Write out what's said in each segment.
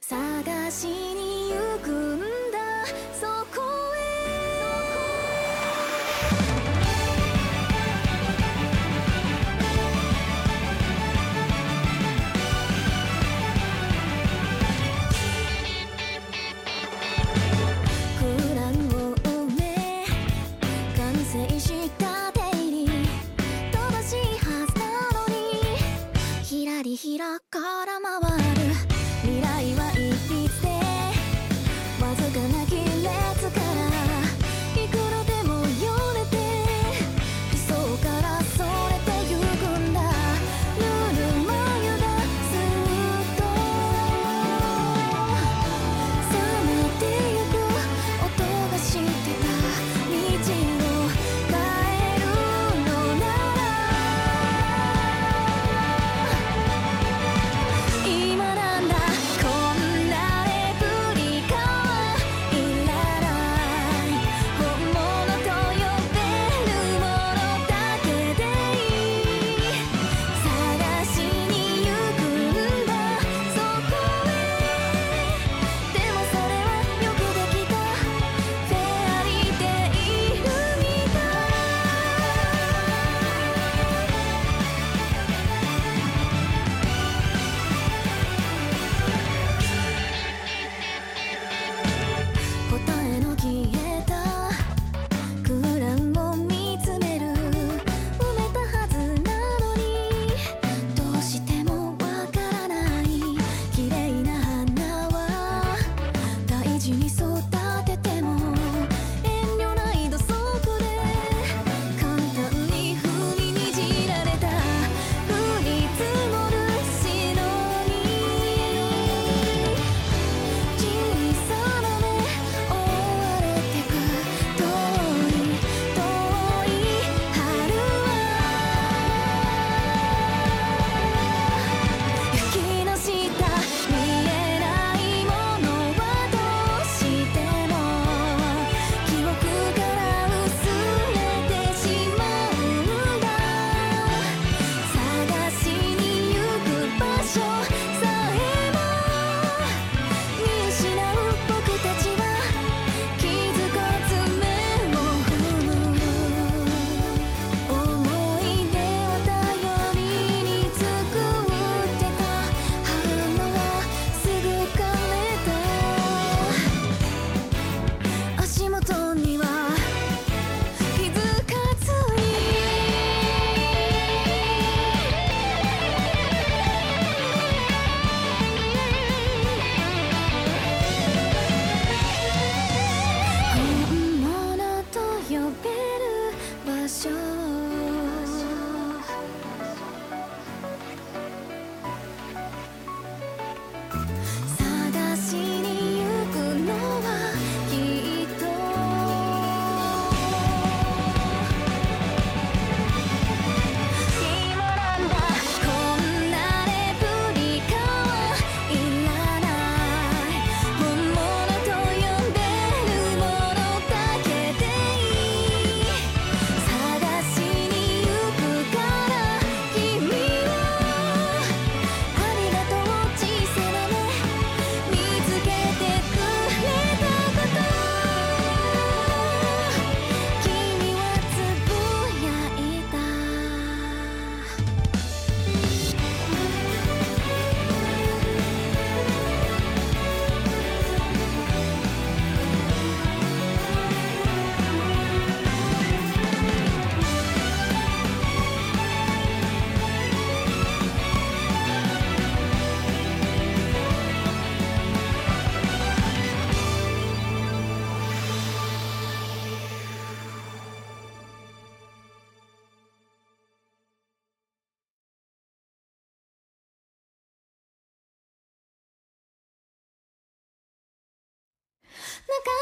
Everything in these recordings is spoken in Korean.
探しに行く流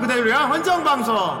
그대를 위한 헌정방송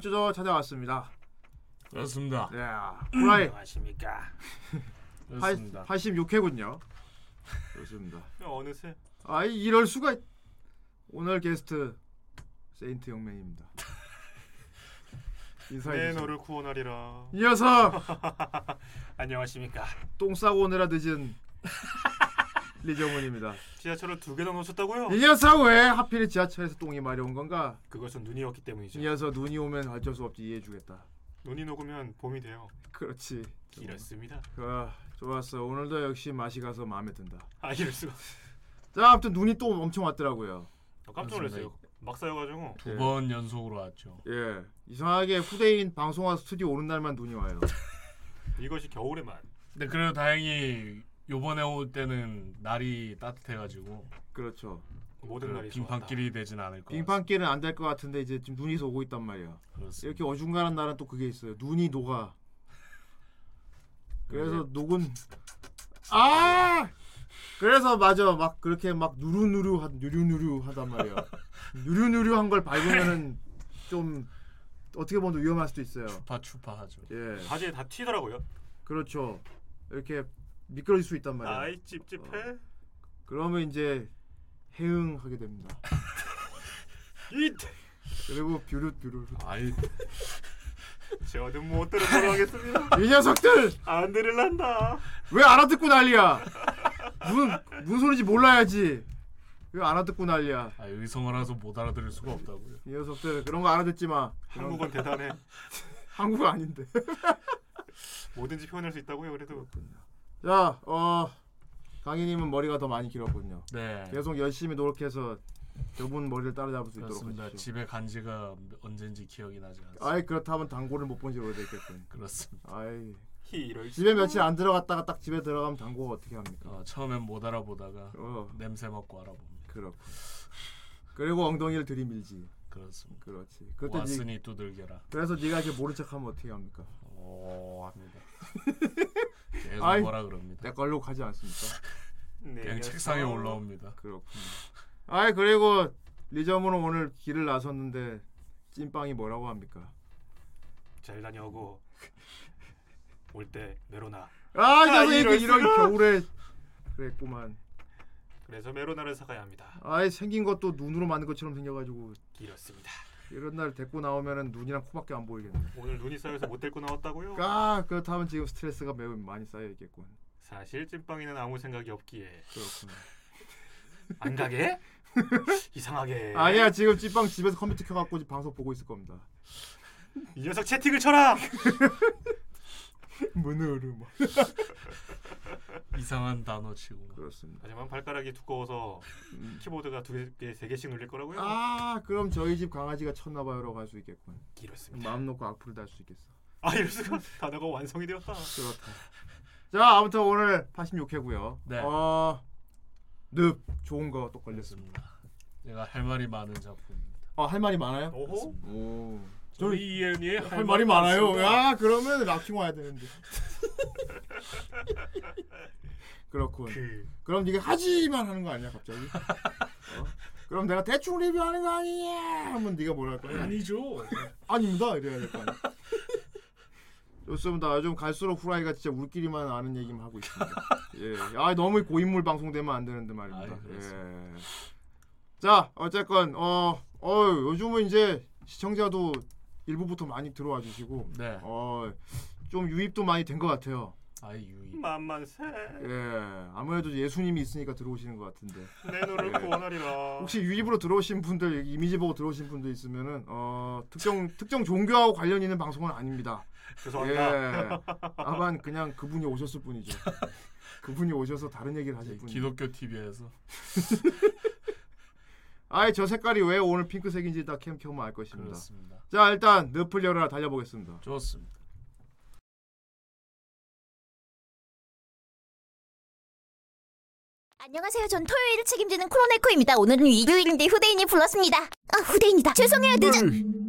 이번 주도 찾아왔습니다. 그렇습니다. 네 후라이 안녕하십니까. 그렇습니다. 86회군요. 그렇습니다. 어느새 아이 이럴 수가 있- 오늘 게스트 세인트 영맹입니다. 인사해 내 주세요. 너를 구원하리라. 이 녀석 안녕하십니까. 똥 싸고 오느라 늦은 리정훈입니다. 지하철을 두 개나 놓쳤다고요? 이 녀석 왜 하필 지하철에서 똥이 마려운 건가? 그것은 눈이었기 때문이죠. 이 녀석 눈이 오면 어쩔 수 없지 이해해주겠다. 눈이 녹으면 봄이 돼요. 그렇지. 이렇습니다. 그 좋았어. 오늘도 역시 맛이 가서 마음에 든다. 아 이럴 수가. 자, 아무튼 눈이 또 엄청 왔더라고요. 아, 깜짝 놀랐어요. 막 쌓여가지고 두 번 연속으로 왔죠. 예, 이상하게 후대인 방송화 스튜디오 오는 날만 눈이 와요. 이것이 겨울에만. 근데 그래도 다행히 요번에 올 때는 날이 따뜻해가지고 그렇죠. 모든 그 날이 빙판길이 되진 않을 것 빙판길은 안 될 것 같은데 이제 지금 눈이 오고 있단 말이야. 그렇습니다. 이렇게 어중간한 날은 또 그게 있어요. 눈이 녹아. 그래서 녹은 아 그래서 맞아 막 그렇게 막 누루누루 한 누류누류 하단 말이야. 누류누류한 걸 밟으면은 좀 어떻게 보면 위험할 수도 있어요. 추파 추파하죠. 예, 바지에 다 튀더라고요. 그렇죠. 이렇게 미끄러질 수 있단 말이야. 아이 찝찝해. 그러면 이제 해응하게 됩니다. 이 그리고 뷰룻 뷰룻 아이 저는 못 들어보러 하겠습니다. 이 녀석들 안 들을란다. 왜 알아듣고 난리야? 무슨 무슨 소리인지 몰라야지. 왜 알아듣고 난리야? 아, 의성어라서 못 알아들을 수가 없다고요. 이 녀석들 그런 거 알아듣지 마. 한국은 대단해. 한국어 아닌데. 뭐든지 표현할 수 있다고요. 그래도 자, 어 강희님은 머리가 더 많이 길었군요. 네. 계속 열심히 노력해서 저분 머리를 따라잡을 수 있도록 그렇습니다. 하십시오. 집에 간 지가 언젠지 기억이 나지 않습니다. 아이 그렇다면 당고를 못본 지 오래됐겠군. 그렇습니다. 아이 집에 며칠 안 들어갔다가 딱 집에 들어가면 당고가 어떻게 합니까? 어, 처음엔 못 알아보다가 어 냄새 맡고 알아봅니다. 그렇군. 그리고 엉덩이를 들이밀지. 그렇습니다. 그렇지. 그때 니, 왔으니 두들겨라. 그래서 네가 이렇게 모른 척하면 어떻게 합니까? 오 합니다. 계속 아이, 뭐라 그럽니다. 내 걸로 가지 않습니까? 네, 그냥. 책상에 올라옵니다. 그렇군요. 아이 그리고 리점으로 오늘 길을 나섰는데 찐빵이 뭐라고 합니까? 잘 다녀오고 올 때 메로나. 아, 녀석 이럴 이런. 겨울에 그랬구만. 그래서 메로나를 사가야 합니다. 아이 생긴 것도 눈으로 만든 것처럼 생겨가지고 이렇습니다. 이런 날 데리고 나오면은 눈이랑 코밖에 안 보이겠네. 오늘 눈이 쌓여서 못 데리고 나왔다고요? 아 그렇다면 지금 스트레스가 매우 많이 쌓여 있겠군. 사실 찐빵이는 아무 생각이 없기에 그렇군. 안 가게? 이상하게. 아니야 지금 찐빵 집에서 컴퓨터 켜갖고 방송 보고 있을 겁니다. 이 녀석 채팅을 쳐라. 문으로 막. 이상한 단어 치고. 그렇습니다. 하지만 발가락이 두꺼워서 키보드가 두 개, 세 개씩 눌릴 거라고요? 아 그럼 저희 집 강아지가 쳤나봐요라고 할 수 있겠군. 이렇습니다. 마음 놓고 악플을 달 수 있겠어. 아 이럴 수가 단어가 완성이 되었다. 그렇다. 자 아무튼 오늘 86회고요. 네. 어, 늪 좋은 거 또 걸렸습니다. 그렇습니다. 내가 할 말이 많은 작품입니다. 어할 말이 많아요? 오호. 오. 저희 이엔이 할 말이 많아요. 야 그러면 락킹 와야 되는데. 그렇군. 그 그럼 네가 하지만 하는 거 아니야 갑자기? 어? 그럼 내가 대충 리뷰하는 거 아니냐? 하면 네가 할 거야? 아니죠. 아닙니다 이래야 될 거 아니야. 좋습니다. 요즘 갈수록 후라이가 진짜 우리끼리만 아는 얘기만 하고 있습니다. 예, 아 너무 고인물 방송되면 안 되는데 말입니다. 아이, 그렇습니다. 예. 자 어쨌건 어, 어 요즘은 이제 시청자도 일부부터 많이 들어와 주시고 네. 어 좀 유입도 많이 된 것 같아요. 아이 유이. 만만세 예, 아무래도 예수님이 있으니까 들어오시는 것 같은데. 내 예. 구원하리라. 혹시 유입으로 들어오신 분들 이미지 보고 들어오신 분들 있으면은 어 특정 특정 종교하고 관련 있는 방송은 아닙니다. 죄송합니다. 예, 다만 그냥 그분이 오셨을 뿐이죠. 그분이 오셔서 다른 얘기를 하실 뿐이죠. 기독교 TV에서 아이 저 색깔이 왜 오늘 핑크색인지 다 캠 켜면 알 것입니다. 그렇습니다. 자 일단 늪을 열어라 달려보겠습니다. 좋습니다. 안녕하세요. 전 토요일을 책임지는 크로네코입니다. 오늘은 일요일인데 후대인이 불렀습니다. 아, 후대인이다. 죄송해요. 늦어.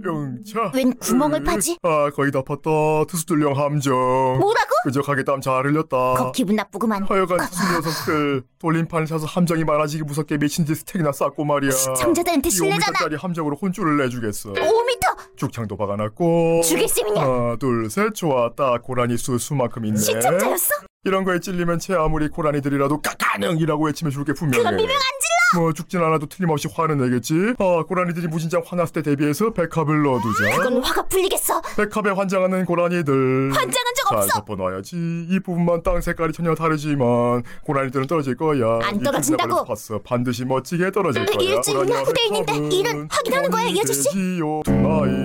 영차 웬 구멍을 파지? 아 거의 다 팠다 투수들령 함정 뭐라고? 그저 가게 땀 잘 흘렸다 거 기분 나쁘구만. 하여간 투수 녀석들 돌림판을 사서 함정이 많아지기 무섭게 미친 듯 스택이나 쌓고 말이야 시청자들한테 실례잖아. 5m짜리 함정으로 혼쭐을 내주겠어 5m 죽창도 박아놨고 셈이냐? 하나 둘셋 좋았다 고라니 수 수만큼 있네 시청자였어? 이런 거에 찔리면 채 아무리 고라니들이라도 까까능이라고 외치면 죽을 게 분명해 그럼 비명 안 질러? 뭐 죽진 않아도 틀림없이 화는 내겠지 아 고라니들이 무진장 화났을 때 대비해서 백합을 넣어두자 그건 화가 풀리겠어. 백합에 환장하는 고라니들 환장한 적 잘. 덮어놔야지 이 부분만 땅 색깔이 전혀 다르지만 고라니들은 떨어질 거야 안이 떨어진다고. 봤어 반드시 멋지게 떨어질 거야 일주일이나 후대인인데 백합은 일은 확인하는 거야, 이 아저씨?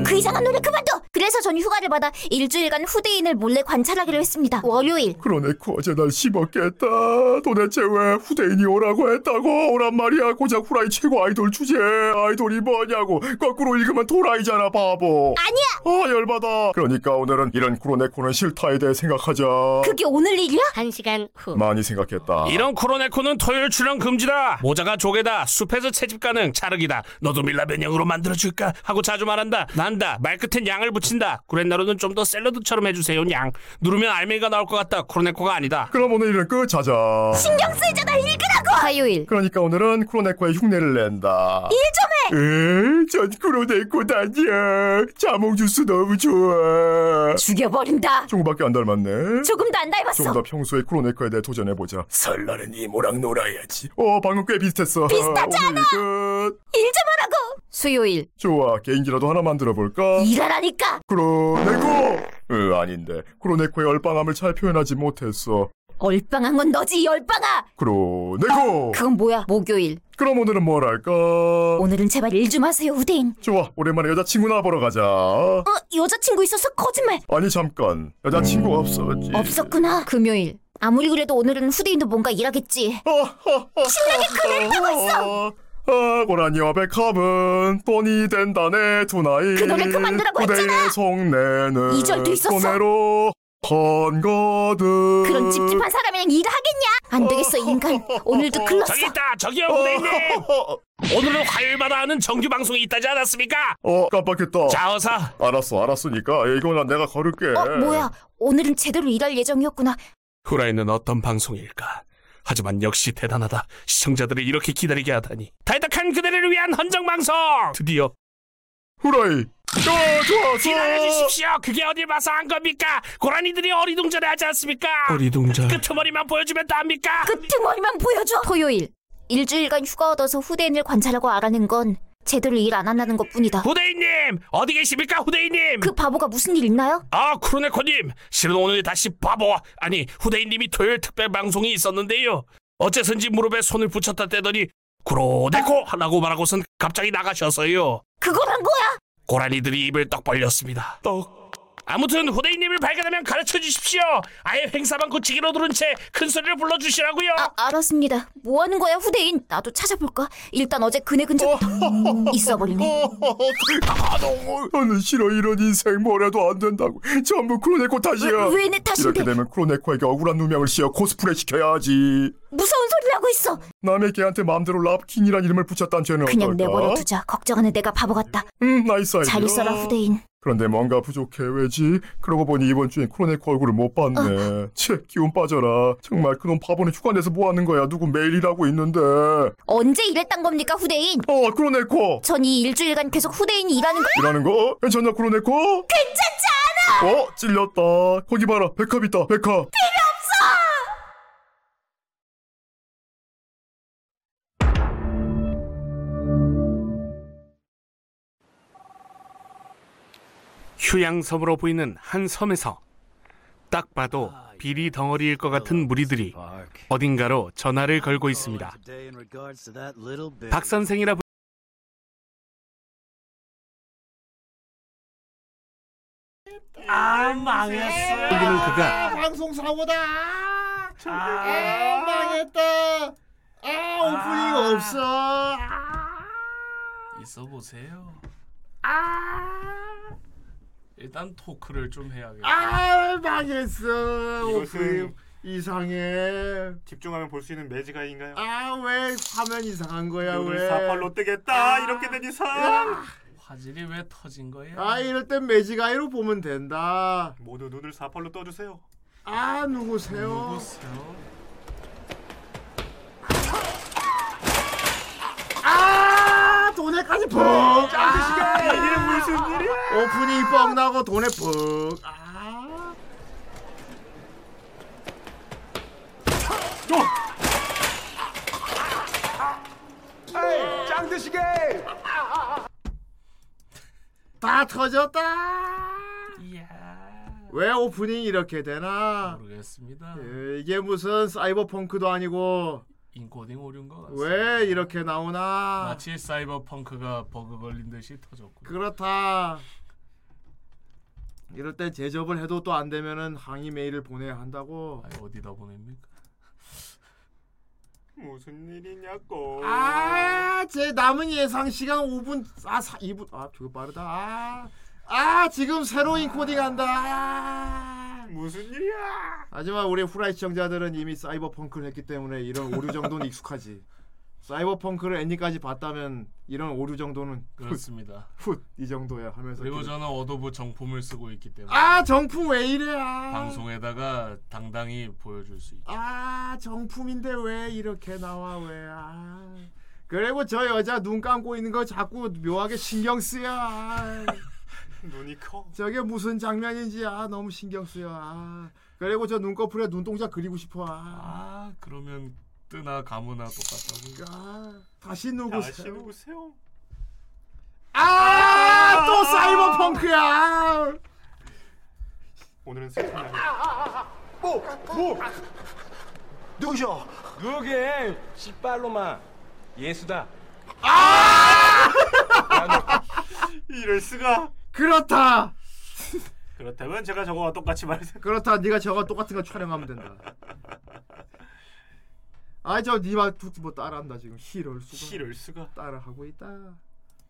그 이상한 노래 그만둬. 그래서 전 휴가를 받아 일주일간 후대인을 몰래 관찰하기로 했습니다. 월요일. 그러네코 어제 날 씹었겠다 도대체 왜 후대인이 오라고 했다고 오란 말이야 고작 후라이 최고 아이돌 주제 아이돌이 뭐냐고 거꾸로 읽으면 도라이잖아 바보 아니야. 아 열받아 그러니까 오늘은 이런 쿠로네코는 싫다 에 대해 생각하자 그게 오늘 일이야? 한 시간 후. 많이 생각했다 이런 코로네코는 토요일 출연 금지다. 모자가 조개다. 숲에서 채집 가능. 차르기다. 너도 밀라 변형으로 만들어줄까? 하고 자주 말한다. 난다. 말 끝엔 양을 붙인다. 구렛나루는 좀 더 샐러드처럼 해주세요. 양. 누르면 알맹이가 나올 것 같다. 코로네코가 아니다. 그럼 오늘 일은 끝하자 신경 쓰이잖아. 읽으라고. 화요일. 그러니까 오늘은 쿠로네코의 흉내를 낸다 일 좀 해. 에이 전 쿠로네코 다냐 자몽 주스 너무 좋아 죽여버린다. 조금밖에 안 닮았네 조금도 안좀 닮았어. 더 평소에 크로네커에 대해 도전해보자. 설날은 이모랑 놀아야지. 어, 방금 꽤 비슷했어. 비슷하지 오늘 끝. 일 좀 하라고. 수요일. 좋아, 개인기라도 하나 만들어볼까? 일하라니까. 크로네코! 으, 아닌데. 크로네코의 얼빵함을 잘 표현하지 못했어. 얼빵한 건 너지 이 얼빵아. 크로네코! 그건 뭐야? 목요일. 그럼 오늘은 뭘 할까? 오늘은 제발 일 좀 하세요 후대인. 좋아, 오랜만에 여자친구나 보러 가자. 어 여자친구 있어서 거짓말. 아니, 잠깐. 여자친구 없었지. 없었구나. 금요일. 아무리 그래도 오늘은 후대인도 뭔가 일하겠지. 신나게 큰일 나고 있어. 아, 고라니와 백합은 돈이 된다네 두 나이. 그 노래 그만두라고 했잖아. 속내는 이 절도 있었어. 손해로 헌거든. 그런 찝찝한 사람이랑 일하겠냐? 안 되겠어 이 인간. 오늘도 글렀어. 저기 있다. 저기요, 후대인님. 오늘은 화요일마다 하는 정규 방송이 있다지 않았습니까? 어, 깜빡했다. 자, 어서. 알았어, 알았으니까 이거는 내가 걸을게. 어 뭐야? 오늘은 제대로 일할 예정이었구나. 후라이는 어떤 방송일까? 하지만 역시 대단하다. 시청자들을 이렇게 기다리게 하다니. 탈덕한 그대를 위한 헌정 방송. 드디어 후라이. 어, 좋았어. 기다려주십시오. 그게 어딜 봐서 한 겁니까? 고라니들이 어리둥절해 하지 않습니까? 어리둥절. 끄트머리만 보여주면 답니까? 끄트머리만 보여줘. 토요일. 일주일간 휴가 얻어서 후대인을 관찰하고 알아낸 건 제대로 일 안 한다는 것뿐이다. 후대인님 어디 계십니까 후대인님? 그 바보가 무슨 일 있나요? 아 크로네코님 실은 오늘 다시 바보 아니 후대인님이 토요일 특별 방송이 있었는데요. 어째선지 무릎에 손을 붙였다 떼더니 크로네코 하라고 말하고선 갑자기 나가셔서요. 그걸 한 거야? 고라니들이 입을 떡 벌렸습니다. 떡. 아무튼 후대인님을 발견하면 가르쳐 주십시오. 아예 행사만 고치기로 들은 채큰 소리를 불러 주시라고요. 아, 알았습니다. 뭐 하는 거야, 후대인? 나도 찾아볼까? 일단 어제 그네 근처부터 있어버리네. 아, 너무. 나는 싫어 이런 인생 뭐래도 안 된다고. 전부 크로네코 탓이야. 왜 내 탓인데? 이렇게 되면 크로네코에게 억울한 누명을 씌워 코스프레 시켜야지. 무서운 소리를 하고 있어. 남의 개한테 마음대로 랍킨이란 이름을 붙였다는 죄는 그냥 어떨까? 내버려 두자. 걱정하는 내가 바보 같다. 음, nice 아이디어. 잘 있어라, 후대인. 그런데 뭔가 부족해 왜지? 그러고 보니 이번 주엔 크로네코 얼굴을 못 봤네. 어. 채 기운 빠져라. 정말 그놈 바보는 휴가 내서 뭐 하는 거야? 누구 매일 일하고 있는데. 언제 이랬단 겁니까, 후대인? 어 크로네코 전 이 일주일간 계속 후대인이 일하는 거 일하는 거 괜찮나 크로네코? 괜찮지 않아! 어 찔렸다. 거기 봐라 백합 있다 백합. 휴양섬으로 보이는 한 섬에서 딱 봐도 비리 덩어리일 것 같은 무리들이 어딘가로 전화를 걸고 있습니다. 박 선생이라 부... 아 망했어. 여기는 그가 아, 방송 사고다. 아, 망했다. 아, 오프닝 없어. 아, 있어 보세요. 아, 일단 토크를 좀 해야겠다. 아, 망했어. 이것은- 오프닝 이상해. 집중하면 볼 수 있는 매지가인가요? 아, 왜 화면 이상한 거야, 눈을 왜? 사팔로 뜨겠다 이렇게 된 이상 화질이 왜 터진 거야? 아, 이럴 땐 매직아이로 보면 된다. 모두 눈을 사팔로 떠주세요 아, 누구세요? 누구세요? 아, 돈에까지 푹. 아, 이게 무슨 일이야 오프닝 뻥 나고 돈에 푹. 아. 다 터졌다. 이야. 왜 오프닝 이렇게 되나? 모르겠습니다. 예, 이게 무슨 사이버펑크도 아니고 인코딩 오류인 것 같습니다. 왜 이렇게 나오나? 마치 사이버펑크가 버그 걸린 듯이 터졌고. 그렇다. 이럴 땐 재접을 해도 또 안 되면은 항의 메일을 보내야 한다고. 아니 어디다 보냅니까? 무슨 일이냐고 아, 제 남은 예상 시간 5분, 아, 4, 2분, 아, 되게 빠르다. 아, 아, 지금 새로운 코딩 한다. 아. 무슨 일이야 하지만 우리 후라이 시청자들은 이미 사이버펑크를 했기 때문에 이런 오류 정도는 익숙하지. 사이버펑크를 엔딩까지 봤다면 이런 오류 정도는 그렇습니다. 훗이 정도야 하면서. 그리고 기록- 저는 어도브 정품을 쓰고 있기 때문에 아, 정품 왜 이래? 아. 방송에다가 당당히 보여줄 수 있죠. 아 정품인데 왜 이렇게 나와 왜 아. 그리고 저 여자 눈 감고 있는 거 자꾸 묘하게 신경 쓰여 아. 눈이 커 저게 무슨 장면인지 아 너무 신경 쓰여 아. 그리고 저 눈꺼풀에 눈동자 그리고 싶어 아. 아 그러면 뜨나 가무나 똑같다고. 아, 다시 다시 누구세요? 누구 세요 아또 사이버펑크야 오늘은 슬픈 누구셔? 누구게? 씨발로마 예수다. 이럴 수가 그렇다 그렇다면 제가 저거와 똑같이 말 그렇다 네가 저거 똑같은 거 촬영하면 된다 아이 저 니마 뭐 따라한다 지금 히럴 수가 이럴 수가 따라하고 있다.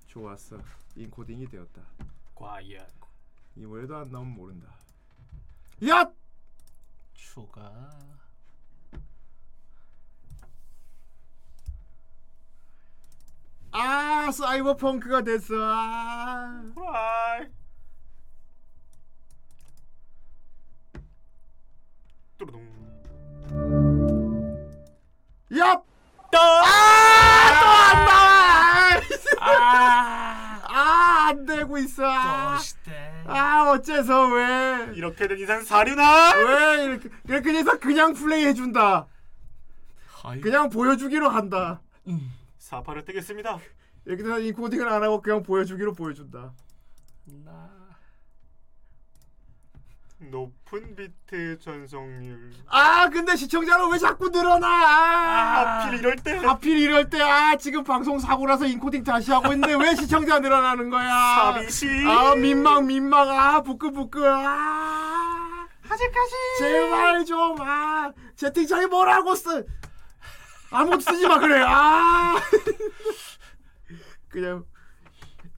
좋았어. 인코딩이 되었다. 과연 이번에도 안 나오면 모른다. 야! 추가. 아 사이버펑크가 됐어. 아. 뚜루둥 야! 아! 또안 나와! 아. 아, 안 되고 있어. 아. 아 어째서 왜? 이렇게 된 이상 사륜아 왜 이렇게 돼서 그냥 플레이 해준다. 그냥 보여주기로 한다. 사파를 뜨겠습니다. 돼서 인코딩을 안 하고 그냥 보여주기로 보여준다. 나. 높은 비트 전송률. 아 근데 시청자는 왜 자꾸 늘어나? 아, 하필 이럴 때. 하필 이럴 때. 아 지금 방송 사고라서 인코딩 다시 하고 있는데 왜 시청자 늘어나는 거야? 사비시. 아 민망 민망. 아 부끄부끄. 아. 아직까지. 제발 좀아 채팅창에 뭐라고 쓰 아무것도 쓰지 마 그래. 아. 그냥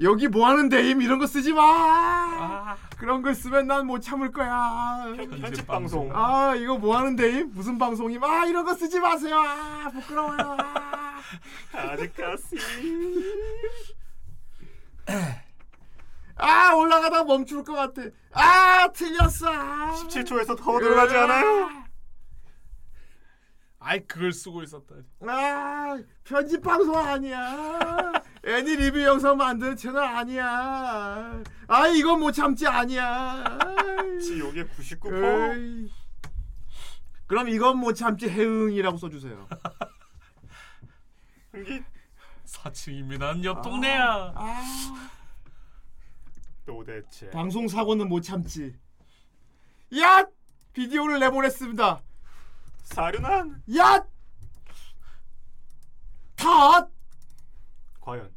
여기 뭐 하는데 임? 이런 거 쓰지 마. 아. 그런 거 쓰면 난 못 참을 거야. 편집 방송. 아 이거 뭐 하는데 임? 무슨 방송임? 아 이런 거 쓰지 마세요. 아 부끄러워요. 아. 아직까지. 아 올라가다 멈출 것 같아. 아 틀렸어. 아. 17초에서 더 늘어나지 않아요 아이 그걸 쓰고 있었다니. 아 편집 방송 아니야. 애니 리뷰 영상 만드는 채널 아니야. 아 이건 못 참지 아니야. 지옥의 99% 에이. 그럼 이건 못 참지 해응이라고 써주세요. 이게 4층입니다. 옆 동네야. 아 도대체 방송 사고는 못 참지. 야 비디오를 내보냈습니다. 사륜한 야! 탓! 과연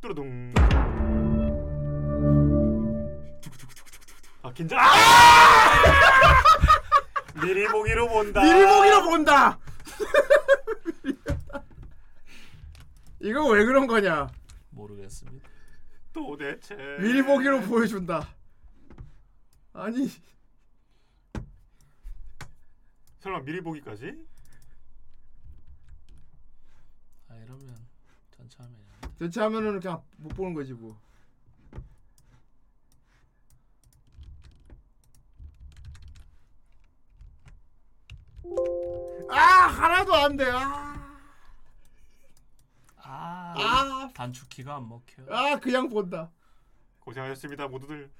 뚜루둥 아 긴장 아! 미리 보기로 본다 미리 보기로 본다. 이거 왜 그런 거냐? 모르겠습니다. 도대체 미리 보기로 보여준다. 아니 설마 미리 보기까지? 아 이러면 전체 화면이 안 돼. 전체 하면은 그냥 못 보는 거지 뭐. 아 하나도 안 돼. 아, 아, 아, 단축키가 안 먹혀. 아 그냥 본다. 고생하셨습니다 모두들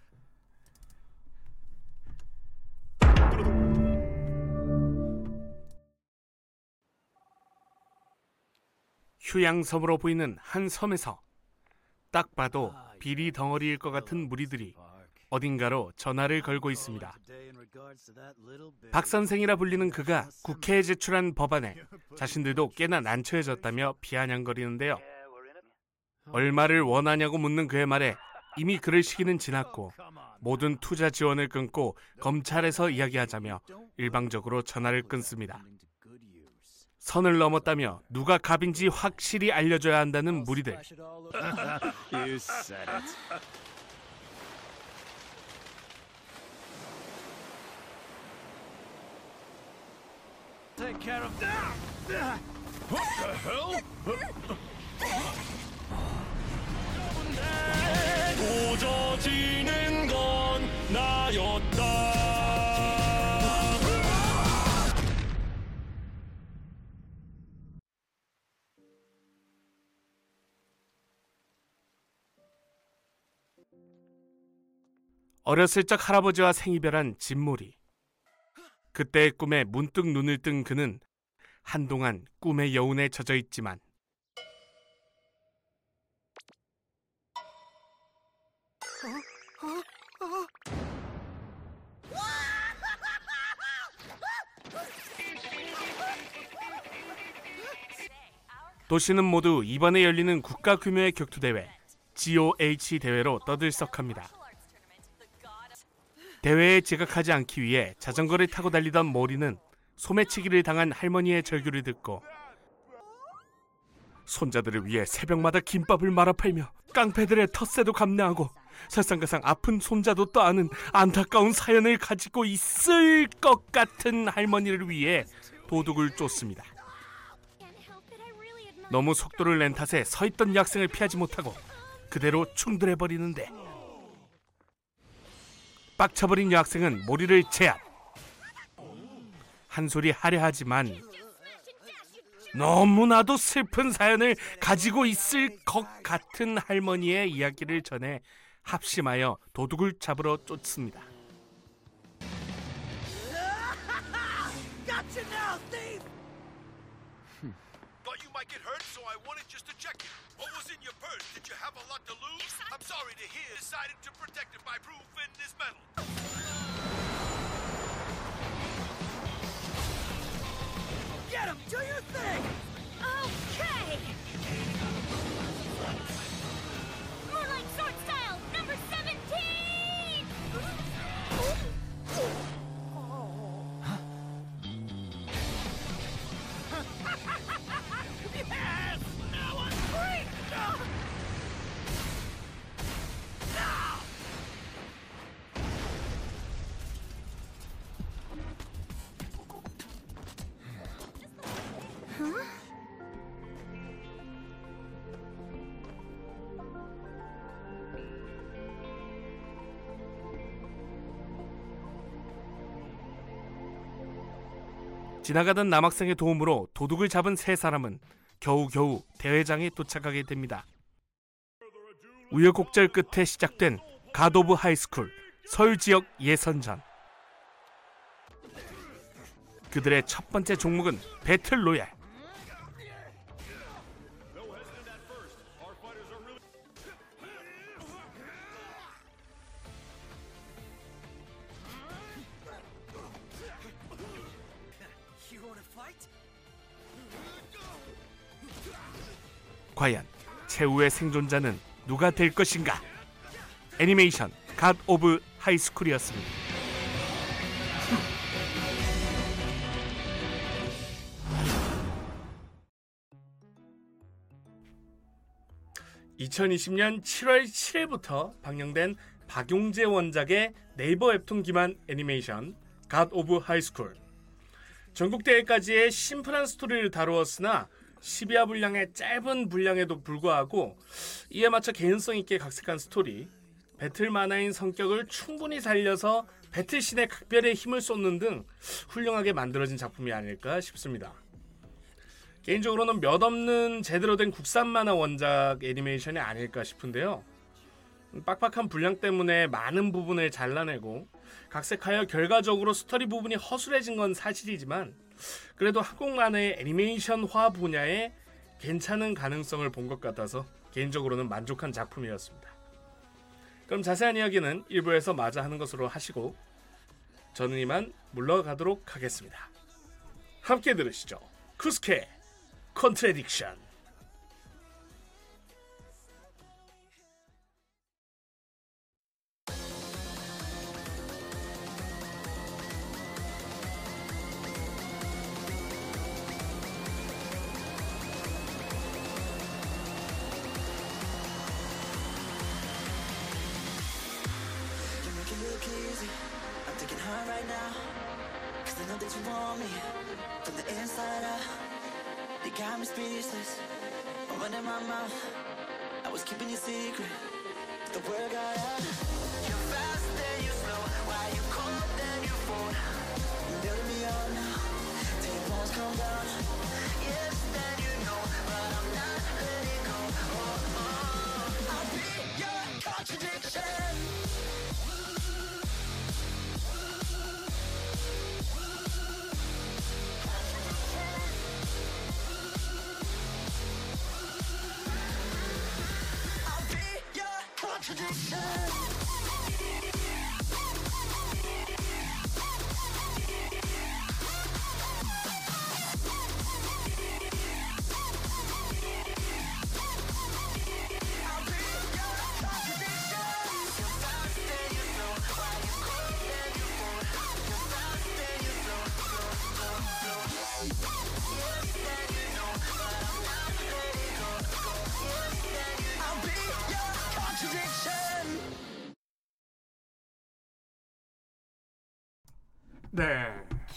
휴양섬으로 보이는 한 섬에서 딱 봐도 비리 덩어리일 것 같은 무리들이 어딘가로 전화를 걸고 있습니다. 박 선생이라 불리는 그가 국회에 제출한 법안에 자신들도 꽤나 난처해졌다며 비아냥거리는데요. 얼마를 원하냐고 묻는 그의 말에 이미 그럴 시기는 지났고 모든 투자 지원을 끊고 검찰에서 이야기하자며 일방적으로 전화를 끊습니다. 선을 넘었다며 누가 갑인지 확실히 알려줘야 한다는 무리들. 도저지는 건 나였다. 어렸을 적 할아버지와 생이별한 진몰이. 그때의 꿈에 문득 눈을 뜬 그는 한동안 꿈의 여운에 젖어 있지만 도시는 모두 이번에 열리는 국가 규모의 격투 대회 GOH 대회로 떠들썩합니다. 대회에 지각하지 않기 위해 자전거를 타고 달리던 모리는 소매치기를 당한 할머니의 절규를 듣고 손자들을 위해 새벽마다 김밥을 말아 팔며 깡패들의 텃세도 감내하고 설상가상 아픈 손자도 떠안은 안타까운 사연을 가지고 있을 것 같은 할머니를 위해 도둑을 쫓습니다. 너무 속도를 낸 탓에 서 있던 여학생을 피하지 못하고 그대로 충돌해 버리는데 빡쳐버린 여학생은 모리를 제압. 한 소리 하려 하지만 너무나도 슬픈 사연을 가지고 있을 것 같은 할머니의 이야기를 전해 합심하여 도둑을 잡으러 쫓습니다. What was in your purse? Did you have a lot to lose? Yes, I'm sorry to hear. Decided to protect it by proving this medal. Get him! Do your thing! Okay! 지나가던 남학생의 도움으로 도둑을 잡은 세 사람은 겨우겨우 대회장에 도착하게 됩니다. 우여곡절 끝에 시작된 God of High School 서울 지역 예선전. 그들의 첫 번째 종목은 battle royale. 과연 최후의 생존자는 누가 될 것인가? 애니메이션 God of High School이었습니다. (2020년 7월 7일부터) 방영된 박용재 원작의 네이버 웹툰 기반 애니메이션 God of High School 전국 대회까지의 심플한 스토리를 다루었으나 12화 분량의 짧은 분량에도 불구하고 이에 맞춰 개연성 있게 각색한 스토리, 배틀 만화인 성격을 충분히 살려서 배틀신의 각별의 힘을 쏟는 등 훌륭하게 만들어진 작품이 아닐까 싶습니다. 개인적으로는 몇 없는 제대로 된 국산 만화 원작 애니메이션이 아닐까 싶은데요. 빡빡한 분량 때문에 많은 부분을 잘라내고 각색하여 결과적으로 스토리 부분이 허술해진 건 사실이지만 그래도 한국 만화의 애니메이션화 분야에 괜찮은 가능성을 본 것 같아서 개인적으로는 만족한 작품이었습니다. 그럼 자세한 이야기는 1부에서 마저 하는 것으로 하시고 저는 이만 물러가도록 하겠습니다. 함께 들으시죠. KSUKE Contradiction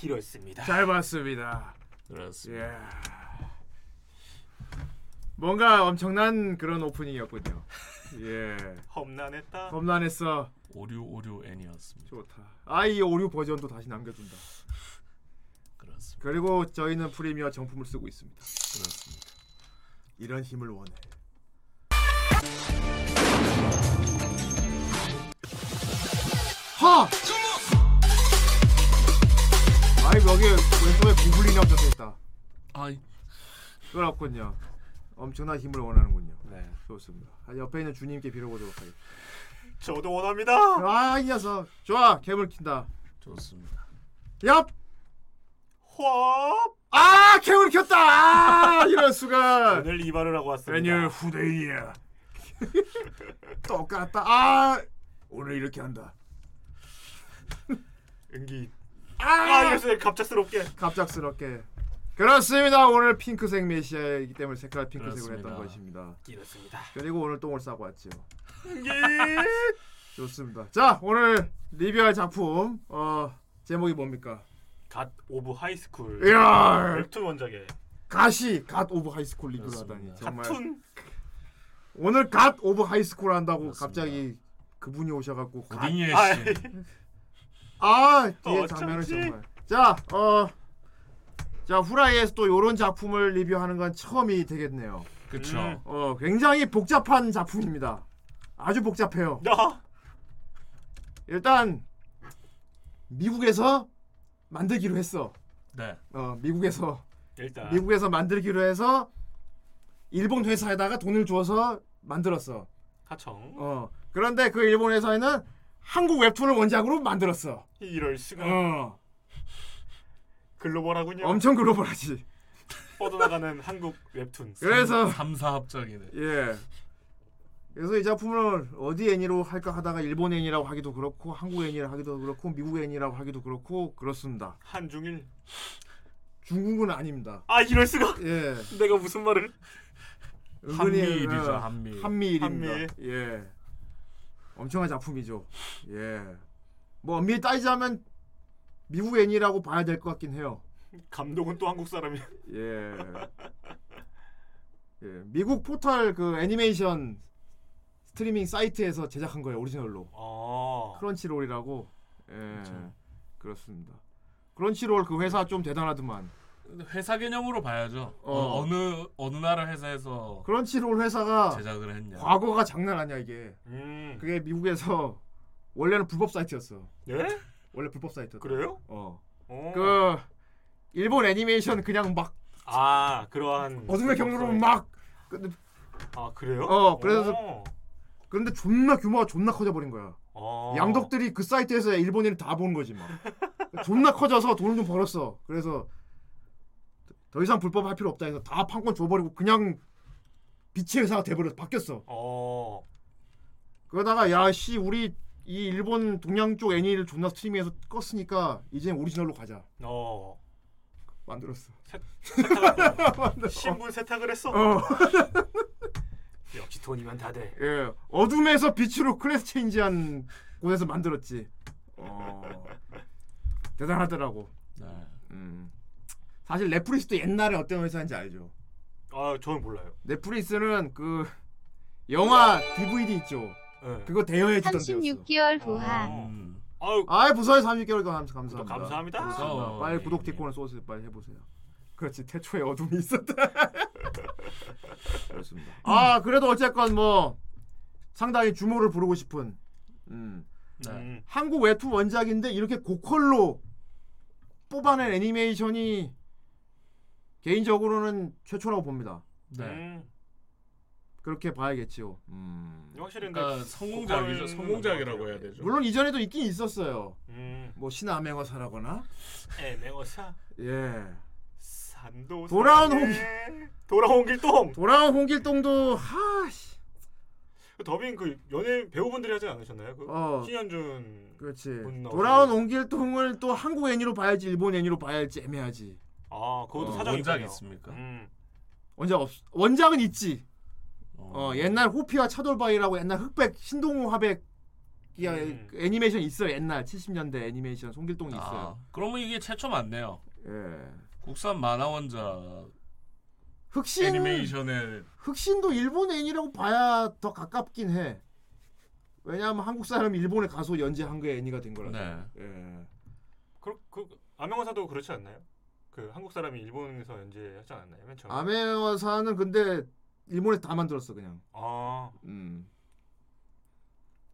길었습니다. 잘 봤습니다. 그렇습니다. 예. 뭔가 엄청난 그런 오프닝이었군요. 예. 험난했다. 험난했어. 오류 오류 애니였습니다. 좋다. 아이 오류 버전도 다시 남겨둔다. 그렇습니다. 그리고 저희는 프리미어 정품을 쓰고 있습니다. 그렇습니다. 이런 힘을 원해. 하! 아이 여기 왼쪽에 구글이라고 적혀있다. 아, 그렇군요. 엄청난 힘을 원하는군요. 네. 좋습니다. 아, 옆에 있는 주님께 빌어보도록 하겠습니다. 저도 원합니다. 아, 이 녀석. 좋아, 괴물 킨다. 좋습니다. 얍! 화 아, 괴물 켰다! 아, 이럴 수가. 오늘 이발을 하고 왔습니다. 후대인이야. 똑같다. 아, 오늘 이렇게 한다. 은기. 아, 아, 이랬어요. 갑작스럽게. 갑작스럽게. 그렇습니다. 오늘 핑크색 메시아이기 때문에 색깔 핑크색으로 했던 그렇습니다. 것입니다. 길었습니다. 그리고 오늘 똥을 싸고 왔죠. 은기. 좋습니다. 자, 오늘 리뷰할 작품 어 제목이 뭡니까? God of High School. 이야, 웹툰 원작의 가시 God of High School 리뷰를 그렇습니다. 하다니 정말 God툰. 오늘 God of High School 한다고 그렇습니다. 갑자기 그분이 오셔갖고 God- 고딩의 아, 신. 아 뒤에 어쩐지. 장면을 정말 자 어. 자 후라이에서 또 요런 작품을 리뷰하는 건 처음이 되겠네요. 그쵸. 음. 어 굉장히 복잡한 작품입니다. 아주 복잡해요. 야. 일단 미국에서 만들기로 했어. 네. 어 미국에서 일단 미국에서 만들기로 해서 일본 회사에다가 돈을 주어서 만들었어. 하청. 어 그런데 그 일본 회사에는 한국 웹툰을 원작으로 만들었어. 이럴 수가. 어 글로벌하군요. 엄청 글로벌하지. 뻗어나가는 한국 웹툰. 그래서 3사 합작이네. 예. 그래서 이 작품을 어디 애니로 할까 하다가 일본 애니라고 하기도 그렇고 한국 애니라고 하기도 그렇고 미국 애니라고 하기도 그렇고 그렇습니다. 한중일. 중국은 아닙니다. 아 이럴 수가. 예. 내가 무슨 말을? 한미일이죠, 어, 한미일. 한미일입니다. 한미일. 예. 엄청난 작품이죠. 예. 뭐 엄밀히 따지자면 미국 애니라고 봐야 될 것 같긴 해요. 감독은 또 한국 사람이. 예. 예. 미국 포털 그 애니메이션 스트리밍 사이트에서 제작한 거예요 오리지널로. 아. 크런치롤이라고. 예. 그렇죠. 그렇습니다. 크런치롤 그 회사 좀 대단하더만. 회사 개념으로 봐야죠. 어. 어. 어 느 어느 나라 회사에서 크런치롤 회사가 제작을 했냐. 과거가 장난 아니야 이게. 음. 그게 미국에서 원래는 불법 사이트였어. 예? 원래 불법 사이트. 그래요? 어. 어. 그 일본 애니메이션 그냥 막 아 그러한. 어둠의 경로로 막 근데 아 그래요? 어, 그래서- 어. 그런데 존나 규모가 존나 커져 버린 거야. 어. 양덕들이 그 사이트에서 일본인을 다 보는 거지 막. 존나 커져서 돈을 좀 벌었어. 그래서 더 이상 불법 할 필요 없다 해서 다 판권 줘버리고 그냥 빛의 회사가 돼버려 바뀌었어. 어. 그러다가 야 씨 우리 이 일본 동양 쪽 애니를 존나 스트리밍해서 껐으니까 이제 오리지널로 가자. 어. 만들었어. 세탁을 신분 세탁을 했어. 어. 역시 돈이면 다 돼. 예. 어둠에서 빛으로 클래스 체인지한 곳에서 만들었지. 어. 대단하더라고. 네. 음. 사실 넷플릭스도 옛날에 어떤 회사인지 알죠. 아 저는 몰라요. 넷플릭스는 그 영화 DVD 있죠. 네. 그거 대여해 주던 데였어. 36개월 후하. 음. 아유 부서에 30개월 감, 감사합니다. 감사합니다. 감사합니다. 어, 빨리 예, 구독 예. 티콘을 쏘세요. 빨리 해보세요. 그렇지 태초에 어둠이 있었다. 그렇습니다. 아 그래도 어쨌건 뭐 상당히 주목을 부르고 싶은 음. 네. 음. 한국 웹툰 원작인데 이렇게 고퀄로 뽑아낸 애니메이션이 개인적으로는 최초라고 봅니다. 네. 음. 그렇게 봐야겠지요. 음. 확실히 그러니까 성공작이죠. 성공작이라고 것 해야. 되죠. 물론 이전에도 있긴 있었어요. 음. 뭐 신암행어사라거나 애매어사 예 산도 돌아온 사랑해. 돌아온 길동 돌아온 홍길동도 하씨 그 더빙 그 연예 배우분들이 하지 않으셨나요? 그 어. 신현준 그렇지. 돌아온 홍길동을 또 한국 애니로 봐야지 일본 애니로 봐야 할지 애매하지 아 그것도 어, 사정이 원작. 있습니까? 음. 원작 없 원작은 있지 어. 어 옛날 호피와 차돌바위라고 옛날 흑백 신동호 화백 이 음. 그 애니메이션 있어 요 옛날 70년대 애니메이션 송길동이 아, 있어요 그러면 이게 최초 맞네요. 예 국산 만화 원작 흑신 애니메이션에 흑신도 일본 애니라고 봐야 더 가깝긴 해 왜냐하면 한국 사람이 일본에 가서 연재한 게 애니가 된 거라서 네. 예. 그, 그 암행어사도 그렇지 않나요? 그 한국 사람이 일본에서 연재하지 않았나요? 맨 처음에. 아메와사는 근데 일본에서 다 만들었어 그냥 아 음.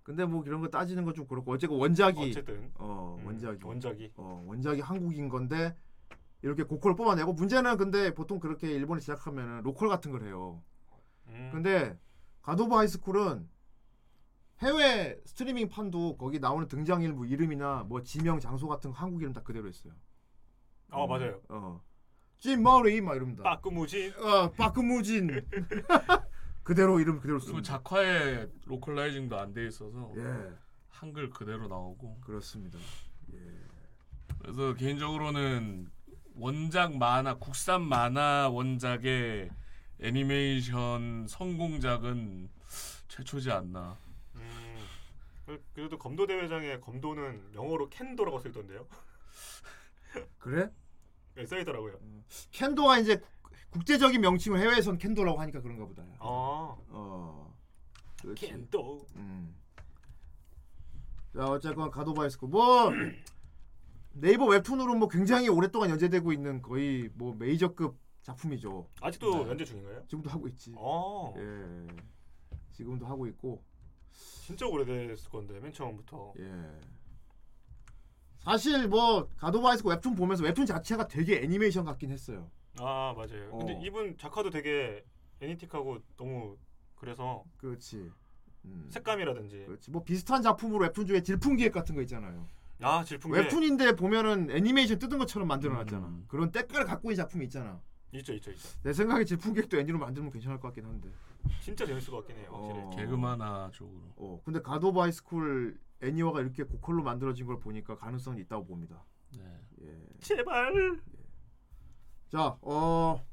근데 뭐 이런 거 따지는 건좀 그렇고 어쨌건 원작이 어쨌든 어 음, 원작이 원작이 어 원작이 한국인 건데 이렇게 고퀄을 뽑아내고 문제는 근데 보통 그렇게 일본에 제작하면은 local 같은 걸 해요. 음. 근데 God of High School은 해외 스트리밍 판도 거기 나오는 등장인물 이름이나 뭐 지명 장소 같은 거 한국 이름 다 그대로 했어요. 아 맞아요. 어. 찐모리 막 이럽니다. 빠꾸무진 어, 빠꾸무진. 그대로 이름 그대로 그 씁니다. 작화에 localizing도 안 돼 있어서 예, 한글 그대로 나오고 그렇습니다. 그래서 개인적으로는 원작 만화 국산 만화 원작의 애니메이션 성공작은 최초지 않나. 음. 그- 그래도 검도 대회장에 검도는 영어로 kendo라고 써 있던데요. 그래? 네, 써 있더라고요. 캔도가 이제 국- 국제적인 명칭을 해외에선 캔도라고 하니까 그런가 보다. 아 어. 그렇지. 캔도. 음. 자 어쨌건 가도바이스코 뭐 네이버 웹툰으로 뭐 굉장히 오랫동안 연재되고 있는 거의 뭐 메이저급 작품이죠. 아직도 네. 연재 중인가요? 지금도 하고 있지. 어 예. 지금도 하고 있고. 진짜 오래됐을 건데 맨 처음부터. 예. 사실 뭐 가도바이스코 웹툰 보면서 웹툰 자체가 되게 애니메이션 같긴 했어요. 아 맞아요. 근데 어. 이분 작화도 되게 애니틱하고 너무 그래서 그렇지. 음. 색감이라든지 그렇지. 뭐 비슷한 작품으로 웹툰 중에 질풍기획 같은 거 있잖아요. 아 질풍계 웹툰인데 보면은 애니메이션 뜯은 것처럼 만들어놨잖아. 음. 그런 때깔을 갖고 있는 작품이 있잖아. 있죠, 있죠, 있죠. 내 생각에 질풍객도 애니로 만들면 괜찮을 것 같긴 한데. 진짜 재밌을 것 같긴 해요, 확실히. 어. 개그 만화 쪽으로. 어, 근데 하이스쿨 애니화가 이렇게 고퀄로 만들어진 걸 보니까 가능성이 있다고 봅니다. 네. 예. 제발. 자, 어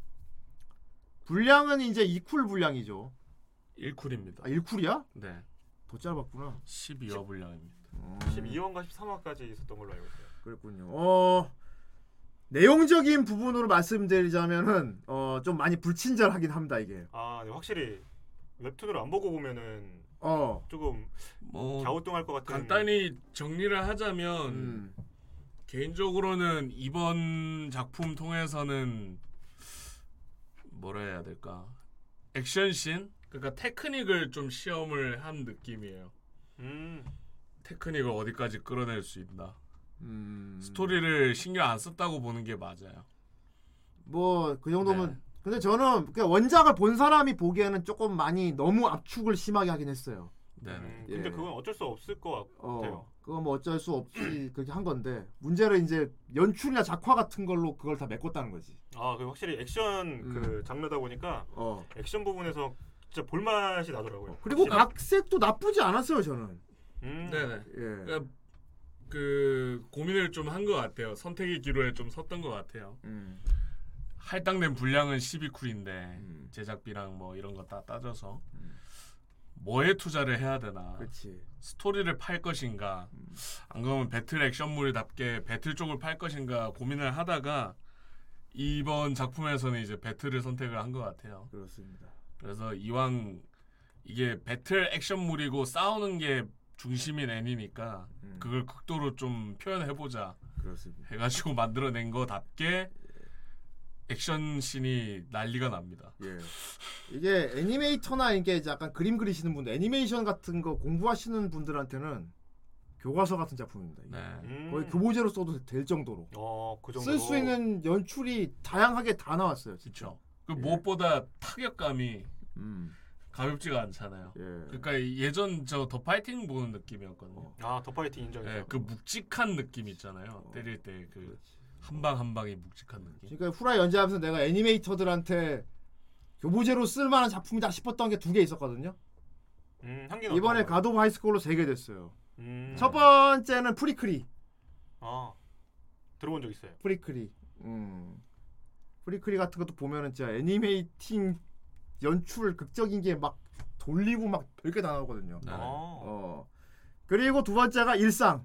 분량은 이제 2쿨 분량이죠. 1쿨입니다. 아, 1쿨이야? 네. 더 짧았구나. 12화 분량입니다. 어, 12화인가 13화까지 있었던 걸로 알고 있어요. 그랬군요. 어 내용적인 부분으로 말씀드리자면은 어 좀 많이 불친절하긴 합니다 이게. 아, 네, 확실히 웹툰으로 안 보고 보면은 어. 조금 뭐 갸우뚱할 것 같은. 간단히 정리를 하자면 음. 개인적으로는 이번 작품 통해서는 뭐라 해야 될까 액션씬 그러니까 테크닉을 좀 시험을 한 느낌이에요. 음. 테크닉을 어디까지 끌어낼 수 있나. 음. 스토리를 신경 안 썼다고 보는 게 맞아요. 뭐 그 정도면 네. 근데 저는 그 원작을 본 사람이 보기에는 조금 많이 너무 압축을 심하게 하긴 했어요. 네. 음, 예. 근데 그건 어쩔 수 없을 것 같아요. 어, 그건 뭐 어쩔 수 없이 그렇게 한 건데 문제는 이제 연출이나 작화 같은 걸로 그걸 다 메꿨다는 거지. 아, 그 확실히 액션 음. 그 장르다 보니까 어. 액션 부분에서 진짜 볼 맛이 나더라고요. 그리고 확실히. 각색도 나쁘지 않았어요 저는. 음. 네네. 예. 그러니까 그 고민을 좀 한 것 같아요. 선택의 기로에 좀 섰던 것 같아요. 음. 할당된 분량은 12쿨인데 음. 제작비랑 뭐 이런 거 다 따져서 뭐에 투자를 해야 되나 그렇지. 스토리를 팔 것인가 안 그러면 배틀 액션물답게 배틀 쪽을 팔 것인가 고민을 하다가 이번 작품에서는 이제 배틀을 선택을 한 것 같아요. 그렇습니다. 그래서 이왕 이게 배틀 액션물이고 싸우는 게 중심인 애니니까 음. 그걸 극도로 좀 표현해보자 그렇습니다. 해가지고 만들어낸 거답게 액션 씬이 난리가 납니다. 예. 이게 애니메이터나 이게 약간 그림 그리시는 분들, 애니메이션 같은 거 공부하시는 분들한테는 교과서 같은 작품입니다. 이게. 네. 음. 거의 교보제로 써도 될 정도로 어, 그 정도. 쓸수 있는 연출이 다양하게 다 나왔어요. 그렇죠. 그 무엇보다 타격감이 음. 가볍지가 않잖아요. 예. 그러니까 예전 저 더 파이팅 보는 느낌이었거든요. 아, 더 파이팅 인정이죠. 예, 그 묵직한 느낌 있잖아요. 어, 때릴 때그 그렇지. 한 방 한 방이 묵직한 느낌. 그러니까 후라이 연재하면서 내가 애니메이터들한테 교보제로 쓸만한 작품이다 싶었던 게 두 개 있었거든요. 음, 이번에? 갓 오브 하이스쿨로 세 개 됐어요. 음. 첫 번째는 프리크리. 아. 들어본 적 있어요. 프리크리. 음. 프리크리 같은 것도 보면은 진짜 animating 연출 극적인 게 막 돌리고 막 별게 다 나오거든요. 네. 아. 어. 그리고 두 번째가 일상.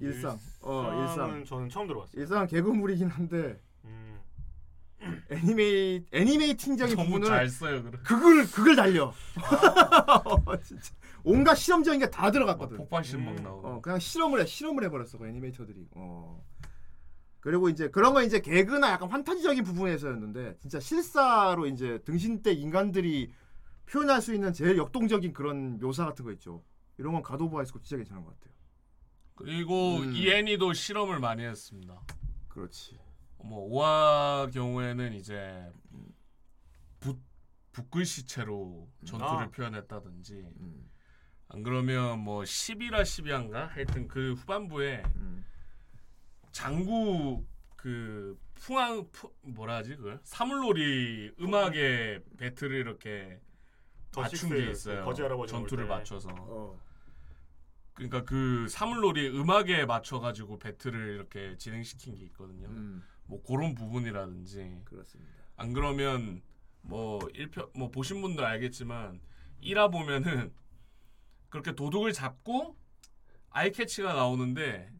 일상. 어, 일상. 일상은 저는 처음 들어봤어요. 일상 개그물이긴 한데 음. 애니메이 animating적인 부분은 잘 써요. 그래. 극을 극을 달려. 어, 진짜 온갖 실험적인 게 다 들어갔거든. 폭발신 막 음. 나오고. 어, 그냥 실험을 해 실험을 해 버렸어 그 애니메이터들이. 어. 그리고 이제 그런 건 이제 개그나 약간 환타지적인 부분에서였는데 진짜 실사로 이제 등신대 인간들이 표현할 수 있는 제일 역동적인 그런 묘사 같은 거 있죠. 이런 건 갓 오브 하이스쿨 진짜 괜찮은 것 같아요. 그리고 음. 이 애니도 실험을 많이 했습니다. 그렇지. 뭐 5화 경우에는 이제 붓 붓글씨체로 전투를 아. 표현했다든지 음, 안 그러면 뭐 11화 12화인가 하여튼 그 후반부에 음. 장구 그 풍악 푸, 뭐라 하지 그걸 사물놀이 음악의 배틀을 이렇게 더 맞춘 게 있어요. 거지 할아버지 전투를. 맞춰서. 어. 그러니까 그 사물놀이 음악에 맞춰 가지고 배틀을 이렇게 진행시킨 게 있거든요. 음, 뭐 그런 부분이라든지 그렇습니다. 안 그러면 뭐 1편 뭐 보신 분들 알겠지만 1화 보면은 그렇게 도둑을 잡고 eyecatch가 나오는데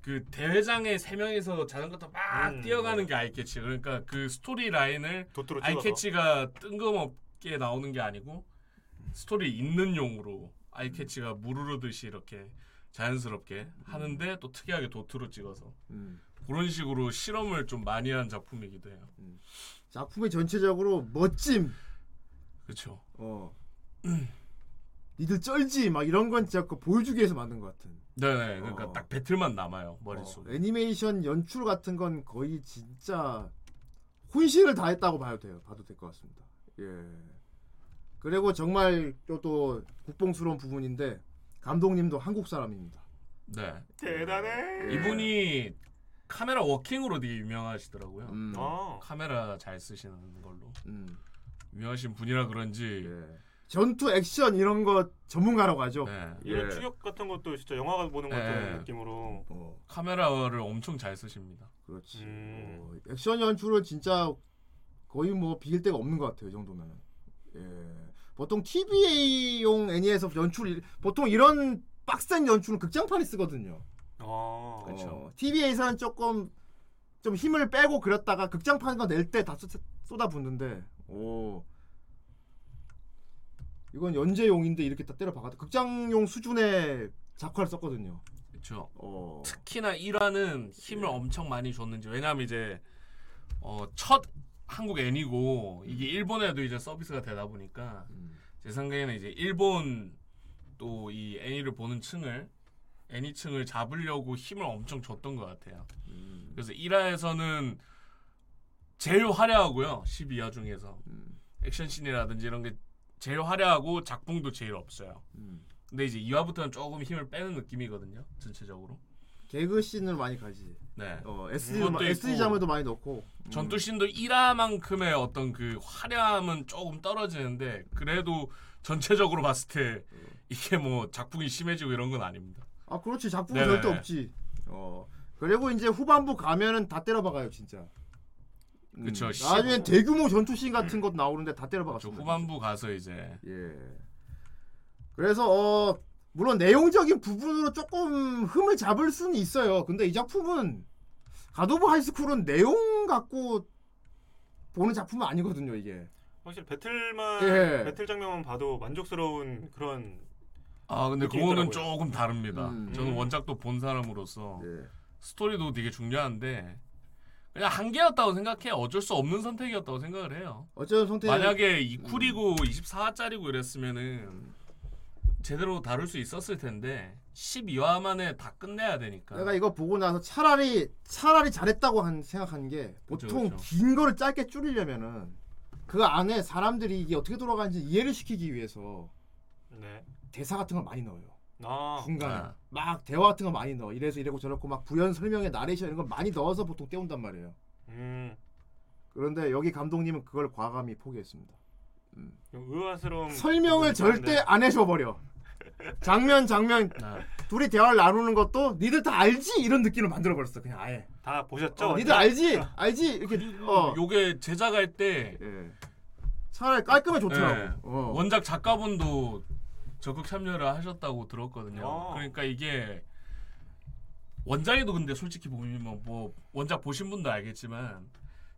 그 대회장에 세 명이서 자전거 타고 막 음, 뛰어가는 네. 게 eyecatch. 그러니까 그 story line을. eyecatch가 뜬금없게 나오는 게 아니고 스토리 있는 용으로 eyecatch가 물 흐르듯이 이렇게 자연스럽게 하는데 또 특이하게 도트로 찍어서 음. 그런 식으로 실험을 좀 많이 한 작품이기도 해요. 작품이 전체적으로 멋짐, 그렇죠. 어, 니들 쩔지 막 이런 건 진짜 그 보여주기 위해서 만든 것 같은. 네네. 그러니까 어. 딱 배틀만 남아요 머릿속에. 어, 애니메이션 연출 같은 건 거의 진짜 혼신을 다했다고 봐도 돼요. 봐도 될 것 같습니다. 예. 그리고 정말 또, 또 국뽕스러운 부분인데 감독님도 한국 사람입니다. 네. 대단해. 예. 이분이 카메라 워킹으로 되게 유명하시더라고요. 음. 아. 카메라 잘 쓰시는 걸로 음. 유명하신 분이라 그런지 예. 전투 액션 이런 거 전문가라고 하죠. 네. 이런 예. 추격 같은 것도 진짜 영화 보는 것 같은 예. 느낌으로. 어, 카메라를 엄청 잘 쓰십니다. 그렇지. 음. 어, 액션 연출은 진짜 거의 뭐 비길 데가 없는 것 같아요. 이 정도면은. 예. 보통 TVA용 애니에서 연출 이- 보통 이런 빡센 연출은 극장판이 쓰거든요. 아. 어, TVA에서는 조금 좀 힘을 빼고 그렸다가 극장판 거낼때 다 쏟아붓는데 오 이건 연재용인데 이렇게 다 때려 박았다. 극장용 수준의 작화를 썼거든요. 그렇죠. 어. 특히나 1화는 힘을 엄청 많이 줬는지 왜냐하면 이제 어, 첫 한국 애니고 이게 일본에도 이제 서비스가 되다 보니까 음. 제 생각에는 이제 일본 또 이 애니를 보는 층을 애니층을 잡으려고 힘을 엄청 줬던 것 같아요. 음. 그래서 1화에서는 제일 화려하고요. 12화 중에서 음. 액션씬이라든지 이런 게 제일 화려하고 작품도 제일 없어요. 음. 근데 이제 2화부터는 조금 힘을 빼는 느낌이거든요. 전체적으로. 개그 씬을 많이 가지. 네. 어, SD 그것도 SD 있고. 장면도 많이 넣고. 음. 전투 씬도 1화만큼의 어떤 그 화려함은 조금 떨어지는데 그래도 전체적으로 봤을 때 이게 뭐 작품이 심해지고 이런 건 아닙니다. 아 그렇지 작품 네네. 절대 없지. 어 그리고 이제 후반부 가면은 다 때려박아요 진짜. 음, 그쵸, 나중엔 대규모 전투 씬 같은 것도 나오는데 다저 때려박았어. 후반부 가서 이제 예. 그래서 어 물론 내용적인 부분으로 조금 흠을 잡을 수는 있어요. 근데 이 작품은 가도브 하이스쿨은 내용 갖고 보는 작품은 아니거든요 이게. 확실히 배틀만 예. 배틀 장면만 봐도 만족스러운 그런 아 근데 그거는. 조금 다릅니다. 음. 저는 음. 원작도 본 사람으로서 예. 스토리도 되게 중요한데 그냥 한계였다고 생각해. 어쩔 수 없는 선택이었다고 생각을 해요. 어쩌면 성태 만약에 이 쿨이고 24화짜리고 이랬으면은 제대로 다룰 수 있었을 텐데 12화 만에 다 끝내야 되니까. 내가 이거 보고 나서 차라리 차라리 잘했다고 한 생각한 게 그쵸, 보통 그쵸. 긴 거를 짧게 줄이려면은 그 안에 사람들이 이게 어떻게 돌아가는지 이해를 시키기 위해서 네. 대사 같은 걸 많이 넣어요. 아. 중간에 아. 막 대화 같은 거 많이 넣어. 이래서 이래고 저렇고 막 부연 설명에 나레이션 이런 거 많이 넣어서 보통 때운단 말이에요. 음. 그런데 여기 감독님은 그걸 과감히 포기했습니다. 좀 의아스러운 설명을 부분이 절대 있는데. 안 해줘 버려. 장면 장면 아, 둘이 대화를 나누는 것도 니들 다 알지 이런 느낌을 만들어 버렸어. 그냥 아예. 다 보셨죠? 어, 니들 알지 알지 이렇게 어. 요게 제작할 때 예. 차라리 깔끔해 좋더라고. 예. 어. 원작 작가분도 적극 참여를 하셨다고 들었거든요. 아. 그러니까 이게 원작에도 근데 솔직히 보면 뭐 원작 보신 분도 알겠지만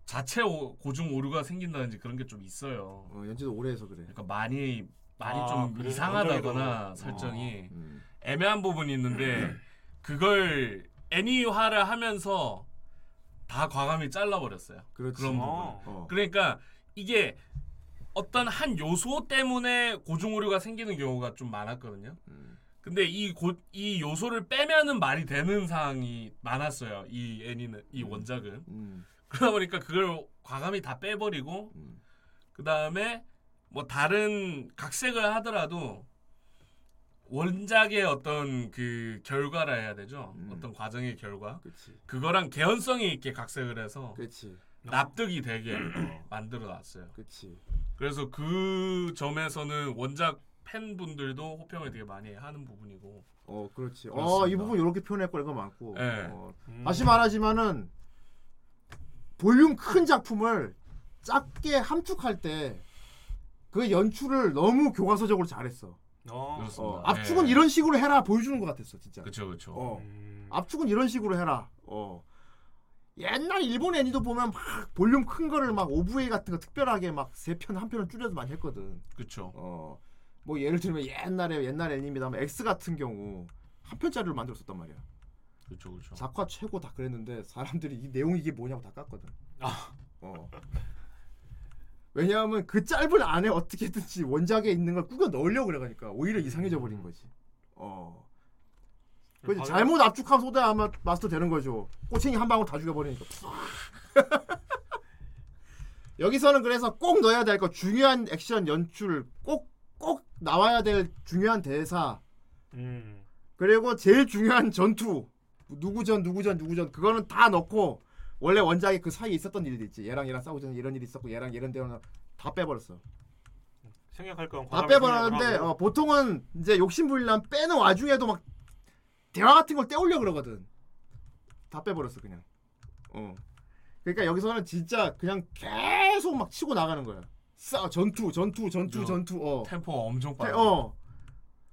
자체 오- 고중 오류가 생긴다든지 그런 게 좀 있어요. 어, 연지도 오래 해서 그래. 그러니까 많이 많이 아, 좀 그래요? 이상하다거나? 설정이 음. 애매한 부분이 있는데 그걸 애니화를 하면서 다 과감히 잘라버렸어요. 그렇지. 그런 부분. 아. 어. 그러니까 이게 어떤 한 요소 때문에 고중 오류가 생기는 경우가 좀 많았거든요. 음. 근데 이, 고, 이 요소를 빼면은 말이 되는 상황이 많았어요. 이 애니는 이 원작은 음. 그러다 보니까 그걸 과감히 다 빼버리고 음. 그 다음에 뭐 다른 각색을 하더라도 원작의 어떤 그 결과라 해야 되죠. 음. 어떤 과정의 결과 그렇지. 그거랑 개연성이 있게 각색을 해서 그렇지. 납득이 되게 만들어 놨어요. 그렇지. 그래서 그 점에서는 원작 팬분들도 호평을 되게 많이 하는 부분이고 어, 그렇지. 어, 그렇습니다. 이 부분 이렇게 표현할 거리가 많고. 네. 어, 음. 다시 말하지만은 볼륨 큰 작품을 작게 함축할 때 그 연출을 너무 교과서적으로 잘했어. 어. 그렇습니다. 어, 압축은 네. 이런 식으로 해라 보여주는 것 같았어, 진짜. 그렇죠, 그렇죠. 어, 음. 압축은 이런 식으로 해라. 어. 옛날 일본 애니도 보면 막 볼륨 큰 거를 막 오브웨이 같은 거 특별하게 막 세 편 한 편을 줄여서 많이 했거든. 그렇죠. 어. 뭐 예를 들면 옛날에 옛날 애니입니다만 X 같은 경우 한 편짜리를 만들었었단 말이야. 그렇죠, 그렇죠. 작화 최고 다 그랬는데 사람들이 이 내용 이게 뭐냐고 다 깠거든. 어. 왜냐하면 그 짧은 안에 어떻게든지 원작에 있는 걸 꾸겨 넣으려고 그래가니까 오히려 이상해져 버린 거지. 어. 그 방금- 잘못 압축하면 소다 아마 마스터 되는 거죠. 꼬챙이 한 방울 다 죽여버리니까. 여기서는 그래서 꼭 넣어야 될 거 중요한 액션 연출 꼭 꼭 나와야 될 중요한 대사 음. 그리고 제일 중요한 전투 누구전 누구전 누구전 그거는 다 넣고 원래 원작에 그 사이에 있었던 일들 있지. 얘랑 얘랑 싸우고 전에 이런 일이 있었고 얘랑 이런 데는 다 빼버렸어. 생략할 건다 빼버렸는데 어, 보통은 이제 욕심 부리려면 빼는 와중에도 막 대화 같은 걸 떼오려 그러거든. 다 빼버렸어 그냥. 어. 그러니까 여기서는 진짜 그냥 계속 막 치고 나가는 거야. 싸 전투 전투 전투 그죠. 전투 어. 템포가 엄청 태- 빨라. 어.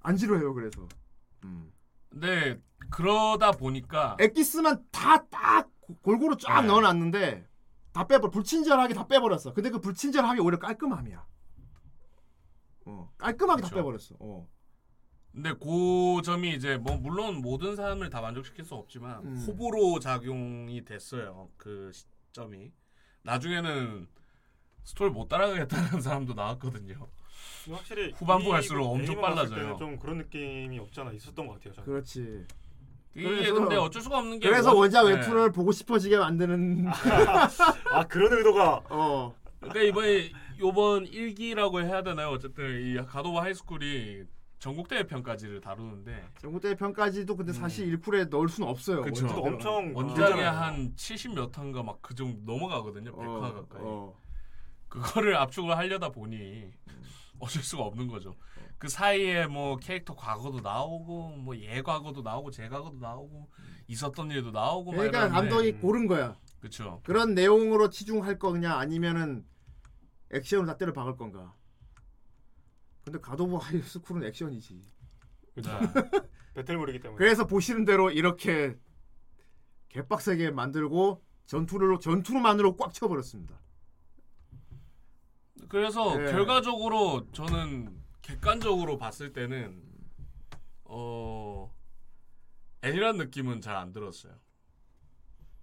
안 지루해요 그래서. 음. 근데 그러다 보니까 엑기스만 다 딱 골고루 쫙 네. 넣어놨는데 다 빼버 불친절하게 다 빼버렸어. 근데 그 불친절함이 오히려 깔끔함이야. 어 깔끔하게 다 그쵸. 빼버렸어. 어. 근데 그 점이 이제 뭐 물론 모든 사람을 다 만족시킬 수 없지만 음. 호불호 작용이 됐어요. 그 시점이 나중에는 스토리 못 따라가겠다는 사람도 나왔거든요. 확실히 후반부 이 갈수록 엄청 빨라져요. 좀 그런 느낌이 없잖아 있었던 것 같아요. 저는. 그렇지. 이게 그래서- 근데 어쩔 수가 없는 게 그래서 원- 원작 네. 웹툰을 보고 싶어지게 만드는 아 그런 의도가 어 그러니까 이번에 요번 1기라고 해야 되나요? 어쨌든 이 가도바 하이스쿨이 전국 대회 편까지를 다루는데 전국대회 편까지도 근데 사실 일쿨에 넣을 수는 없어요. 음. 그쵸. 원작대로. 엄청 원작에 길잖아요. 한 70몇 화인가 막 그 정도 넘어가거든요. 100화 어, 가까이. 어. 그거를 압축을 하려다 보니 어쩔 수가 없는 거죠. 그 사이에 뭐 캐릭터 과거도 나오고 뭐얘 과거도 나오고 제 과거도 나오고 있었던 일도 나오고 막 그러니까 감독이 고른 거야. 그쵸. 그런 내용으로 치중할 거냐 아니면은 액션으로 다 때려 박을 건가. 근데 가도브 하이스쿨은 액션이지. 그쵸. 네. 배틀물이기 때문에. 그래서 보시는 대로 이렇게 개빡세게 만들고 전투를 전투로만으로 꽉 쳐버렸습니다. 그래서 예. 결과적으로 저는 객관적으로 봤을 때는 어 애니란 느낌은 잘 안 들었어요.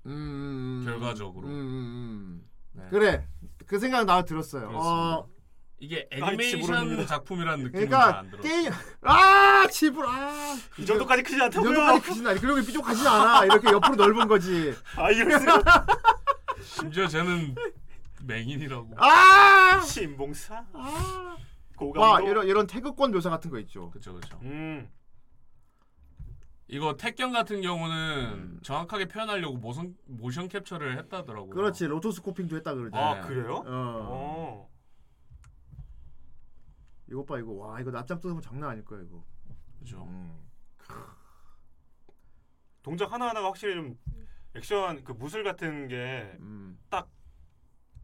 음, 결과적으로. 음, 음, 음. 네. 그래 그 생각 나 들었어요. 그렇습니다. 어, 이게 아이, 애니메이션. 작품이라는 느낌은 잘 그러니까 안 들었어요. 게임 아 지불 아. 이 정도까지 크지 이 않다고요. 정도까지 크진 않아. 그리고 삐죽하진 않아. 이렇게 옆으로 넓은 거지. 아 이럴 수가. 심지어 쟤는 맹인이라고. 아! 신봉사. 아! 고감도. 와 이런 이런 태극권 묘사 같은 거 있죠. 그쵸. 음. 이거 택견 같은 경우는 정확하게 표현하려고 모션 모션 캡처를 했다더라고요. 그렇지 로토스코핑도 했다 그러지. 아 네. 그래요? 어. 어. 이거 봐 이거 와 이거 납작 뜯으면 장난 아닐 거야 이거. 그죠. 음. 동작 하나 하나가 확실히 좀 액션 그 무술 같은 게 음.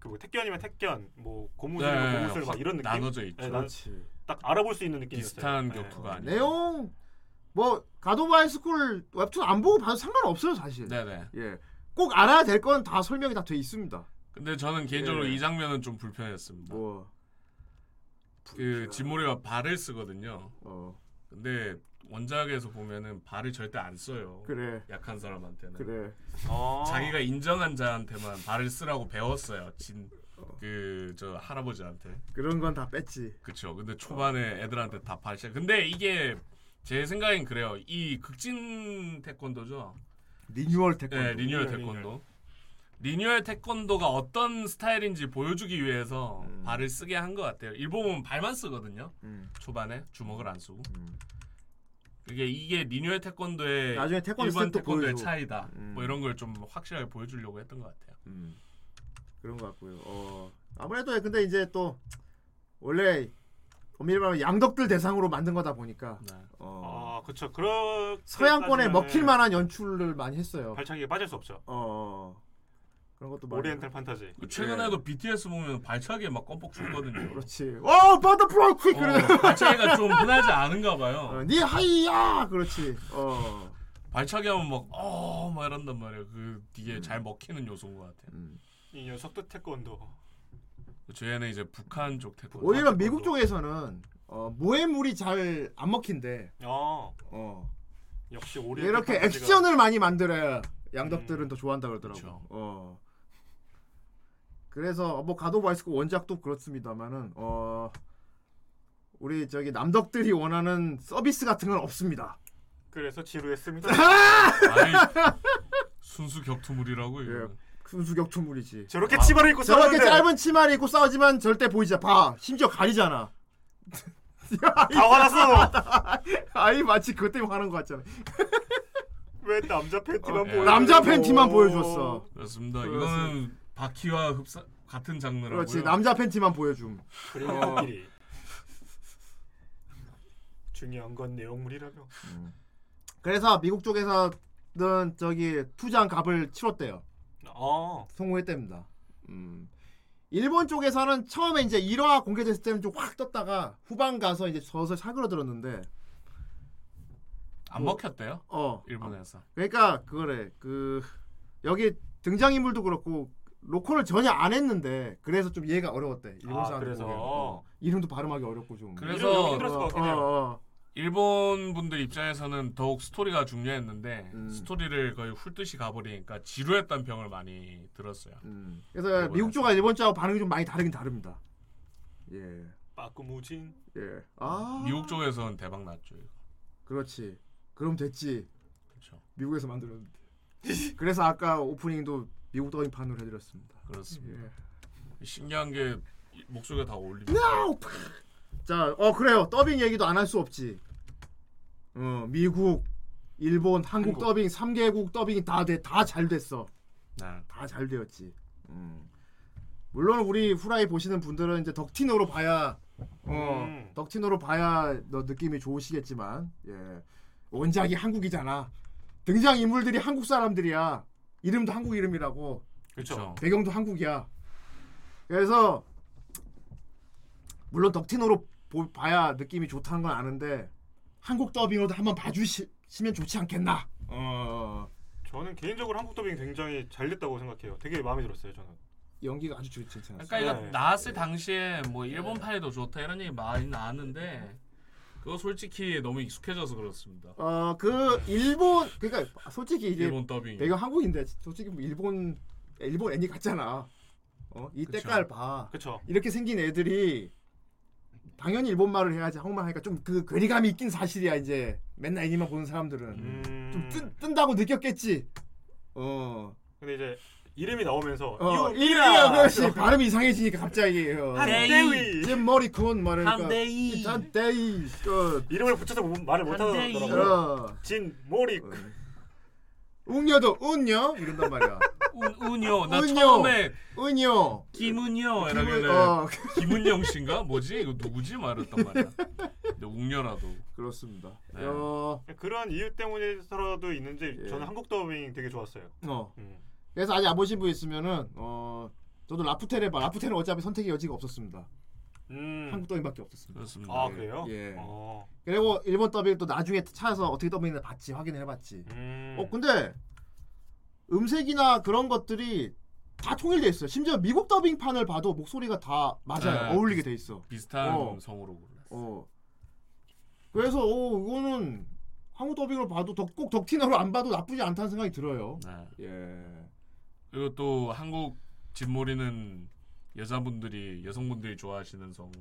그뭐 택견이면 택견, 뭐 고무술이면 네, 고무술 막확 이런 느낌. 나눠져 있죠. 네, 난 그렇지. 딱 알아볼 수 있는 느낌이었어요. 비슷한 네. 격투가 아니에요. 내용 뭐 갓 오브 하이스쿨 웹툰 안 보고 봐도 상관없어요 사실. 네네. 예. 꼭 알아야 될 건 다 설명이 다 돼 있습니다. 근데 저는 개인적으로 예. 이 장면은 좀 불편했습니다. 뭐 그 진모리가 발을 쓰거든요. 어. 근데 원작에서 보면은 발을 절대 안 써요. 그래. 약한 사람한테는. 그래. 어. 자기가 인정한 자한테만 발을 쓰라고 배웠어요. 진 그 저 할아버지한테. 그런 건 다 뺐지. 그쵸. 근데 초반에 애들한테 다 발 써. 근데 이게 제 생각엔 그래요. 이 극진 태권도죠. 리뉴얼 태권도. 네, 리뉴얼 리뉴얼, 태권도. 리뉴얼 태권도가 어떤 스타일인지 보여주기 위해서 음. 발을 쓰게 한 것 같아요. 일부러 발만 쓰거든요. 음. 초반에 주먹을 안 쓰고. 음. 그게 이게 리뉴얼 태권도의 나중에 태권도 일본 스텝도 태권도의 보여주고. 차이다. 음. 뭐 이런 걸 좀 확실하게 보여주려고 했던 것 같아요. 음. 그런 것 같고요. 어. 아무래도 근데 이제 또 원래 엄밀히 말하면 양덕들 대상으로 만든 거다 보니까 네. 어. 아 그렇죠. 그런 서양권에 먹힐 만한 연출을 많이 했어요. 발차기에 빠질 수 없죠. 어. 그런 것도 많이 oriental fantasy. 그 최근에도 BTS 보면 발차기에 막 껌뻑 죽거든요. 그렇지. 와, butterfly kick 그래. 어, 발차기가 좀 흔하지 않은가 봐요. 어, 니 하이야. 그렇지. 어. 발차기 하면 막, 어, 막 이런단 말이에요. 그 뒤에 잘 먹히는 요소인 것 같아요. 음. 이 녀석도 태권도. 저희는 이제 북한 쪽 태권도. 오히려 태권도. 미국 쪽에서는 어, 모해물이 잘 안 먹힌대. 어 어. 역시 오리엔탈 이렇게 판타지가- 액션을 많이 만들어야 양덕들은 음. 더 좋아한다 그러더라고. 그쵸. 어. 그래서 뭐 가도 바이스코 원작도 그렇습니다만은 어 우리 저기 남덕들이 원하는 서비스 같은 건 없습니다. 그래서 지루했습니다. 아이, 순수 격투물이라고 이거. 예. 순수 격투물이지. 저렇게 치마를 입고 저렇게 싸우는데 짧은 치마를 입고 싸우지만 절대 보이지. 봐. 심지어 가리잖아. 다 화났어. 아이 마치 그것 때문에 화난 것 같잖아. 왜 남자 팬티만 어, 보여? 남자 팬티만 보여줬어. 그렇습니다. 그렇습니다. 이거는 바퀴와 흡사 같은 장르라고요. 그렇지 남자 팬티만 보여줌. 그리고끼리 중요한 건 내용물이라며. 그래서 미국 쪽에서는 저기 투자한 값을 치렀대요. 어. 성공했답니다. 음. 일본 쪽에서는 처음에 이제 1화 공개됐을 때는 좀 확 떴다가 후반 가서 이제 서서히 사그러들었는데 안 먹혔대요. 어 일본에서. 그러니까 그거래 그 여기 등장인물도 그렇고 로컬을 전혀 안 했는데 그래서 좀 이해가 어려웠대 일본 아, 사람들 그래서? 어. 이름도 발음하기 어렵고 좀 그래서 이름 힘들었을 것 같긴 해요. 어, 어. 일본 분들 입장에서는 더욱 스토리가 중요했는데 음. 스토리를 거의 훌듯이 가버리니까 지루했다는 평을 많이 들었어요. 음. 그래서 일본에서. 미국 쪽과 일본 쪽하고 반응이 좀 많이 다르긴 다릅니다. 예. 빠꾸무진. 예. 아. 미국 쪽에서는 대박 났죠. 이거. 그렇지. 그럼 됐지. 그렇죠. 미국에서 만들었는데. 그래서 아까 오프닝도 미국 더빙 판으로 해드렸습니다. 그렇습니다. 예. 신기한 게 목소리가 다 어울립니다. 자, 어 그래요. 더빙 얘기도 안 할 수 없지. 어, 미국, 일본, 한국, 한국. 더빙 3개국 더빙이 다 돼, 다 잘 됐어. 네. 다잘 되었지. 음. 물론 우리 후라이 보시는 분들은 이제 덕티노로 봐야 어, 음. 덕티노로 봐야 너 느낌이 좋으시겠지만 예. 원작이 한국이잖아. 등장 인물들이 한국 사람들이야. 이름도 한국 이름이라고. 그렇죠. 배경도 한국이야. 그래서 물론 덕티노로 보- 봐야 느낌이 좋다는 건 아는데 한국 더빙으로도 한번 봐주시면 좋지 않겠나. 어, 저는 개인적으로 한국 더빙 굉장히 잘 됐다고 생각해요. 되게 마음에 들었어요, 저는. 연기가 아주 좋지 않았어. 그러니까 이거 네. 나왔을 당시에 뭐 일본판이 더 좋다 이런 얘기 많이 나왔는데 그거 솔직히 너무 익숙해져서 그렇습니다. 어, 그 일본 그러니까 솔직히 이제 일본 더빙. 배경 한국인데 솔직히 뭐 일본 일본 애니 같잖아. 어, 이 그쵸. 때깔 봐. 그렇죠. 이렇게 생긴 애들이 당연히 일본 말을 해야지 한국말 하니까 좀 그 괴리감이 있긴 사실이야 이제 맨날 애니만 보는 사람들은 음. 좀 뜬, 뜬다고 느꼈겠지. 어, 근데 이제 이름이 나오면서 어, 이거 이리야 그렇지 발음이 이상해지니까 갑자기 어. 한대위 잼 머리콘 말하니까 한대이. 한대이 그 이름을 붙여서 못- 말을 못 한대위. 하더라고요. 어, 진 모리 웅녀도 은녀 이런단 말이야. 운, 운요. 나 운요. 처음에 은녀. 김은요 김은- 이러길래 어, 김은영 씨인가 뭐지 이거 누구지 말했단 말이야. 근데 웅녀라도. 그렇습니다. 네. 어, 그런 이유 때문에서라도 있는지 예. 저는 한국 더빙 되게 좋았어요. 어. 음. 그래서 아직 안 보신 분 있으면은 어 저도 라푸텔에 봐. 라푸텔은 어차피 선택의 여지가 없었습니다. 음. 한국 더빙밖에 없었습니다. 그렇습니다. 아 그래요? 예. 어. 그리고 일본 더빙 또 나중에 찾아서 어떻게 더빙을 봤지 확인을 해봤지. 음. 어 근데 음색이나 그런 것들이 다 통일돼 있어요. 심지어 미국 더빙판을 봐도 목소리가 다 맞아요. 네. 어울리게 돼 있어. 비슷한 어. 성으로 골랐어. 어. 그래서 어 이거는 한국 더빙을 봐도 덕, 꼭 덕티너로 안 봐도 나쁘지 않다는 생각이 들어요. 네. 예. 그리고 또 한국 진몰이는 여자분들이 여성분들이 좋아하시는 성우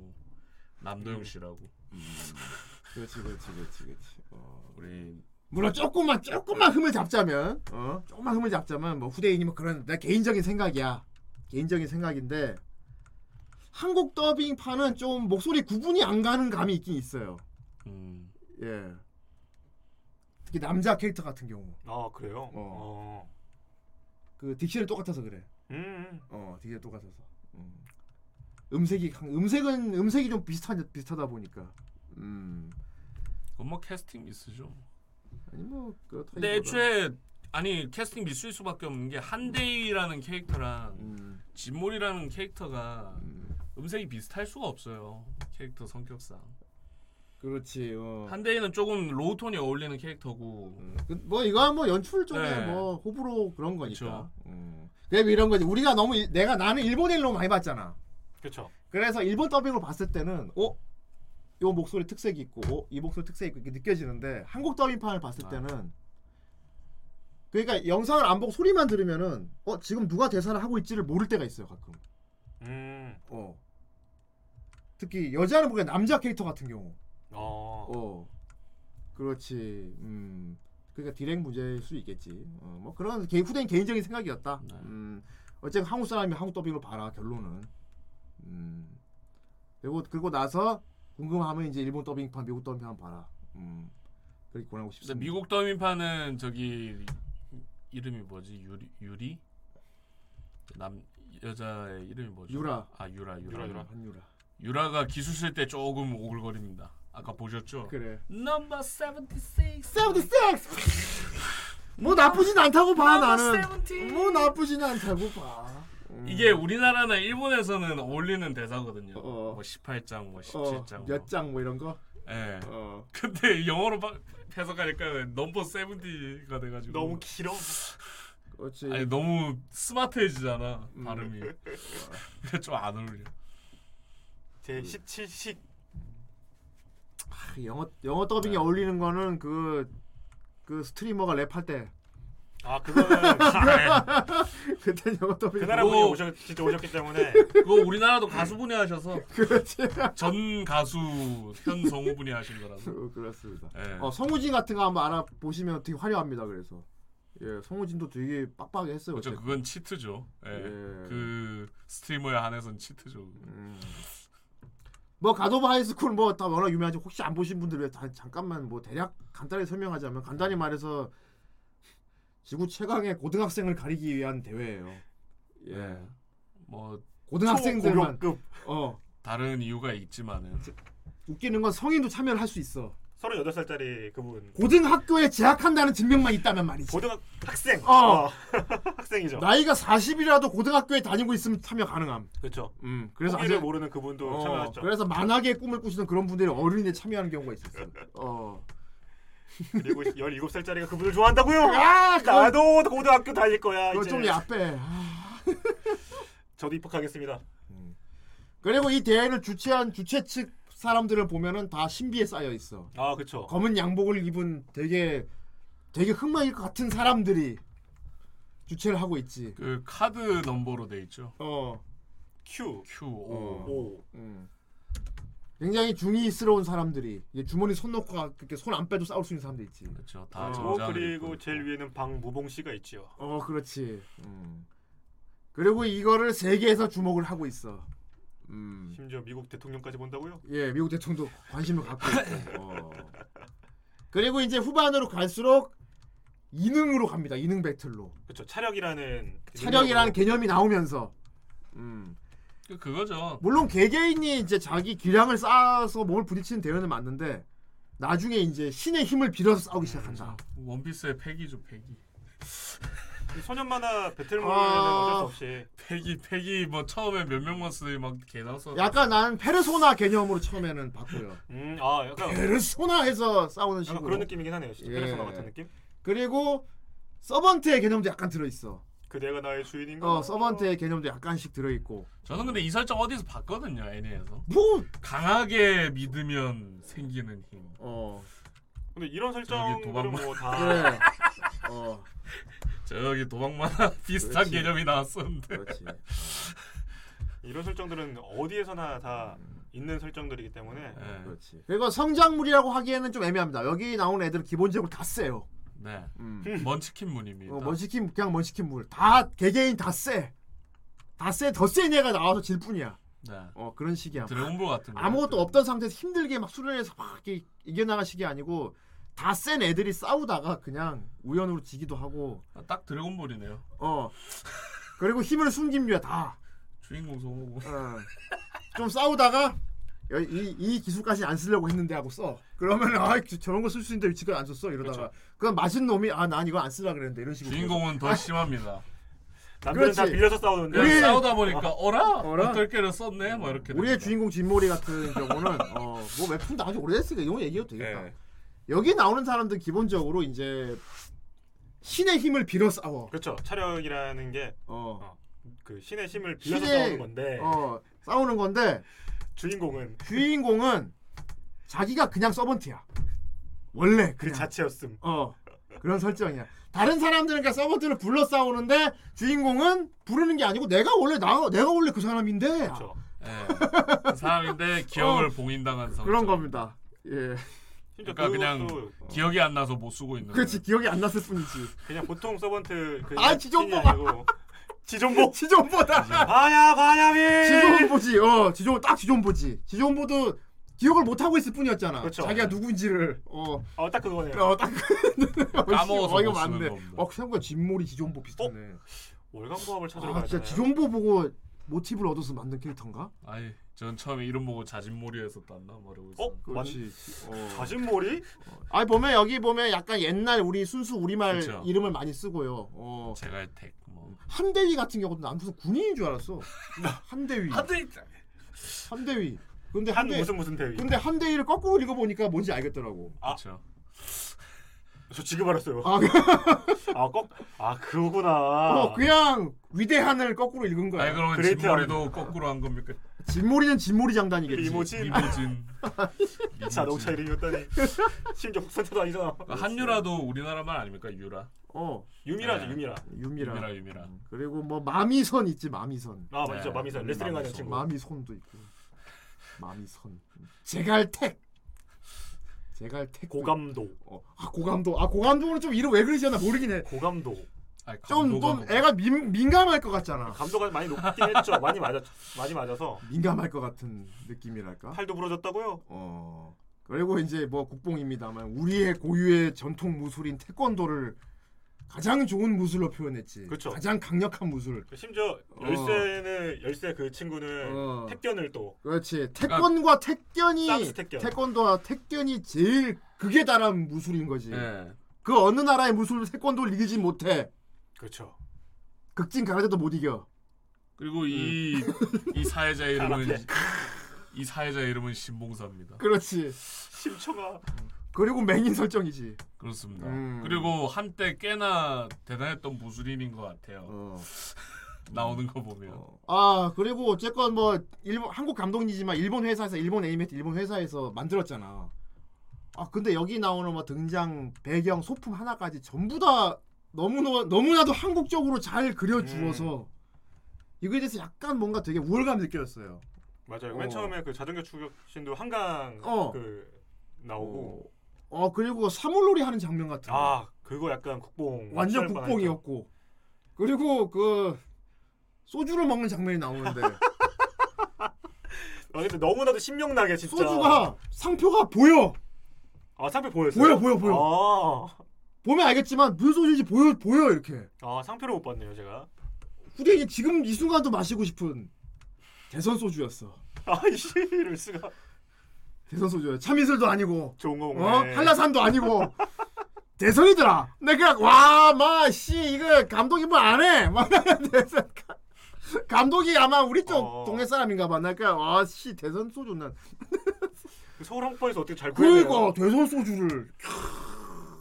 남도영 씨라고 그렇지, 그렇지, 그렇지, 그렇지. 어. 우리 물론 조금만 조금만 흠을 잡자면 어 조금만 흠을 잡자면 뭐 후대인이 뭐 그런 내 개인적인 생각이야 개인적인 생각인데 한국 더빙판은 좀 목소리 구분이 안 가는 감이 있긴 있어요 음, 예 특히 남자 캐릭터 같은 경우 아 그래요? 어. 어. 그 딕션이 똑같아서 그래 음. 어 딕션이 똑같아서 음. 음색이 강- 음색은 음색이 좀 비슷하 비슷하다 보니까 음 그건 뭐 캐스팅 미스죠. 아니 뭐 그렇다 근데 애초에 아니 캐스팅 미스일 수밖에 없는 게 한대위라는 캐릭터랑 음, 진모리라는 캐릭터가 음, 음색이 비슷할 수가 없어요. 캐릭터 성격상. 그렇지 어. 한대위는 조금 low tone이 어울리는 캐릭터고 음, 그, 뭐 이거 뭐 연출 쪽에 네. 뭐 호불호 그런 거니까. 그쵸. 음. 그래 이런 거지. 우리가 너무 일- 내가 나는 일본인을 너무 많이 봤잖아. 그렇죠. 그래서 일본 더빙으로 봤을 때는 어? 요 목소리 특색이 있고 어? 이 목소리 특색이 있고 이렇게 느껴지는데 한국 더빙판을 봤을 아. 때는 그러니까 영상을 안 보고 소리만 들으면은 어 지금 누가 대사를 하고 있지를 모를 때가 있어요 가끔. 음. 어. 특히 여자는 보기엔 남자 캐릭터 같은 경우. 어. 어. 그렇지. 음. 그러니까 디렉 문제일 수 있겠지. 어, 뭐 그런 개, 후대인 개인적인 생각이었다. 네. 음. 어쨌든 한국 사람이 한국 더빙으로 봐라 결론은. 음. 그리고 그리고 나서 궁금하면 이제 일본 더빙판, 미국 더빙판 봐라. 음. 그렇게 권하고 싶습니다. 미국 더민판은 저기 이름이 뭐지? 유리 유리? 남 여자의 이름이 뭐죠? 유라. 아 유라 유라. 유라, 유라. 한유라. 유라가 기술 쓸 때 조금 오글거립니다. 아까 보셨죠? 그래. 넘버 76. 76. 뭐 나쁘진 않다고 봐 나는. 70. 뭐 나쁘진 않다고 봐. 음. 이게 우리나라나 일본에서는 어울리는 대사거든요. 어. 뭐 18장, 뭐 어, 17장. 몇장뭐 이런 거. 예. 어. 근데 영어로 바- 해석하니까 넘버 70가 돼가지고 너무 길어. 그렇지. 아니 너무 스마트해지잖아 음. 발음이. 좀 안 어울려. 제 17식 아, 영어 영어 더빙에 네. 어울리는 거는 그 그 스트리머가 랩할 때 아 그거는 그때 영어 더빙 그 나라 오. 분이 오셨 진짜 오셨기 때문에 그거 우리나라도 가수분이 하셔서 그렇지. 전 가수 현 성우분이 하신 거라서. 어, 그렇습니다. 예. 어, 성우진 같은 거 한번 알아 보시면 되게 화려합니다. 그래서 예, 성우진도 되게 빡빡하게 했어요. 그렇죠. 그때. 그건 cheat죠. 예. 예. 그 streamer에 한해선 cheat죠. 음. 뭐 갓 오브 하이스쿨 뭐 다 워낙 유명하지 혹시 안 보신 분들 위해 다- 잠깐만 뭐 대략 간단히 설명하자면 간단히 말해서 지구 최강의 고등학생을 가리기 위한 대회예요. 예. 네. 뭐 고등학생들만 어 다른 이유가 있지만은 웃기는 건 성인도 참여를 할 수 있어. 38살짜리 그분 고등학교에 재학한다는 증명만 있다면 말이지. 고등 학생 어. 어. 학생이죠. 나이가 40이라도 고등학교에 다니고 있으면 참여 가능함. 그렇죠. 음. 그래서 아주 모르는 그분도 어, 참여했죠. 그래서 만화계의 꿈을 꾸시는 그런 분들이 어린이에 참여하는 경우가 있었어. 어. 그리고 17살짜리가 그분을 좋아한다고요? 야, 그건, 나도 고등학교 다닐 거야. 그건 이제. 좀 야빼. 아. 저도 입학하겠습니다. 그리고 이 대회를 주최한 주최 측 사람들을 보면은 다 신비에 쌓여 있어. 아 그렇죠. 검은 양복을 입은 되게 되게 흑마일 것 같은 사람들이 주최를 하고 있지. 그 카드 넘버로 돼 있죠. 어. Q Q O. 어. O 음. 굉장히 중이스러운 사람들이 이제 주머니 손 넣고 그렇게 손 안 빼도 싸울 수 있는 사람들 있지. 그렇죠. 다 어, 정장을 그리고 제일. 위에는 방무봉 씨가 있지요. 어, 그렇지. 음. 그리고 이거를 세계에서 주목을 하고 있어. 음. 심지어 미국 대통령까지 본다고요? 예, 미국 대통령도 관심을 갖고 있고. 어. 그리고 이제 후반으로 갈수록 이능으로 갑니다. 이능 배틀로. 그렇죠. 차력이라는 차력이라는 개념이 나오면서. 음. 그- 그거죠. 물론 개개인이 이제 자기 기량을 쌓아서 몸을 부딪히는 대회는 맞는데 나중에 이제 신의 힘을 빌어서 싸우기 시작한다. 원피스의 패기죠, 패기. 이 소년 만화 배틀몰에는 아. 어쩔 수 없이 패기, 패기 뭐 처음에 몇 명만 쓰더니 막 개 나서. 약간 나는 페르소나 개념으로 처음에는 봤고요. 음, 아 약간, 페르소나에서 싸우는 약간 식으로. 그런 느낌이긴 하네요. 진짜 예. 페르소나 같은 느낌? 그리고 서번트의 개념도 약간 들어 있어. 그대가 나의 주인인가? 어, 서번트의 개념도 약간씩 들어 있고. 저는 근데 이 설정 어디서 봤거든요, 애니에서. 뭐 강하게 믿으면 생기는 힘. 어. 근데 이런 저기 설정들은 도망만- 뭐다 그래. 어. 저기 도박만화 비슷한 그렇지. 개념이 나왔었는데. 그렇지. 이런 설정들은 어디에서나 다 있는 설정들이기 때문에 네. 그렇지. 그리고 성장물이라고 하기에는 좀 애매합니다. 여기 나오는 애들은 기본적으로 다 세요. 네. 음. 먼치킨 문입니다. 어, 먼치킨 그냥 먼치킨 물. 다 개개인 다 세. 다 세. 더센 애가 나와서 질 뿐이야. 네. 어, 그런 식이야. 드래곤볼 같은 거. 아무것도 없던 상태에서 힘들게 막 수련해서 막 이겨나갈 식이 아니고 다 센 애들이 싸우다가 그냥 우연으로 지기도 하고 아, 딱 드래곤볼이네요. 어 그리고 힘을 숨긴 류야 다 주인공 성우고. 어. 좀 싸우다가 여- 이, 이 기술까지 안 쓰려고 했는데 하고 써 그러면 아 저런 거 쓸 수 있는데 지금 안 썼어 이러다가 그건 맞은 놈이 아 난 이거 안 쓰려 그랬는데 이런 식으로 주인공은 더 심합니다. 남들은 다 그렇지. 빌려서 싸우는데 우리- 싸우다 보니까 어라? 어라? 어떨 게를 썼네? 뭐 이렇게. 우리의 됩니다. 주인공 진모리 같은 경우는 어 뭐 웹툰도 아주 오래됐으니까 이런 거 얘기해도 되겠다 예. 여기 나오는 사람들 기본적으로 이제 신의 힘을 빌어 싸워 그렇죠. 차력이라는 게그 어, 신의 힘을 빌려서 신의- 싸우는 건데 어 싸우는 건데 주인공은 주인공은 자기가 그냥 서번트야. 원래 그 그냥 자체였음. 어 그런 설정이야. 다른 사람들은 그냥 서번트를 불러 싸우는데 주인공은 부르는 게 아니고 내가 원래 나 내가 원래 그 사람인데 그렇죠. 예. 그 사람인데 기억을 봉인당한 성. 그런 겁니다. 예, 그러니까 그냥 그것도 기억이 안 나서 못 쓰고 있는. 그렇지 기억이 안 났을 뿐이지. 그냥 보통 서번트 그 아. 아니고 지존보 지존보다 바야 바야미 지존보지. 어 지존 딱 지존보지. 지존보도 기억을 못 하고 있을 뿐이었잖아. 그렇죠. 자기가 누군지를 어, 어, 딱 그거네요. 어, 딱 까먹어서 어, 이거 맞네. 어, 생각보다 진모리 지존보 비슷하네. 월광보합을 찾으러 아, 가야 진짜? 지존보 보고 모티브를 얻어서 만든 캐릭터인가? 아이, 전 처음에 이름 보고 자진몰이에서 땄나 말하고 있어. 어? 그렇지. 어. 자진몰이? 아니 보면 여기 보면 약간 옛날 우리 순수 우리말 그쵸. 이름을 많이 쓰고요. 어. 제갈택 뭐. 한대위 같은 경우도 난 무슨 군인인 줄 알았어. 한대위. 하드 한대위. 근데 한 한대 무슨 무슨 대위? 근데 한대위를 거꾸로 읽어보니까 뭔지 알겠더라고. 아. 그렇죠. 저 지금 알았어요. 아, 아, 꼭, 아, 그거구나. 어, 그냥 위대한을 거꾸로 읽은 거야. 아니 그러면 great 진모리도 거꾸로 한 겁니까? 진모리는 진모리 장단이겠지. 이모진. 이모진. 자동차 이름이었다니. 심지어 국산차도 아니잖아. 그러니까 한유라도 우리나라 말 아닙니까? 유라. 어, 유미라지, 네. 유미라. 유미라. 유미라 유미라. 그리고 뭐 마미선 있지, 마미선. 아, 맞죠. 네. 마미선. 레슬링 하는. 친구. 마미손도 있고. 마미선. 제갈택. 제갈택. 고감도. 어, 아 고감도. 아 고감도는 좀 이름 왜 그러지 나 모르긴 해. 고감도. 아니, 좀 감도가 좀 뭐- 애가 민, 민감할 것 같잖아. 감도가 많이 높긴 했죠. 많이 맞았, 많이 맞아서. 민감할 것 같은 느낌이랄까. 팔도 부러졌다고요? 어. 그리고 이제 뭐 국뽕입니다만 우리의 고유의 전통 무술인 태권도를 가장 좋은 무술로 표현했지. 그쵸. 가장 강력한 무술. 심지어 열쇠는 열쇠 그 친구는 어. 택견을 또 그렇지. 태권과 택견이 싹스 택견. 태권도와 택견이 제일 극에 달한 무술인 거지. 예. 그 어느 나라의 무술로 태권도를 이기지 못해. 그렇죠. 극진 가라데도 못 이겨. 그리고 이 이 사회자 이름은 이 사회자 이름은 신봉사입니다. 그렇지. 심청아. 그리고 맹인 설정이지. 그렇습니다. 음. 그리고 한때 꽤나 대단했던 무술인인 것 같아요. 어. 나오는 거 보면. 아 그리고 어쨌건 뭐 일본 한국 감독이지만 일본 회사에서 일본 애니메이트 일본 회사에서 만들었잖아. 아 근데 여기 나오는 뭐 등장 배경 소품 하나까지 전부 다 너무나 너무나도 한국적으로 잘 그려주어서 이거에 대해서 약간 뭔가 되게 우월감 느꼈어요. 맞아요. 어. 맨 처음에 그 자전거 추격신도 한강 어. 그 나오고 어 그리고 사물놀이 하는 장면 같은 거. 아 그거 약간 국뽕. 완전. 국뽕이었고. 그리고 그 소주를 먹는 장면이 나오는데. 아 근데 너무나도 신명나게 진짜. 소주가 상표가 보여. 아 상표 보였어요? 보여 보여 보여. 아, 보면 알겠지만 무슨 소주인지 보여 보여 이렇게. 아 상표를 못 봤네요 제가. 후대인이 지금 이 순간도 마시고 싶은 대선 소주였어. 아이씨 이럴 수가 대선 소주야 참이슬도 아니고. 좋은 거어 먹네. 한라산도 아니고. 대선이더라. 내가 와마씨 이거 감독이 뭐 안 해? 막 대선 가- 감독이 아마 우리 쪽 어. 동네 사람인가 봐. 그러니까 와씨 대선 소주 난그 서울 항공권에서 어떻게 잘 구해내요. 그러니까 대선 소주를.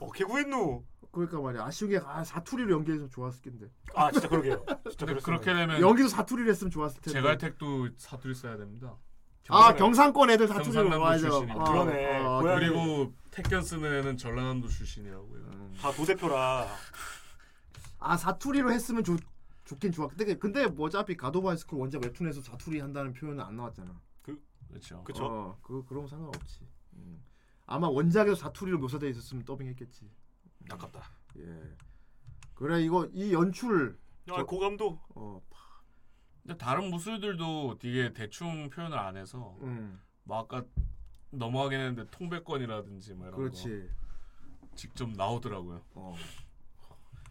어떻게 구했노. 그러니까 말이야. 아쉬우게 아 사투리로 연기해서 좋았을 텐데. 아 진짜 그러게요. 진짜. 그렇게 되면 여기도 사투리를 했으면 좋았을 텐데. 제갈택도 사투리 써야 됩니다. 아 경상권 애들 사투리로 경상남도 출신이고. 어, 그러네. 어, 그리고 택견 쓰는 애는 전라남도 출신이라고요. 다 도대표라 아 사투리로 했으면 좋 좋긴 좋았. 근데 근데 뭐 어차피 가도바이스쿨 원작 웹툰에서 사투리 한다는 표현은 안 나왔잖아. 그렇죠. 그쵸 어, 그 그런 상관없지. 음. 아마 원작에서 사투리로 묘사돼 있었으면 더빙했겠지. 아깝다 예. 그래 이거 이 연출 야 고감도 어, 근데 다른 무술들도 되게 대충 표현을 안 해서 음, 뭐 아까 넘어가긴 했는데 통백권이라든지 뭐 이런 그렇지. 거 직접 나오더라고요. 어.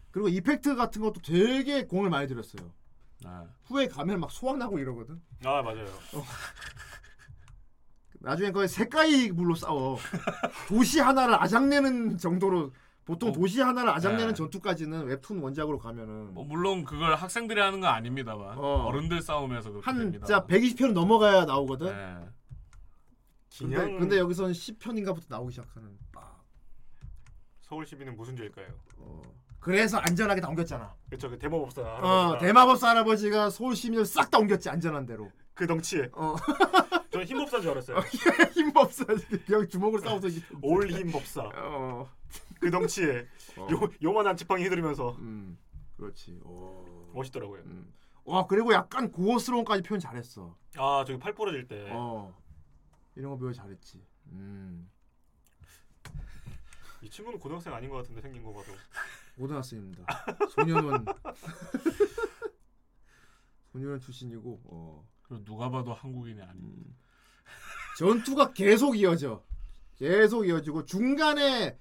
그리고 이펙트 같은 것도 되게 공을 많이 들였어요. 아, 후에 가면 막 소환하고 이러거든. 아 맞아요 나중에 거의 색깔이 물로 싸워. 도시 하나를 아작내는 정도로 보통 어. 도시 하나를 아작내는 네. 전투까지는 웹툰 원작으로 가면은 뭐 물론 그걸 학생들이 하는 건 아닙니다만 어. 어. 른들 싸움에서 그렇게 한 됩니다. 진짜 120편 넘어가야 나오거든. 네. 근데, 그냥 근데 여기서는 10편인가부터 나오기 시작하는. 빡. 서울 시민은 무슨 죄일까요 어. 그래서 안전하게 다 옮겼잖아. 그쵸 그 대마법사 어, 할아버지가 대마법사 할아버지가 서울 시민을 싹 다 옮겼지 안전한 대로. 그 덩치에 어. 저는 힘법사인 줄 알았어요 힘 없어. 그냥 주먹으로 싸워서 이기. 올 힘법사 어. 그 덩치에 어. 요 요만한 지팡이 휘두르면서 음. 그렇지. 오. 멋있더라고요 음. 와 그리고 약간 고어스러움까지 표현 잘했어. 아 저기 팔 부러질 때 어. 이런 거 표현 잘했지. 음. 이 친구는 고등학생 아닌 것 같은데 생긴 거 봐도 고등학생입니다. 소년원. 소년원 출신이고. 어. 그리고 누가 봐도 한국인이 아닌. 음. 전투가 계속 이어져. 계속 이어지고 중간에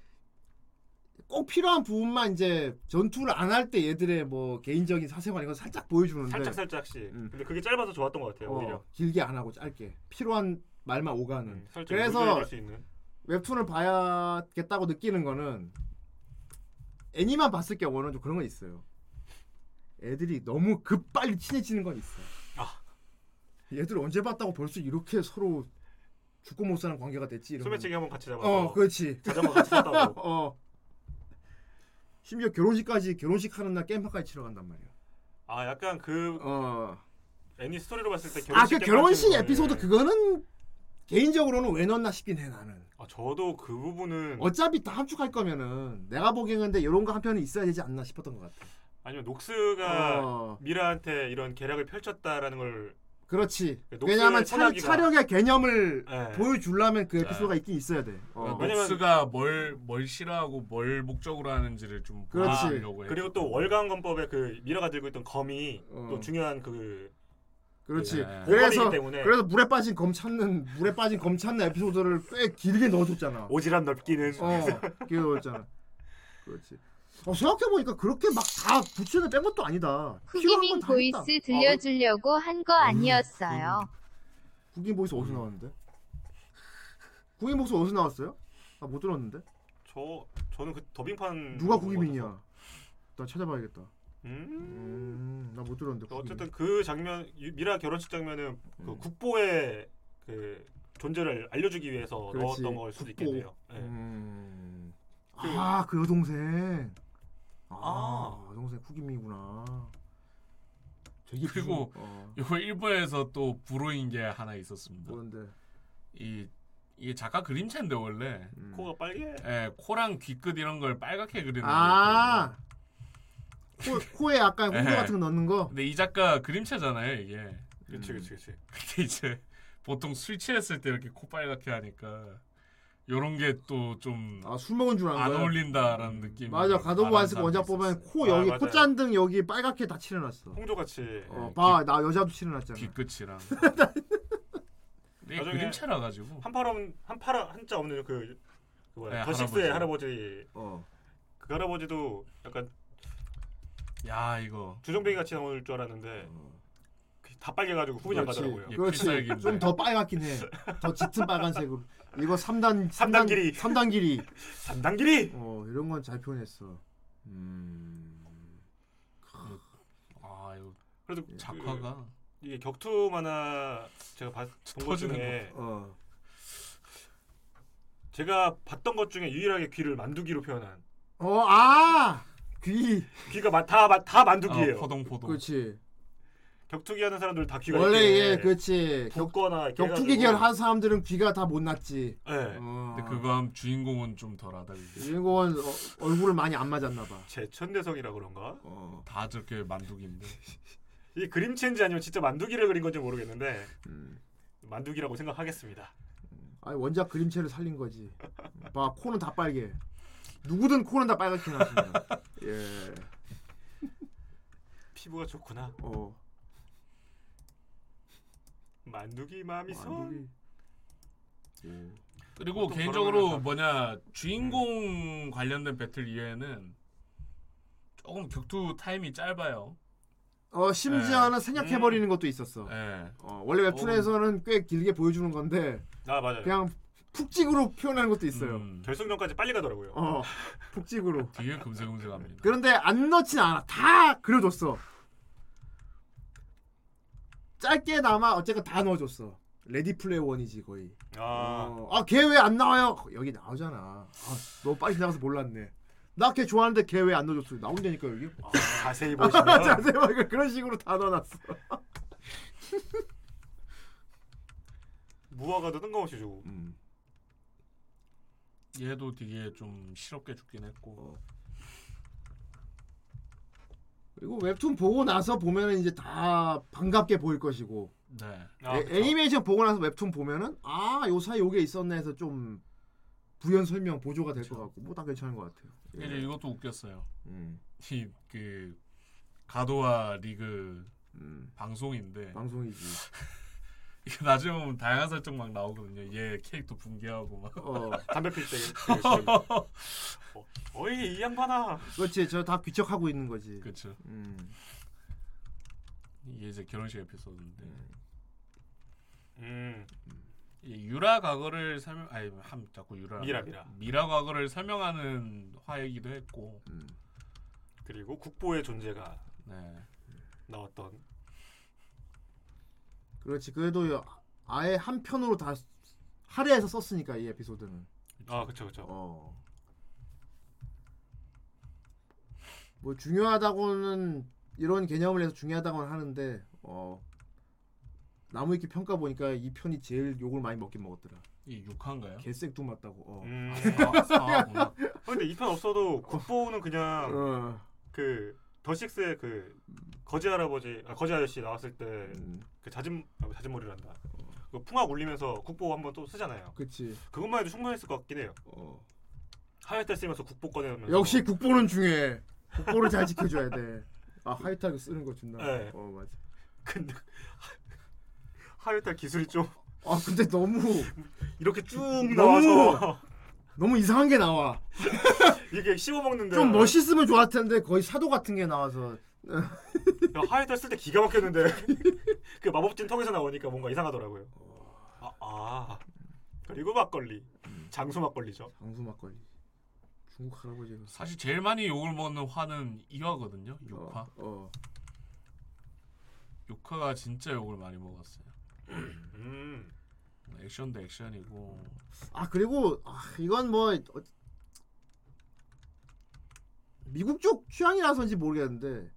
꼭 필요한 부분만 이제 전투를 안 할 때 얘들의 뭐 개인적인 사생활 이거 살짝 보여주는데 살짝 살짝씩. 음. 근데 그게 짧아서 좋았던 것 같아요. 오히려. 어, 길게 안 하고 짧게 필요한 말만 오가는. 음, 살짝 그래서 수 있는. 웹툰을 봐야겠다고 느끼는 거는 애니만 봤을 경우는 좀 그런 건 있어요. 애들이 너무 급 빨리 친해지는 건 있어. 아. 얘들 언제 봤다고 벌써 이렇게 서로 죽고 못 사는 관계가 됐지. 이런 소매치기 한번 같이 잡아서. 어, 그렇지. 자전거 같이 탔다고. 어. 심지어 결혼식까지 결혼식 하는 날 게임파까지 치러 간단 말이야. 아 약간 그 어. 애니 스토리로 봤을 때 아, 결혼식 그때 결혼식 빠지는 에피소드 거에- 그거는 개인적으로는 왜 넣나 싶긴 해 나는. 아, 저도 그 부분은 어차피 다 함축할 거면은 내가 보기에는 근데 이런 거 한 편은 있어야 되지 않나 싶었던 것 같아. 아니면 녹스가 어. 미라한테 이런 계략을 펼쳤다라는 걸 그렇지. 녹스의 왜냐하면 차, 차력의 개념을 네. 보여주려면 그 에피소드가 있긴 있어야 돼. 어. 왜냐면- 녹스가 뭘, 뭘 싫어하고 뭘 목적으로 하는지를 좀 그렇지. 보여주려고 해. 그리고 또 월간검법에 그 미라가 들고 있던 검이 어. 또 중요한 그 그렇지. 네. 그래서 공범이기 때문에. 그래서 물에 빠진 검 찾는 물에 빠진 검 찾는 에피소드를 꽤 길게 넣어줬잖아. 오지랖 넓기는 어, 길게 넣었잖아. 그렇지. 어, 생각해 보니까 그렇게 막다 붙이는 뺀 것도 아니다. 필요한 후기민 건다 했다. 보이스 들려주려고 한 거 아니었어요. 국인 보이스 어디서 나왔는데? 국인 보이스 어디서 나왔어요? 나 못 들었는데. 저 저는 그 더빙판 누가? 있어서. 나 찾아봐야겠다. 음. 음, 나 못 들었는데. 국인. 어쨌든 그 장면 유- 미라 결혼식 장면은 그 음. 국보의 그 존재를 알려주기 위해서 그렇지. 넣었던 걸 수도 국보. 있겠네요. 예. 음. 그- 아, 그 여동생. 아, 아. 여동생 쿠기미구나. 되게 그리고 어, 이거 일본에서 또 불호인 게 하나 있었습니다. 뭔데? 이 이게 작가 그림체인데 원래 음. 코가 빨개. 예, 코랑 귀끝 이런 걸 빨갛게 그리는 아, 코, 코에 약간 홍조 예. 같은 거 넣는 거. 근데 이 작가 그림체잖아요 이게. 그렇지 음. 그렇지 그렇지. 근데 이제 보통 술 취했을 때 이렇게 코 빨갛게 하니까 요런 게 또좀안 아, 술 먹은 줄 아는 거야. 어울린다라는 느낌. 맞아, 가도부 안쓰고 원작 보면 코 아, 여기 맞아요. 콧잔등 여기 빨갛게 다 칠해놨어. 홍조 같이. 어, 예, 봐, 나 여자도 칠해놨잖아. 귀끝이랑. 이게 나중에 그림체라 가지고. 한파름 한파라 한자 없는 그, 그 뭐야 네, 더식스의 할아버지. 어, 그 할아버지도 약간 야 이거 주정뱅이 같이 나올 줄 알았는데 그다 빨개가지고 후분이 안 그렇지. 가더라고요. 예, 그렇지. 필살기인데. 좀 더 빨갛긴 해. 더 짙은 빨간색으로. 이거 3단, 삼단 길이. 3단 길이. 삼단길이. 어, 이런 건 잘 표현했어. 음. 아 이거 그래도 작화가 그, 이게 격투 만화 제가 봤, 본것 터지는 중에 어. 제가 봤던 것 중에 유일하게 귀를 만두기로 표현한 어, 아! 귀. 귀가 마, 다, 마- 다 만두기예요. 어, 포동 포동. 그렇지. 격투기 하는 사람들 다 귀가 원래 예, 그렇지. 격, 붓거나 이렇게 격투기. 계열 하는 사람들은 귀가 다 못 났지. 예. 어. 근데 그거 하면 주인공은 좀 덜하다. 주인공은 어, 얼굴을 많이 안 맞았나 봐. 제 천대성이라 그런가? 어. 다 저렇게 만두기인데. 이 그림체인지 아니면 진짜 만두기를 그린 건지 모르겠는데 음. 만두기라고 생각하겠습니다. 아니 원작 그림체를 살린 거지. 봐 코는 다 빨개. 누구든 코는 다 빨갛게 나왔습니다. 예. 피부가 좋구나. 어. 만두기 마미소. 만두기. 오. 그리고 개인적으로. 뭐냐 주인공 관련된 배틀 이외에는 조금 격투 타임이 짧아요. 어 심지어는 네. 생략해 음. 버리는 것도 있었어. 예. 어, 원래 웹툰에서는 꽤 길게 보여주는 건데 아 맞아요. 그냥 푹찍으로 표현하는 것도 있어요. 음, 결승전까지 빨리 가더라고요. 어 푹찍으로. 되게 금세금세갑니다. 그런데 안 넣진 않아. 다 그려줬어. 짧게나마 어쨌든 다 넣어줬어. 레디 플레이어 원이지 거의. 아 어, 아걔 왜 안 나와요? 여기 나오잖아. 아, 너무 빨리 지나가서 몰랐네. 나 걔 좋아하는데 걔 왜 안 넣어줬어? 나온다니까 여기. 아, 자세히 보시면 자세히 봐 그런 식으로 다 넣어놨어. 무화과도 뜬금없이 주고. 음. 얘도 되게 좀 실없게 죽긴 했고. 그리고 웹툰 보고 나서 보면은 이제 다 반갑게 보일 것이고 네. 아, 애, 그쵸. 애니메이션 보고 나서 웹툰 보면은 아 요 사이 요게 있었네 해서 좀 부연 설명 보조가 될 것 같고 뭐 다 괜찮은 것 같아요. 예. 이제 이것도 웃겼어요. 음, 이그 가도와 리그 음, 방송인데 방송이지. 이게 나중에 보면 다양한 설정 막 나오거든요. 얘 캐릭터 붕괴하고 막. 어. 담배 필 때 어, 어이 이 양반아. 그렇지. 저 다 귀척하고 있는 거지. 그렇죠. 음. 이게 이제 결혼식 에피소드인데. 음. 이 유라 과거를 설명 아니 함 자꾸 유라 미라, 미라. 미라 과거를 설명하는 화이기도 했고. 음. 그리고 국보의 존재가 네. 나왔던 그렇지. 그래도 아예 한 편으로 다 할애해서 썼으니까 이 에피소드는. 아 그쵸 그쵸. 어. 뭐 중요하다고는 이런 개념을 해서 중요하다고는 하는데 어 나무위키 평가 보니까 이 편이 제일 욕을 많이 먹긴 먹었더라. 이 6화인가요? 개색도 맞다고. 어. 음. 아, 사구나. 아, 근데 이 편 없어도 국보는 그냥 어. 그 더식스의 그 거지 할아버지 아, 거지 아저씨 나왔을 때 음. 그 자진 아, 자진몰이란다. 그 풍악 울리면서 국보 한번 또 쓰잖아요. 그치. 그것만 해도 충분했을 것 같긴 해요. 어. 하얗게 쓰면서 국보 꺼내면서 역시 국보는 중요해. 국보를 잘 지켜줘야 돼. 아 하이타그 쓰는 거 존나. 네. 어 맞아. 근데 하얗게 기술이 좀 아 근데 너무 이렇게 쭉 나와서 너무 이상한 게 나와. 이게 씹어 먹는데 좀 멋있으면 좋았을 텐데 거의 사도 같은 게 나와서. 하이탈 쓸 때 기가 막혔는데 그 마법진 통에서 나오니까 뭔가 이상하더라고요. 아, 아. 그리고 막걸리 장수 막걸리죠. 장수 막걸리. 중국 할아버지가. 사실 제일 많이 욕을 먹는 화는 2화거든요. 6화. 어. 어. 6화가 진짜 욕을 많이 먹었어요. 음. 액션도 액션이고 아 그리고 아, 이건 뭐 어, 미국 쪽 취향이라서인지 모르겠는데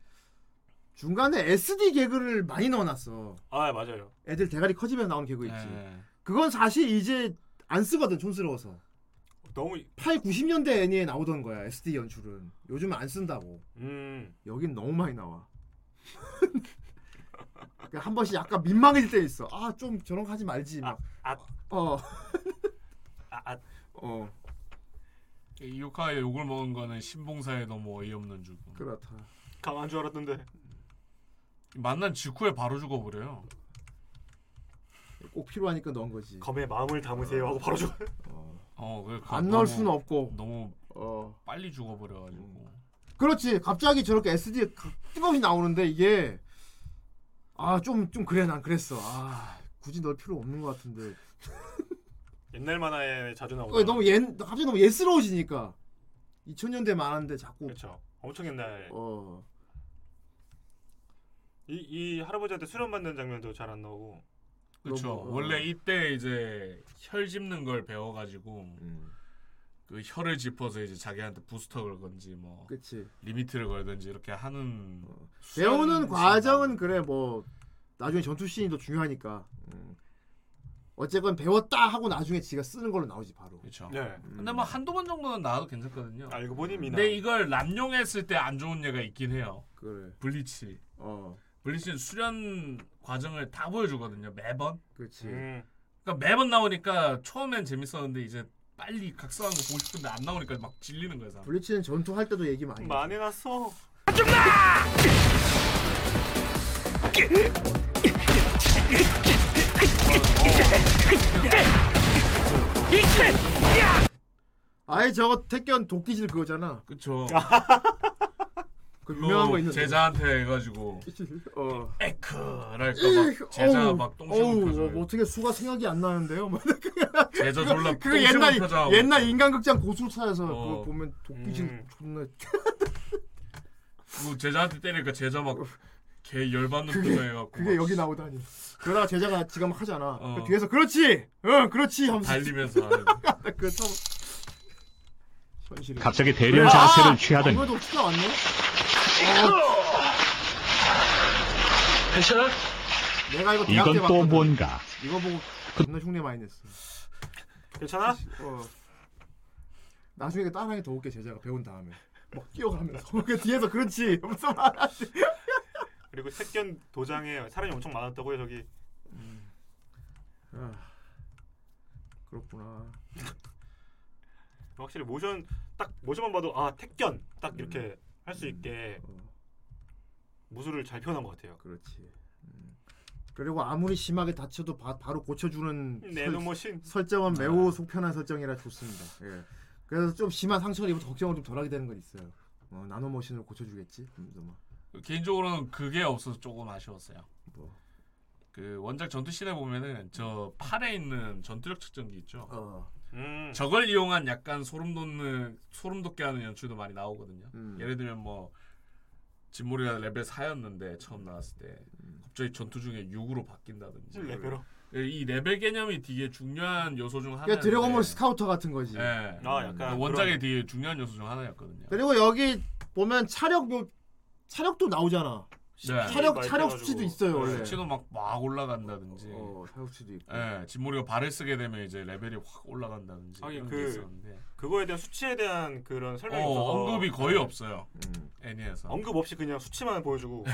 중간에 SD 개그를 많이 넣어놨어. 아 맞아요. 애들 대가리 커지면서 나오는 개그 있지. 네. 그건 사실 이제 안 쓰거든 촌스러워서. 너무 8, 90년대 애니에 나오던 거야 SD 연출은. 요즘은 안 쓴다고. 음. 여긴 너무 많이 나와. 한 번씩 약간 민망해질 때 있어. 아 좀 저런 거 하지 말지 막. 아, 어. 아, 아. 어. 이 6화에 욕을 먹은 거는 신봉사에 너무 어이없는 죽음. 그렇다. 강한 줄 알았는데 만난 직후에 바로 죽어버려요. 꼭 필요하니까 넣은 거지. 검에 마음을 담으세요 하고 바로 죽어. 어, 그안 넣을 수는 없고. 너무 어. 빨리 죽어버려가지고. 그렇지. 갑자기 저렇게 SD 가- 뜬금없이 나오는데 이게 아 좀 좀 그래 난 그랬어. 아 굳이 넣을 필요 없는 것 같은데. 옛날 만화에 자주 어, 나오는 너무 옛 갑자기 너무 예스러워지니까 2000년대 만화인데 자꾸 그렇죠. 엄청 옛날 어 이, 이 할아버지한테 수련 받는 장면도 잘 안 나오고 그렇죠. 어. 원래 이때 이제 혈 짚는 걸 배워가지고 음. 그 혈을 짚어서 이제 자기한테 부스터 걸건지 뭐 그치. limit를 걸든지 이렇게 하는 배우는 수련 과정은. 그래 뭐 나중에 전투 씬이 더 중요하니까. 음. 어쨌건 배웠다 하고 나중에 지가 쓰는 걸로 나오지 바로. 그렇죠. 네. 음. 근데 뭐 한두 번 정도는 나와도 괜찮거든요. 알고 보니 미나 근데 이걸 남용했을 때 안 좋은 예가 있긴 해요. 그래. 블리치. 어. 블리치는 수련 과정을 다 보여주거든요. 매번. 그렇지. 음. 그러니까 매번 나오니까 처음엔 재밌었는데 이제 빨리 각성한 거 보고 싶은데 안 나오니까 막 질리는 거야. 사람. 블리치는 전투할 때도 얘기 많이. 해. 많이 났어. 아예 저거 택견 도끼질 그거잖아. 그쵸. 그 유명한 거 있는데. 제자한테 해가지고 어. 에크랄까 막 제자 어우, 막 어우, 똥심을 펴줘요. 뭐 어떻게 수가 생각이 안 나는데요? 뭐 제자 졸라 그거 똥심을 옛날 펴줘하고 옛날 인간극장 고수 찾아서 어. 그거 보면 도끼질 음. 존나 뭐 제자한테 때리니까 제자 막 개 열받는 표정 해갖고 그게 막 여기 나오다니. 그러다가 제자가 지가 막 하잖아. 어. 그 뒤에서 그렇지, 응, 그렇지 하면서 달리면서 하는 그참 현실이. 갑자기 대련 자세를 아, 취하더니 이거도 추가 왔네. 괜찮아? 내가 이거 대학 때 이건 또 봤거든. 뭔가 이거 보고 존나 흉내 많이 냈어. 괜찮아? 어. 나중에 따라하기 더 웃겨 제자가 배운 다음에 막 뛰어가면서 그 뒤에서 그렇지 하면서 말하지. 그리고 택견 도장에 사람이 엄청 많았다고요 저기. 아, 그렇구나. 확실히 모션 딱 모션만 봐도 아 택견 딱 이렇게 할 수 있게 어, 무술을 잘 표현한 것 같아요. 그렇지. 그리고 아무리 심하게 다쳐도 바, 로 고쳐주는 설, 네노머신. 설 정은 매우 속편한 설정이라 좋습니다. 예. 그래서 좀 심한 상처를 입어도 걱정을 좀 덜하게 되는 건 있어요. 어, 나노머신으로 고쳐주겠지. 막. 개인적으로는 그게 없어서 조금 아쉬웠어요. 뭐. 그 원작 전투 씬에 보면은 저 팔에 있는 전투력 측정기 있죠. 어. 음. 저걸 이용한 약간 소름 돋는 소름 돋게 하는 연출도 많이 나오거든요. 음. 예를 들면 뭐 진모리가 레벨 4였는데 처음 나왔을 때 갑자기 전투 중에 6으로 바뀐다든지 음, 레벨로. 이 레벨 개념이 되게 중요한 요소 중 하나. 그러니까 드래곤볼 스카우터 같은 거지. 예. 아 약간 원작의 되게 중요한 요소 중 하나였거든요. 그리고 여기 보면 차력 요 차력도 나오잖아. 네. 차력 차력. 수치도 있어요 원래. 수치도 막, 막 올라간다든지. 어, 차력 수치도 있고. 예, 진모리가 발을 쓰게 되면 이제 레벨이 확 올라간다든지 이런 그- 게 있었는데 그거에 대한 수치에 대한 그런 어, 설명이 없어서 언급이 거의 없어요 음. 애니에서 언급 없이 그냥 수치만 보여주고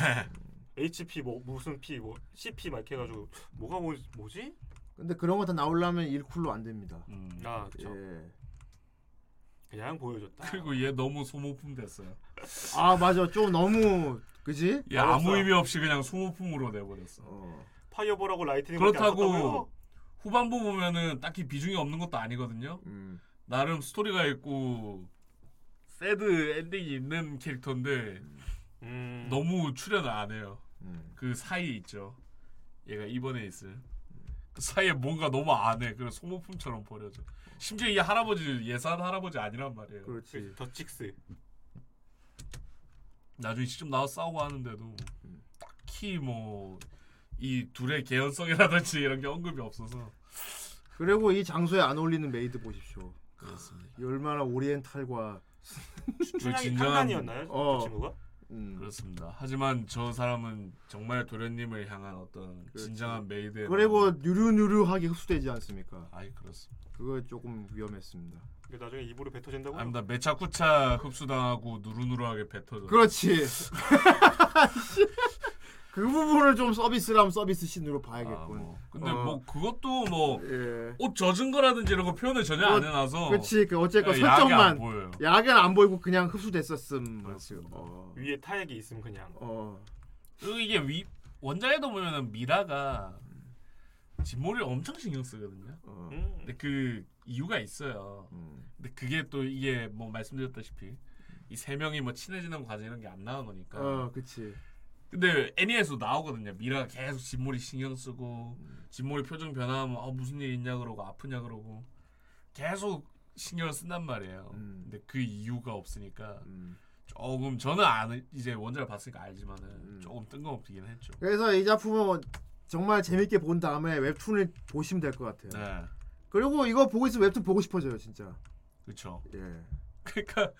HP 뭐 무슨 P 뭐 CP 막 이렇게 해가지고 뭐가 뭐, 뭐지? 근데 그런 거 다 나오려면 1쿨로 안 됩니다. 음. 아 예. 그냥 보여줬다 그리고 얘 너무 소모품 됐어요 아 맞아 좀 너무 그지? 얘 아무. 의미 없이 그냥 소모품으로 내버렸어 어. fireball하고 lightning 그렇다고 후반부 보면은 딱히 비중이 없는 것도 아니거든요 음. 나름 스토리가 있고 sad ending이 있는 캐릭터인데 음, 너무 출연을 안 해요 음. 그 사이에 있죠. 얘가 이번에 있을 그 사이에 뭔가 너무 안 해. 그래 소모품처럼 버려져. 심지어 이 할아버지 예산 할아버지 아니란 말이에요. 그렇지. 그 더 식스 나중에 직접 나와 싸우고 하는데도 딱히 뭐 이 둘의 개연성이라든지 이런 게 언급이 없어서 그리고 이 장소에 안 어울리는 메이드 보십시오. 그렇습니다. 이 얼마나 오리엔탈과 진정한- 칸난이었나요? 어. 그 친구가? 음. 그렇습니다. 하지만 저 사람은 정말 도련님을 향한 어떤 그렇지. 진정한 메이드의 그리고 마음. 뉴류뉴류하게 흡수되지 않습니까? 아이 그렇습니다. 그거 조금 위험했습니다. 이게 나중에 입으로 뱉어진다고? 아닙니다. 메차쿠차 흡수당하고 누르누르하게 뱉어져. 그렇지. 그 부분을 좀 서비스라면 서비스 씬으로 봐야겠군. 아, 뭐. 근데 어. 뭐 그것도 뭐 예. 옷 젖은 거라든지 이런 거 표현을 전혀 뭐, 안 해놔서 그렇지. 그 어쨌건 예, 안 설정만. 약은 안 보이고 그냥 흡수됐었음. 그렇습니다. 어. 위에 타액이 있으면 그냥 어. 그리고 이게 위 원작에도 보면은 미라가 진모를 엄청 신경 쓰거든요. 어. 음. 근데 그 이유가 있어요. 음. 근데 그게 또 이게 뭐 말씀드렸다시피 이 세 명이 뭐 친해지는 과정 이런 게 안 나오니까. 어, 그치. 근데 애니에서 나오거든요. 미라가 계속 진모리 신경 쓰고 진모리 표정 변화하면 아, 무슨 일 있냐 그러고 아프냐 그러고 계속 신경을 쓴단 말이에요. 음. 근데 그 이유가 없으니까 음. 조금 저는 안 이제 원작을 봤으니까 알지만은 음. 조금 뜬금없긴 했죠. 그래서 이 작품은 정말 재밌게 본 다음에 웹툰을 보시면 될 것 같아요. 네, 그리고 이거 보고 있으면 웹툰 보고 싶어져요, 진짜. 그렇죠. 예. 그러니까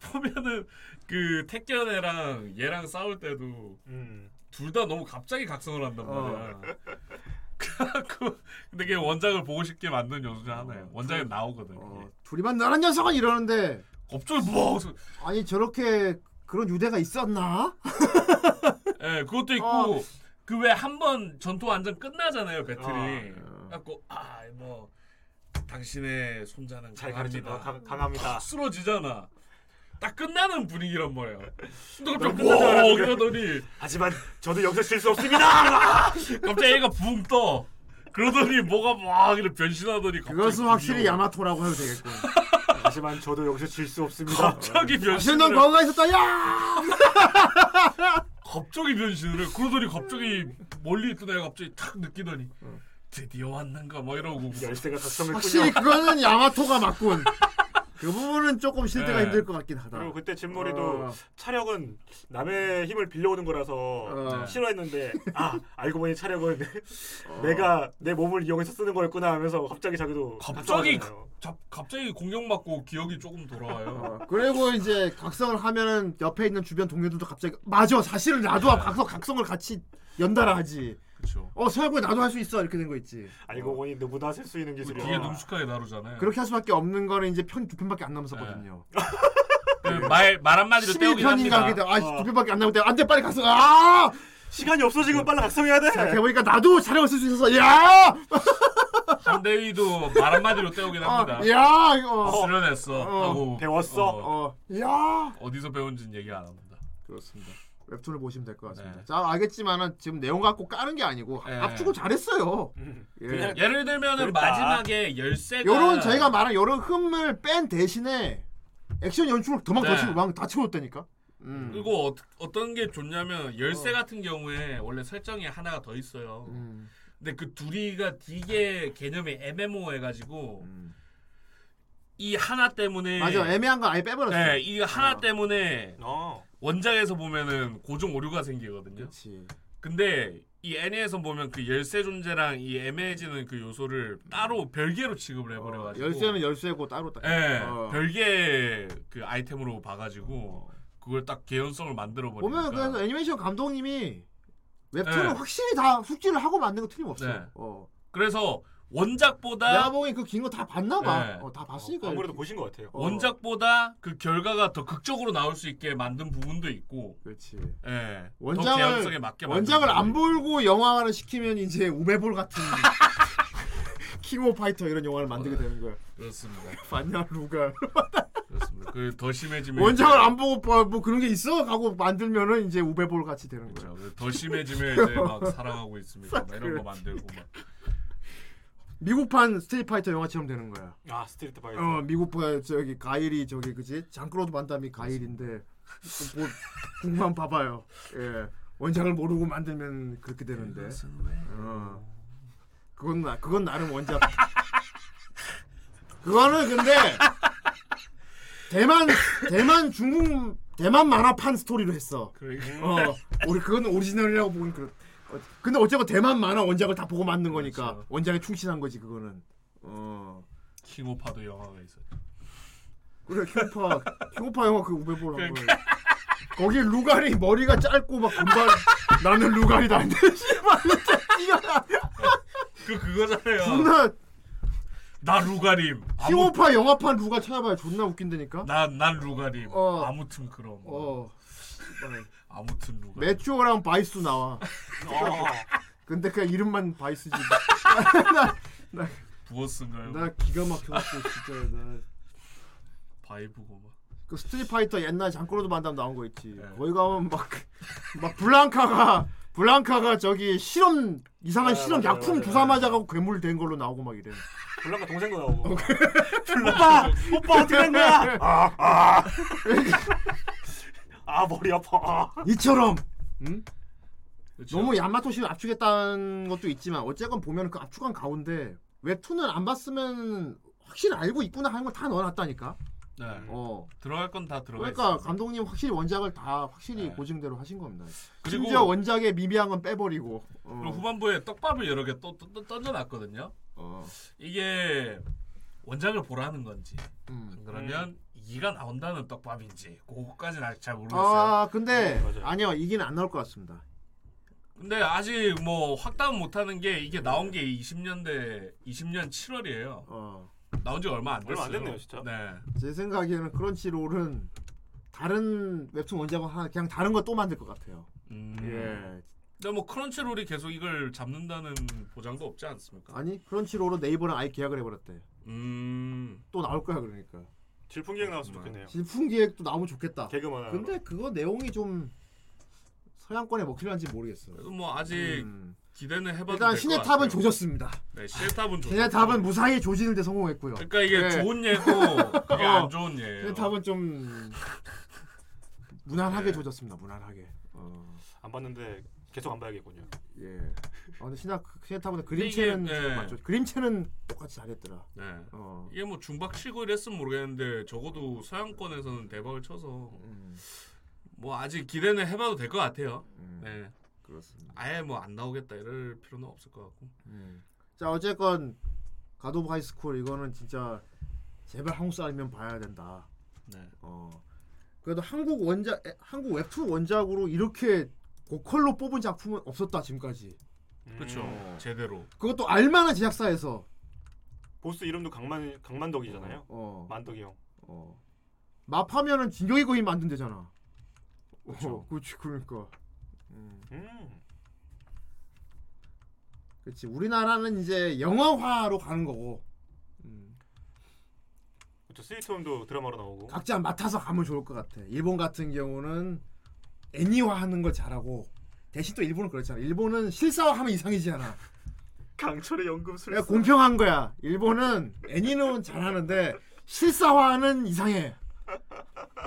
보면은 그 택견애랑 얘랑 싸울 때도 음. 둘 다 너무 갑자기 각성을 한단 어. 말이야. 그 근데 그게 원작을 보고 싶게 만든 요소 중 하나예요. 원작에 나오거든. 어, 요 둘이만 나란 녀석은 이러는데 갑자기 뭐? 아니 저렇게 그런 유대가 있었나? 예, 그것도 있고 어. 그왜 한 번 전투 완전 끝나잖아요 배틀이. 어. 갖고 아뭐 당신의 손자는 잘 가르쳐 강합니다. 어, 강, 강합니다 탁 쓰러지잖아. 딱 끝나는 분위기란 말이야. 근데 갑자기 뭐. 그러더니 하지만 저도 여기서 질수 없습니다 갑자기 얘가 붕 떠. 그러더니 뭐가 막 이렇게 변신하더니 갑자기 그것은 확실히 귀여워. 야마토라고 해도 되겠군. 하지만 저도 여기서 질 수 없습니다 갑자기 당신 변신을 넌 해. 거기가 있었다, 야! 갑자기 변신을 해. 그러더니 갑자기 멀리 있던 애가 갑자기 탁 느끼더니 드디어 왔는가 막 이러고 열쇠가 각성했군요 확실히 그거는 야마토가 맞군. 그 부분은 조금 실드가 네. 힘들 것 같긴 하다. 그리고 그때 진머리도 어. 차력은 남의 힘을 빌려오는 거라서 어. 싫어했는데 아 알고 보니 차력은 어. 내가 내 몸을 이용해서 쓰는 거였구나 하면서 갑자기 자기도 갑자기. 자, 갑자기 공격받고 기억이 조금 돌아와요. 어, 그리고 이제 각성을 하면은 옆에 있는 주변 동료들도 갑자기 맞아 사실은 나도 네. 각성 각성을 같이 연달아 하지. 그렇죠. 어 생각보다 나도 할 수 있어 이렇게 된 거 있지. 알고 보니 누구나 쓸 수 있는 기술이야 되게 능숙하게 다루잖아요. 그렇게 할 수밖에 없는 거는 이제 편 두 편밖에 안 남았었거든요. 그 말, 말 한마디로 때우긴 11편인가 합니다. 하게 돼. 아, 어. 두 편밖에 안 남았대. 안돼 빨리 각성. 아! 시간이 없어 지금 빨리 각성해야 돼 생각해 보니까 나도 촬영을 쓸 수 있어서 야! 한대위도 말 한마디로 때우긴 합니다. 어, 야! 이거. 수련했어 어, 하고 배웠어? 어, 어. 야! 어디서 배운지는 얘기 안 합니다. 그렇습니다. 웹툰을 보시면 될 것 같습니다. 네. 자 알겠지만은 지금 내용 갖고 까는 게 아니고 네. 압축을 잘했어요. 음. 예. 그냥 예를 들면은 그러니까. 마지막에 열쇠가 요런 저희가 말한 요런 흠을 뺀 대신에 액션 연출을 더막 네. 더 치고 막다 채웠다니까. 음. 그리고 어, 어떤 게 좋냐면 열쇠 같은 경우에 원래 설정이 하나가 더 있어요. 음. 근데 그 둘이가 되게 개념이 애매모 해가지고 음. 이 하나 때문에 맞아 애매한 거 아예 빼버렸어. 네, 이 하나 어. 때문에 어. 원작에서 보면은 고정 오류가 생기거든요. 그렇지. 근데 이 애니에서 보면 그 열쇠 존재랑 이 애매해지는 그 요소를 따로 별개로 취급을 어, 해버려가지고 열쇠는 열쇠고 따로 딱. 예, 어. 별개 그 아이템으로 봐가지고 그걸 딱 개연성을 만들어 버리니까 보면 그래서 애니메이션 감독님이 웹툰은 네. 확실히 다 숙지를 하고 만든 거 틀림없어. 네. 어. 그래서 원작보다 내가 보기엔 그 긴 거 다 봤나 봐. 네. 어, 다 봤으니까. 아무래도 이렇게. 보신 것 같아요. 어. 원작보다 그 결과가 더 극적으로 나올 수 있게 만든 부분도 있고, 그렇지. 예, 더 원작을 개연성에 맞게 만든 원작을 안 부분도 보고 영화화를 시키면 이제 우베볼 같은 킹 오브 파이터 이런 영화를 만들게 되는 거야. 있고. 그렇습니다. 반야 루가 그렇습니다. 그 더 심해지면 원작을 안 보고 뭐, 뭐 그런 게 있어 하고 만들면은 이제 우베볼 같이 되는 거야. 그렇죠. 더 심해지면 이제 막 사랑하고 있습니다. 막 이런 거 만들고 막. 미국판 스트리트 파이터 영화처럼 되는 거야. 아 스트리트 파이터. 어 미국판 저기 가일이 저기 그지 장 클로드 반담이 가일인데 뭐 궁만 봐봐요. 예 원작을 모르고 만들면 그렇게 되는데. 어 그건 나 그건 나름 원작. 그거는 근데 대만 대만 중국 대만 만화판 스토리로 했어. 그러니까 어 우리 그건 오리지널이라고 보긴 그렇. 어, 근데 어쨌건 대만 만화 원작을 다 보고 만든 거니까 그렇죠. 원작에 충실한 거지 그거는. 어 킹오파도 영화가 있어요. 그래 킹오파 킹오파 영화 그 우베볼 한 그러니까. 거. 거기 루갈이 머리가 짧고 막 금발 나는 루갈이다. 근데 씨발 이거 그 그거잖아요. 존나 나 루가림. 아무, 킹오파 영화판 루갈 찾아봐야 존나 웃긴다니까. 난난 루가림. 어. 아무튼 그럼. 어 아무튼 루가. 매튜어랑 바이스 나와. 어. 근데 그냥 이름만 바이스지. 부어스인가요? 나 기가 막혀갖고 진짜 나. 바이브고 막. 그 스트리트 파이터 옛날 장꾸로도 만담 나온 거 있지. 네. 거기 가면 막 막 블랑카가 블랑카가 저기 실험 이상한 아, 실험 맞아요, 약품 맞아요. 주사 맞아가고 괴물 된 걸로 나오고 막 이래. 블랑카 동생도 나오고. 오빠 오빠 어떻게 된 거야? 아 아. 아 머리 아파. 아. 이처럼 응? 그렇죠? 너무 야마토시를 압축했다는 것도 있지만 어쨌건 보면 그 압축한 가운데 웹툰을 안 봤으면 확실히 알고 있구나 하는 걸 다 넣어놨다니까. 네. 어. 들어갈 건 다 들어가 그러니까 있어요. 감독님 확실히 원작을 다 확실히 네. 고증대로 하신 겁니다. 그리고- 심지어 원작의 미비한 건 빼버리고. 어. 그리고 후반부에 떡밥을 여러 개 또, 또, 또 던져놨거든요. 어. 이게 원작을 보라는 건지 음. 그러면 이가 나온다는 떡밥인지 그거까지는 아직 잘 모르겠어요. 아 근데 네. 아니요 이기는 안 나올 것 같습니다. 근데 아직 뭐 확답은 못하는 게 이게 나온 게 20년대 20년 7월이에요. 어. 나온 지 얼마 안 됐어요. 얼마 안 됐네요, 진짜. 네. 제 생각에는 크런치롤은 다른 웹툰 하나 그냥 다른 거 또 만들 것 같아요. 음. 예. 근데 뭐 크런치롤이 계속 이걸 잡는다는 보장도 없지 않습니까? 아니 크런치롤은 네이버랑 아예 계약을 해버렸대. 음. 또 나올 거야 그러니까. 질풍기획 나왔으면 좋겠네요. 질풍 기획도 나오면 좋겠다. 개그만. 근데 그거 내용이 좀 서양권에 먹힐런지 모르겠어. 그래도 뭐 아직 음. 기대는 해봐도 일단 신의. 탑은 조졌습니다. 네, 신의 탑은 좋. 신의 탑은 무사히 조지는데 성공했고요. 그러니까 이게 네. 좋은 예고 그게 어. 안 좋은 예예요. 신의 탑은 좀 무난하게 네. 조졌습니다. 무난하게. 어. 안 봤는데 계속 안 봐야겠군요. 예. 아 근데 신의 탑은 근데 그림체는 이게, 예. 맞죠. 그림체는 똑같이 잘했더라. 네. 어. 이게 뭐 중박 치고 이랬으면 모르겠는데 적어도 서양권에서는 대박을 쳐서 음, 뭐 아직 기대는 해봐도 될 것 같아요. 음, 네. 그렇습니다. 아예 뭐 안 나오겠다 이럴 필요는 없을 것 같고. 음. 자 어쨌건 갓 오브 하이스쿨 이거는 진짜 제발 한국 사람이면 봐야 된다. 네. 어. 그래도 한국 원작 에, 한국 웹툰 원작으로 이렇게 고퀄로 뽑은 작품은 없었다 지금까지. 그렇죠. 음. 제대로. 그것도 알만한 제작사에서. 보스 이름도 강만 강만덕이잖아요. 어. 만덕이 형. 어. 마파면은 진격의 거인 만든 데잖아. 그쵸. 어, 그렇지 그러니까. 음. 음. 그렇지. 우리나라는 이제 영화화로 가는 거고. 음. 그렇죠. 스위트홈도 드라마로 나오고. 각자 맡아서 가면 좋을 것 같아. 일본 같은 경우는 애니화하는 걸 잘하고 대신 또 일본은 그렇잖아. 일본은 실사화하면 이상이잖아. 강철의 연금술. 공평한 거야. 일본은 애니는 잘하는데 실사화는 이상해.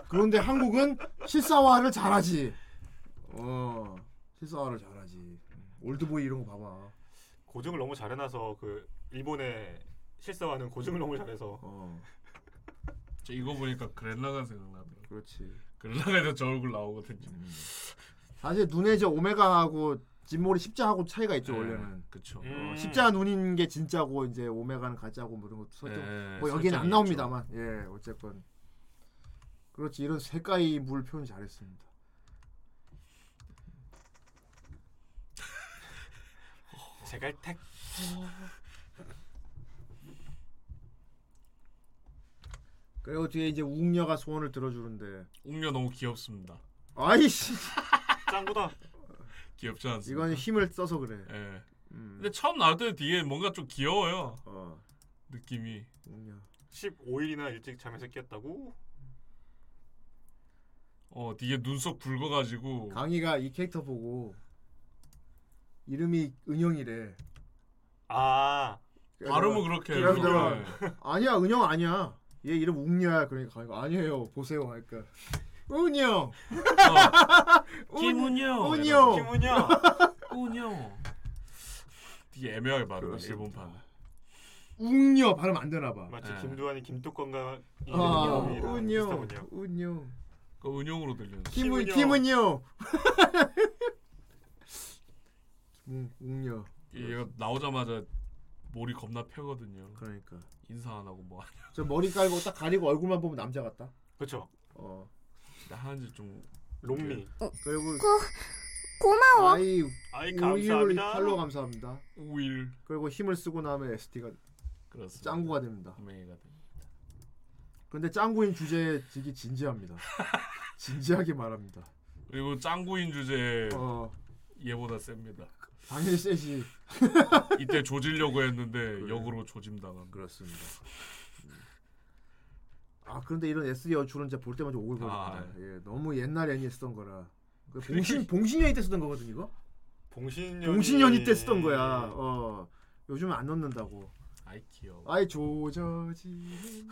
그런데 한국은 실사화를 잘하지. 어, 실사화를 잘하지. 올드보이 이런 거 봐봐. 고증을 너무 잘해놔서 그 일본의 실사화는 고증을 너무 잘해서 어, 저 이거 보니까 그랜라간 생각나더라고. 그렇지. 그랜라간에서 저 얼굴 나오거든요. 사실 눈에 저 오메가하고 진모리 십자하고 차이가 있죠 네, 원래는. 그쵸. 음. 어, 십자 눈인 게 진짜고 이제 오메가는 가짜고 뭐 이런 것도 설정. 네, 뭐 여기는 안 나옵니다만. 예, 어쨌건 그렇지 이런 색깔이 물 표현 잘했습니다. 제갈택. 그리고 뒤에 이제 웅녀가 소원을 들어주는데. 웅녀 너무 귀엽습니다. 아이씨 짱구다. 귀엽지 않습니까? 이건 힘을 써서 그래. 예. 음. 근데 처음 나올 때 뒤에 뭔가 좀 귀여워요. 어, 느낌이. 웅녀. 15일이나 일찍 잠에서 깼다고. 어 뒤에 눈썹 붉어가지고 강희가 이 캐릭터 보고 이름이 은영이래. 아. 발음은 그렇게. 예. 아니야 은영 아니야. 얘 이름 웅녀야. 그러니까 강희가 아니에요. 보세요. 은영. 어, 김은영. 은영. 김은영. 운영. 되게 애매하게 발음. 일본판. 웅녀 발음 안 되나 봐. 마치 예. 김두한이 김뚜껑과 아. 비슷하군요. 은영. 그 은영으로 들리는. 김은. 웅 웅녀. 얘가 나오자마자 머리 겁나 펴거든요. 그러니까 인사 안 하고 뭐 하냐. 저 머리 깔고 딱 가리고 얼굴만 보면 남자 같다. 그렇죠. 어. 진짜 하는지 좀. 롬미. 그리고 고마워. 아이 아이 우일 감사합니다. 팔로 감사합니다. 우일. 그리고 힘을 쓰고 나면 SD가 그렇습니다. 짱구가 됩니다. 됩니다. 근데 짱구인 주제에 되게 진지합니다. 진지하게 말합니다. 그리고 짱구인 주제 어, 얘보다 셉니다. 당연히 세지. 이때 조지려고 했는데 역으로 조짐당한. 그렇습니다. 아 그런데 이런 SD 연출은 진짜 볼 때마다 오글거립니다. 아, 예, 너무 옛날 애니 쓰던 거라. 그 봉신 봉신년이 때 쓰던 거거든 이거. 봉신년이 봉신년이 때 쓰던 거야. 어 요즘은 안 넣는다고. 아이 귀여워. 아이 조져지는.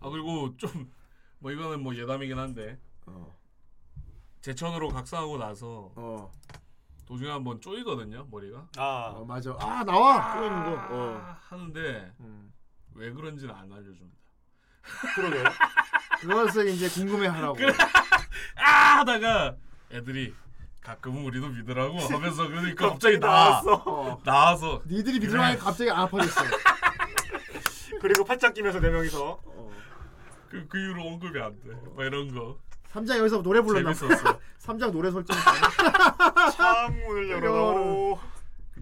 아 그리고 좀 뭐 이거는 뭐 예담이긴 한데 어, 제천으로 각성하고 나서 어, 도중에 한번 쪼이거든요 머리가. 아. 어 맞아. 아 나와 그러는 거. 어. 아, 하는데 음. 왜 그런지는 안 알려줍니다. 그러게. 그것을 이제 궁금해하라고. 아 하다가 애들이 가끔은 우리도 믿으라고 하면서 그러니까 갑자기 나와 나왔어. 어. 나와서 니들이 믿으라니 갑자기 안 아파졌어. 그리고 팔짱 끼면서 네 명이서 어. 그, 그 이후로 언급이 안 돼. 뭐 이런 거 삼장 여기서 노래 불렀나? 재밌었어. 삼장 노래 설정. 창문을 열어놓고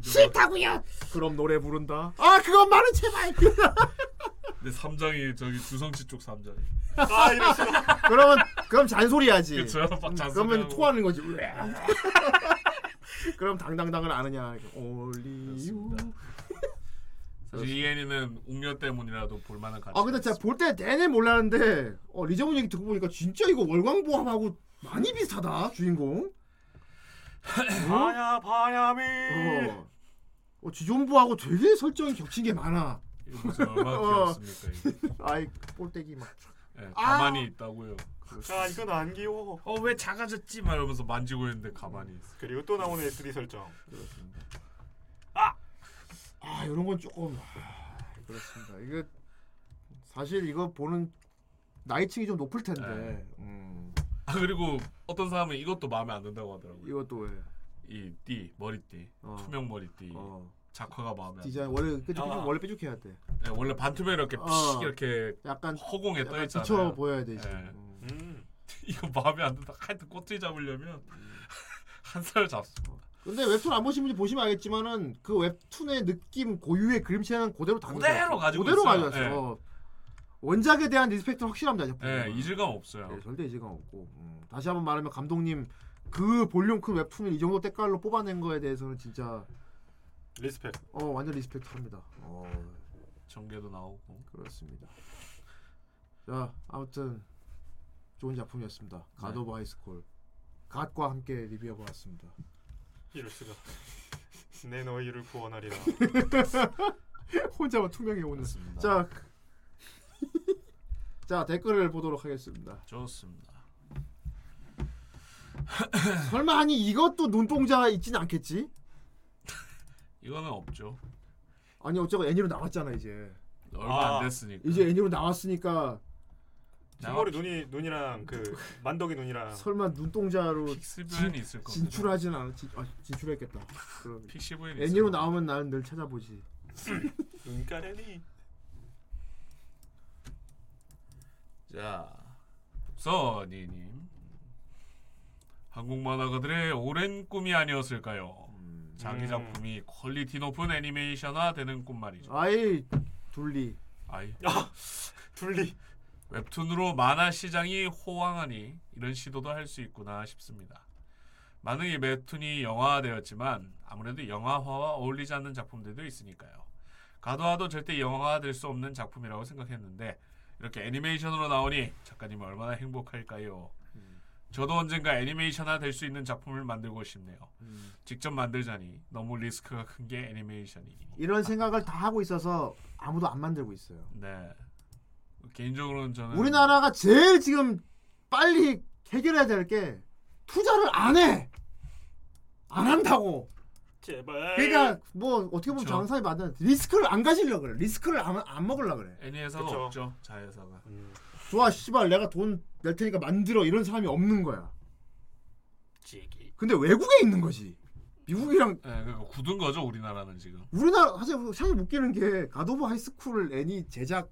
싫다고요. 그럼 노래 부른다. 아 그건 말은 제발. 근데 삼장이 저기 주성치 쪽 삼장이. 아 이럴 수가. 그러면 그럼 잔소리하지. 음, 잔소리하고. 그러면 토하는 거지. 그럼 당당당을 아느냐? 올리유. 사실 이 애니는 웅녀 때문이라도 볼만한 가치. 아 근데 제가 볼 때 내내 몰랐는데 어, 리정훈 얘기 듣고 보니까 진짜 이거 월광보함하고 많이 비슷하다 주인공. 바야 바야미. 어. 어 지존부하고 되게 설정이 겹친 게 많아. 이거 얼마나 어. 귀엽습니까 이게. 아이 꼴대기 막. 예, 가만히 있다고요. 아 이건 안 귀여워. 어왜 작아졌지? 막 이러면서 만지고 있는데 가만히 있어. 그리고 또 나오는 SD 설정. 아 이런 건 조금 아, 그렇습니다. 이게 사실 이거 보는 나이층이 좀 높을 텐데. 네. 음, 아 그리고 어떤 사람은 이것도 마음에 안 든다고 하더라고요. 이것도 왜? 이띠 머리띠 어. 투명 머리띠 어. 작화가 마음에 안 디자인 원래 삐죽 아. 원래 삐죽해야 돼. 네, 원래 반투명 이렇게 어. 픽 이렇게 약간 허공에 떠 있잖아요. 비쳐 보여야 되지. 네. 음. 음. 이거 마음에 안 든다. 하여튼 꼬투리 잡으려면 한 살 잡습니다. 근데 웹툰 안 보신 분이 보시면 알겠지만은 그 웹툰의 느낌 고유의 그림체는 그대로 담겨 그대로 가지고 그대로 있어요. 가져왔어. 원작에 대한 respect는 확실합니다. 이 작품. 네, 이질감 없어요. 네, 절대 이질감 없고. 음. 다시 한번 말하면 감독님 그 볼륨 큰 웹툰을 이 정도 때깔로 뽑아낸 거에 대해서는 진짜 respect. 어 완전 respect합니다. 어 전개도 나오고. 그렇습니다. 자 아무튼 좋은 작품이었습니다. 네. 갓 오브 하이스쿨. god과 함께 리뷰해 보았습니다. 이럴 수가. 내 너희를 구원하리라. 혼자만 투명해 오는. 그렇습니다. 자, 자 댓글을 보도록 하겠습니다. 좋습니다. 설마 아니 이것도 눈동자 있진 않겠지? 이거는 없죠. 아니 어쩌고 애니로 나왔잖아 이제. 얼마 아, 안 됐으니까. 이제 애니로 나왔으니까 흰머리 눈이 눈이랑 그 만덕이 눈이랑 설마 눈동자로 픽스뷰는 있을 겁니다. 진출하진 않 진, 아, 진출했겠다. 그럼 픽시브는 애니로 나오면 나는 늘 찾아보지. 눈가래니. 자, 써니님. 한국 만화가들의 오랜 꿈이 아니었을까요? 자기 음. 작품이 퀄리티 높은 애니메이션화 되는 꿈 말이죠. 아이 둘리. 아이. 둘리. 웹툰으로 만화 시장이 호황하니 이런 시도도 할 수 있구나 싶습니다. 많은 이 웹툰이 영화화되었지만 아무래도 영화화와 어울리지 않는 작품들도 있으니까요. 가도하도 절대 영화화 될 수 없는 작품이라고 생각했는데 이렇게 애니메이션으로 나오니 작가님은 얼마나 행복할까요? 저도 언젠가 애니메이션화 될 수 있는 작품을 만들고 싶네요. 직접 만들자니 너무 리스크가 큰 게 애니메이션이니. 이런 생각을 다 하고 있어서 아무도 안 만들고 있어요. 네. 개인적으로는 저는 우리나라가 제일 지금 빨리 해결해야 될 게 투자를 안 해. 안 한다고. 제발. 그러니까 뭐 어떻게 보면 그쵸. 장사에 맞는 리스크를 안 가지려 그래. 리스크를 안, 안 먹으려 그래. 애니 회사가 그쵸. 없죠. 자회사가. 음, 좋아 씨발 내가 돈 낼 테니까 만들어 이런 사람이 없는 거야. 지기. 근데 외국에 있는 거지. 미국이랑 네, 그러니까 굳은 거죠 우리나라는 지금. 우리나라 사실 사실 웃기는 게 갓 오브 하이스쿨 애니 제작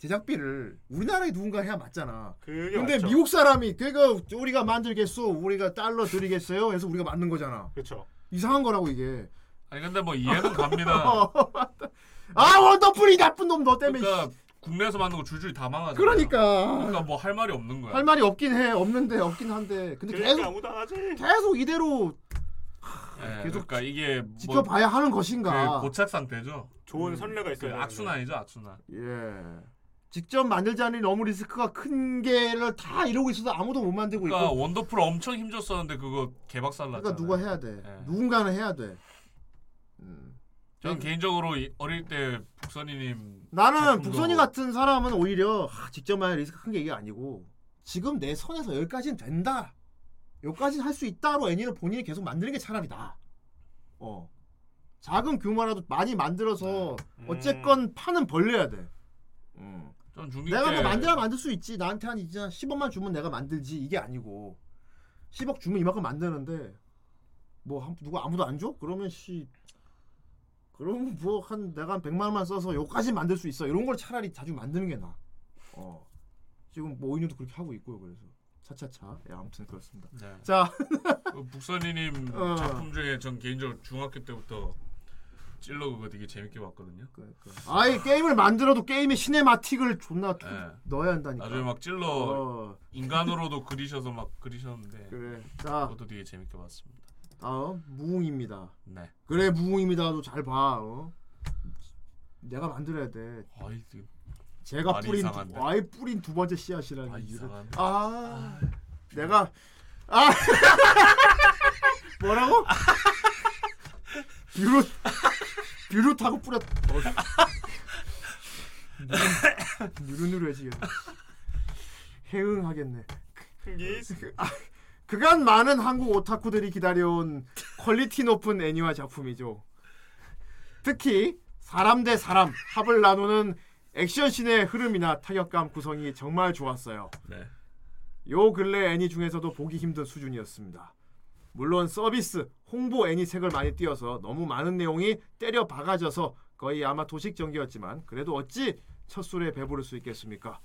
제작비를 우리나라에 누군가 해야 맞잖아. 그게 근데 맞죠. 미국 사람이 그러니까 우리가 만들겠어, 우리가 달러 드리겠어요. 해서 우리가 만든 거잖아. 그렇죠. 이상한 거라고 이게. 아니 근데 뭐 이해는 갑니다. 아 원더풀이 나쁜 놈 너 때문에. 그러니까 국내에서 만든 거 줄줄이 다 망하잖아. 그러니까 그러니까 뭐 할 말이 없는 거야. 할 말이 없긴 해. 없는데 없긴 한데. 근데 그러니까 계속 아무도 안 하지. 계속 이대로 예, 계속 그러니까 이게 뭐 지켜봐야 하는 그 것인가. 고착 상태죠. 좋은 선례가 그 있어요. 악순환이죠 악순환. 예. 직접 만들자니 너무 리스크가 큰 게를 다 이러고 있어서 아무도 못 만들고 그러니까 있고. 원더풀 엄청 힘줬었는데 그거 개박살 났잖아. 그러니까 누가 해야 돼. 예. 누군가는 해야 돼. 음. 전 개인적으로 이- 어릴 때 북선이님 나는 북선이 같은 사람은 오히려 하, 직접 만약 리스크 큰 게 이게 아니고 지금 내 선에서 여기까지는 된다. 여기까지 할수 있다로 애니를 본인이 계속 만드는 게 차라리 나. 어. 작은 규모라도 많이 만들어서 음. 어쨌건 판은 벌려야 돼. 음. 전 중기 내가 때뭐 만들어 만들 수 있지. 나한테 한 이제 10억만 주면 내가 만들지. 이게 아니고 10억 주면 이만큼 만드는데 뭐 한- 누가 아무도 안 줘? 그러면 씨 그럼 뭐한 내가 한 100만 원만 써서 요까지 만들 수 있어. 이런 걸 차라리 자주 만드는 게 나. 어. 지금 뭐 오인우도 그렇게 하고 있고요. 그래서 차차차. 예, 아무튼 그렇습니다. 네. 자, 그 북선이님 어. 작품 중에 전 개인적으로 중학교 때부터 찔러 그거 되게 재밌게 봤거든요. 그, 그. 아예 게임을 만들어도 게임에 시네마틱을 존나 투- 네. 넣어야 한다니까. 나중에 막 찔러 어, 인간으로도 그리셔서 막 그리셨는데 그래. 자, 그것도 되게 재밌게 봤습니다. 다음 무웅입니다. 네. 그래 무웅입니다도 잘 봐. 어? 내가 만들어야 돼. 아이 그- 제가 말이 뿌린 이상한데? 두, 아예 뿌린 두 번째 씨앗이라는 아, 이유를 이상한데? 아, 내가 아 뭐라고? 뷰루 뷰루타고 뿌렸 어. 누르누르해지겠네. 해응하겠네. 흥기스. 그간 많은 한국 오타쿠들이 기다려온 quality 높은 애니화 작품이죠. 특히 사람 대 사람 합을 나누는 액션씬의 흐름이나 타격감 구성이 정말 좋았어요. 네. 요 근래 애니 중에서도 보기 힘든 수준이었습니다. 물론 서비스, 홍보 애니 색을 많이 띄어서 너무 많은 내용이 때려 박아져서 거의 아마 도식 전기였지만 그래도 어찌 첫 술에 배부를 수 있겠습니까?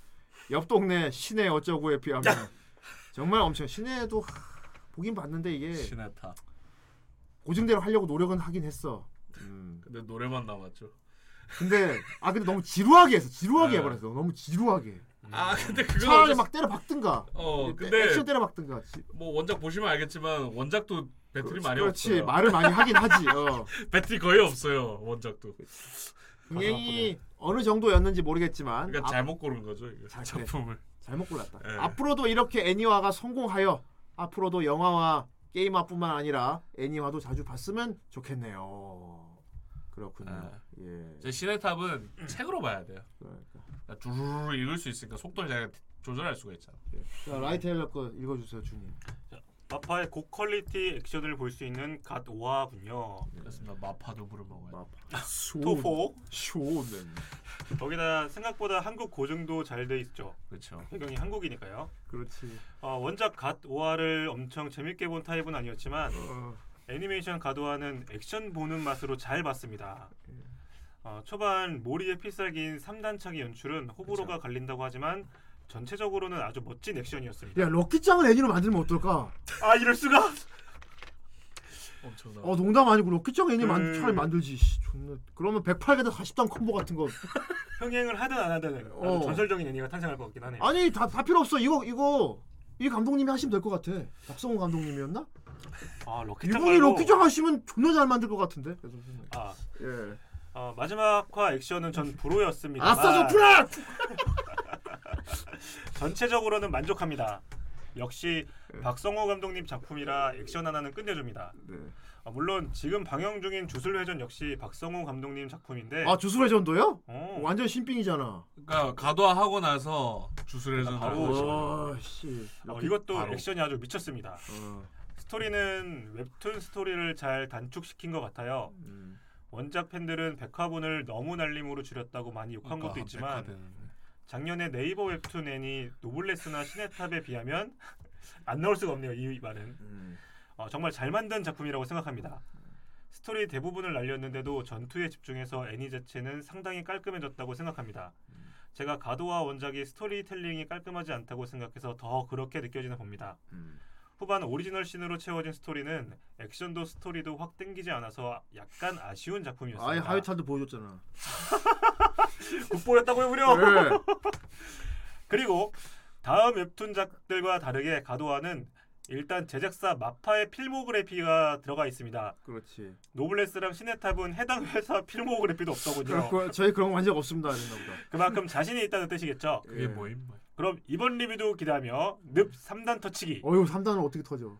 옆 동네 시내 어쩌고에 비하면 정말 엄청 시내도 하, 보긴 봤는데 이게 시네타. 고증대로 하려고 노력은 하긴 했어. 음. 근데 노래만 남았죠. 근데 아 근데 너무 지루하게 했어. 지루하게 네. 해버렸어. 너무 지루하게. 아 근데 그거 차라리 막 때려 박든가. 어, 때- 근데- 액션 때려 박든가. 지- 뭐 원작 보시면 알겠지만 원작도 배틀이 많이 그렇지 없어요. 말을 많이 하긴 하지. 어. 배틀이 거의 없어요 원작도. 흥행이 어느 정도였는지 모르겠지만 그러니까 앞- 잘못 고른 거죠 이거 잘- 그래. 작품을. 잘못 골랐다. 예. 앞으로도 이렇게 애니화가 성공하여 앞으로도 영화와 게임화뿐만 아니라 애니화도 자주 봤으면 좋겠네요. 그렇군요. 아. 예. 제 시네탑은 책으로 봐야 돼요. 그러니까. 그러니까 두루루 읽을 수 있으니까 속도를 제가 조절할 수가 있잖아. 자 라이테일러 거 읽어주세요, 주님. 마파의 고퀄리티 액션을 볼 수 있는 갓 5화군요. 그렇습니다. 마파도 물을 먹어야 돼. 토포. 쇼는. 거기다 생각보다 한국 고증도 잘 돼 있죠. 그렇죠. 배경이 한국이니까요. 그렇지. 어, 원작 갓오하를 엄청 재밌게 본 타입은 아니었지만 어, 애니메이션 갓오하는 액션 보는 맛으로 잘 봤습니다. 어, 초반 모리의 필살기인 3단창의 연출은 호불호가 갈린다고 하지만 전체적으로는 아주 멋진 액션이었습니다. 야 럭키짱을 애니로 만들면 어떨까? 아 이럴 수가? 엄청나. 어 농담 아니고 럭키짱 애니 만 그- 차라리 만들지. 씨, 존나. 그러면 108개다 40단 콤보 같은 거. 흥행을 하든 안 하든 어. 전설적인 애니가 탄생할 것 같긴 하네요. 아니 다, 다 필요 없어. 이거 이거 이 감독님이 하시면 될 것 같아. 박성호 감독님이었나? 아 럭키짱 이분이 럭키짱 하시면 존나 잘 만들 것 같은데. 아 예. 어, 마지막화 액션은 전 불호였습니다. 아싸 조프라! 전체적으로는 만족합니다. 역시 박성호 감독님 작품이라 액션 하나는 끝내줍니다. 네. 아, 물론 지금 방영 중인 주술회전 역시 박성호 감독님 작품인데 아 주술회전도요? 어, 완전 신빙이잖아. 그러니까 가도화 하고 나서 주술회전 바로 하고. 와 씨. 어, 이것도 바로. 액션이 아주 미쳤습니다. 어. 스토리는 웹툰 스토리를 잘 단축시킨 것 같아요. 음. 원작 팬들은 백화본을 너무 날림으로 줄였다고 많이 욕한 그러니까 것도 있지만 백화되는데. 작년에 네이버 웹툰 애니 노블레스나 신의 탑에 비하면 안 나올 수가 없네요. 이 말은 음. 어, 정말 잘 만든 작품이라고 생각합니다. 스토리 대부분을 날렸는데도 전투에 집중해서 애니 자체는 상당히 깔끔해졌다고 생각합니다. 제가 가도와 원작이 스토리텔링이 깔끔하지 않다고 생각해서 더 그렇게 느껴지나 봅니다. 음. 후반 오리지널 씬으로 채워진 스토리는 액션도 스토리도 확 땡기지 않아서 약간 아쉬운 작품이었습니다. 아예 하회탈도 보여줬잖아. 굿보였다고요, 무려. 네. 그리고 다음 웹툰작들과 다르게 가도와는 일단 제작사 마파의 필모그래피가 들어가 있습니다. 그렇지. 노블레스랑 시네탑은 해당 회사 필모그래피도 없더군요. 그, 저희 그런 거 완전 없습니다. 아닌가 보다. 그만큼 자신이 있다는 뜻이겠죠. 그게 예. 뭐임? 뭐. 그럼 이번 리뷰도 기대하며 늪 3단 터치기 어휴 3단은 어떻게 터져?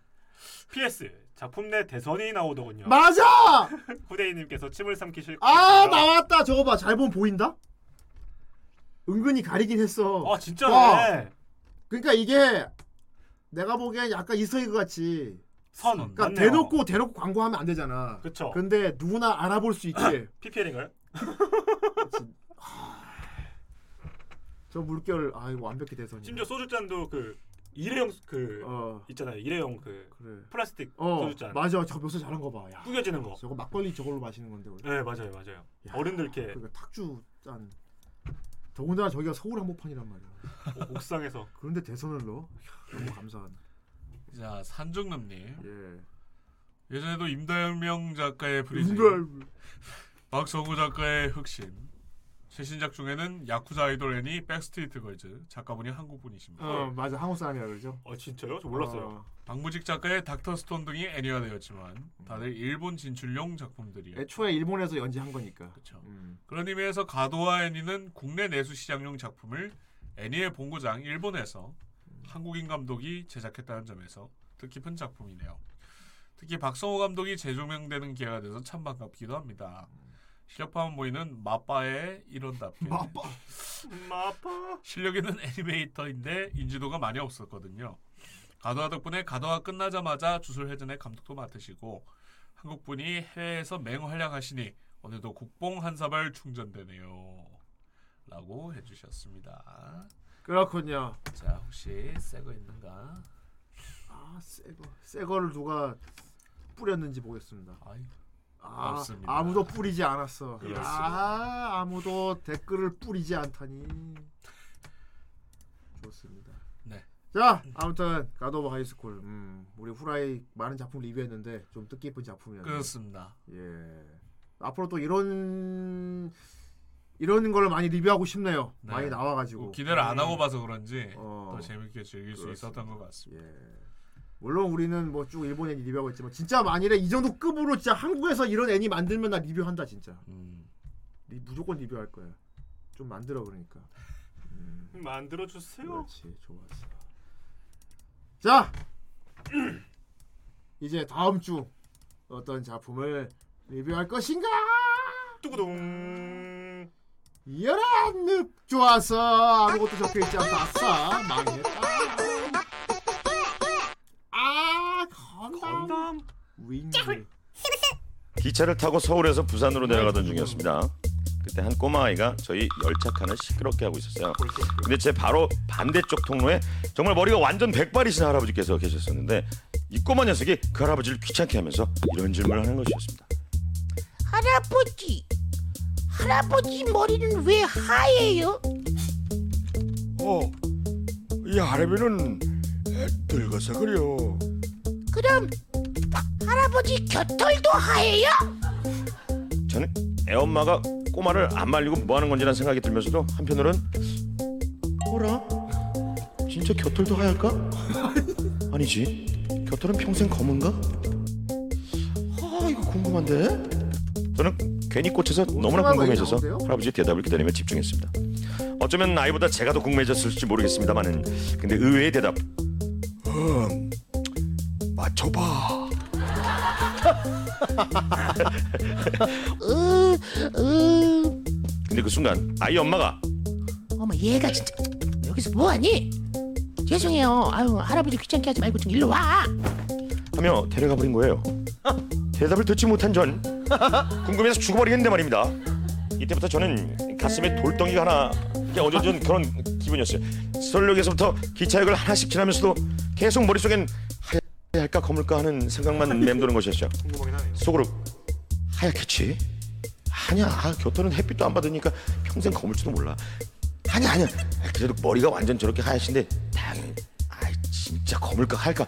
PS 작품 내 대선이 나오더군요. 맞아! 후대인님께서 침을 삼키실 아 거고요. 나왔다. 저거 봐. 잘 보면 보인다? 은근히 가리긴 했어. 아 진짜네. 와. 그러니까 이게 내가 보기엔 약간 Easter egg 같이 선. 그러니까 맞네요. 대놓고 대놓고 광고하면 안 되잖아. 그쵸. 근데 누구나 알아볼 수 있게 PPL인가요? 저 물결 아 이거 완벽히 대선이야. 심지어 소주잔도 그 일회용 그 어 있잖아요. 일회용 그 그래. 플라스틱 어 소주잔 맞아. 저 묘사 잘한 거 봐. 야. 구겨지는 거. 저거 막걸리 저걸로 마시는 건데 원래. 네 맞아요 맞아요. 야, 어른들 이렇게 그러니까 탁주 짠. 더군다나 저기가 서울 한복판이란 말이야. 오- 옥상에서 그런데 대선을 넣어? 이야, 너무 감사하네. 자 산중남님 예. 예전에도 임달영 작가의 인별 박성우 작가의 흑신, 최신작 중에는 야쿠자 아이돌 애니 백스트리트 걸즈 작가분이 한국 분이십니다. 어 맞아 한국 사람이라 그러죠. 어 진짜요? 저 몰랐어요. 어, 박무직 작가의 닥터 스톤 등이 애니화 되었지만 다들 일본 진출용 작품들이에요. 애초에 일본에서 연재한 거니까. 그렇죠. 음. 그런 의미에서 가도와 애니는 국내 내수 시장용 작품을 애니의 본고장 일본에서 한국인 감독이 제작했다는 점에서 뜻깊은 작품이네요. 특히 박성호 감독이 재조명되는 기회가 돼서 참 반갑기도 합니다. 실력파만 보이는 마빠의 이런답게 마빠. 마파. 실력 있는 애니메이터인데 인지도가 많이 없었거든요. 가도화 덕분에 가도화 끝나자마자 주술 회전의 감독도 맡으시고 한국 분이 해외에서 맹활약하시니 오늘도 국뽕 한 사발 충전되네요. 라고 해주셨습니다. 그렇군요. 자 혹시 새거 있는가? 아 새거 새 거를 누가 뿌렸는지 보겠습니다. 아이, 아, 없습니다. 아무도 뿌리지 않았어. 그렇습니다. 아 아무도 댓글을 뿌리지 않다니. 좋습니다. 네. 자 아무튼 갓 오브 하이스쿨. 음, 우리 후라이 많은 작품 리뷰했는데 좀 뜻깊은 작품이었네요. 그렇습니다. 예. 앞으로 또 이런 이런 걸 많이 리뷰하고 싶네요. 네. 많이 나와가지고. 뭐 기대를 안 하고 봐서 그런지 어. 더 재밌게 즐길 수 그렇습니다. 있었던 것 같습니다. 예. 물론 우리는 뭐 쭉 일본 애니 리뷰하고 있지만 진짜 만일에 이 정도 급으로 진짜 한국에서 이런 애니 만들면 나 리뷰한다 진짜. 음. 리, 무조건 리뷰할 거야. 좀 만들어 그러니까. 음, 만들어 주세요. 그렇지 좋았어. 자 이제 다음 주 어떤 작품을 리뷰할 것인가? 뚜구둥. 이런 늪 좋아서 아무것도 적혀 있지 않다 아싸 망했다 건담. 윙글 기차를 타고 서울에서 부산으로 내려가던 중이었습니다. 그때 한 꼬마 아이가 저희 열차 칸을 시끄럽게 하고 있었어요. 근데 제 바로 반대쪽 통로에 정말 머리가 완전 백발이신 할아버지께서 계셨었는데 이 꼬마 녀석이 그 할아버지를 귀찮게 하면서 이런 질문을 하는 것이었습니다. 할아버지, 할아버지 머리는 왜 하얘요? 어, 이 할아버지는 늙어서 그래요. 그럼 할아버지 곁털도 하얘요? 저는 애엄마가 꼬마를 안 말리고 뭐 하는 건지라는 생각이 들면서도 한편으로는 어라? 진짜 곁털도 하얄까? 아니지 곁털은 평생 검은가? 아 이거 궁금한데? 저는 괜히 꽂혀서 너무나 궁금해져서? 할아버지의 대답을 기다리며 집중했습니다 어쩌면 아이보다 제가 더 궁금해졌을지 모르겠습니다만은 근데 의외의 대답 음 맞춰봐 으, 으, 근데 그 순간 아이 엄마가 어머 얘가 진짜 여기서 뭐하니? 죄송해요. 아유 할아버지 귀찮게 하지 말고 좀 일로 와. 하며 데려가 버린 거예요. 대답을 듣지 못한 전 궁금해서 죽어버리겠는데 말입니다. 이때부터 저는 가슴에 돌덩이가 하나 얹어준 그런 기분이었어요. 서울역에서부터 기차역을 하나씩 지나면서도 계속 머릿속엔 할까 검을까 하는 생각만 맴도는 것이었죠. 궁금하긴 하네요. 속으로 하얗겠지? 아니야 아, 곁털은 햇빛도 안 받으니까 평생 검을지도 몰라 아니야 아니야 아, 그래도 머리가 완전 저렇게 하얗신데 다행히 아 진짜 검을까 할까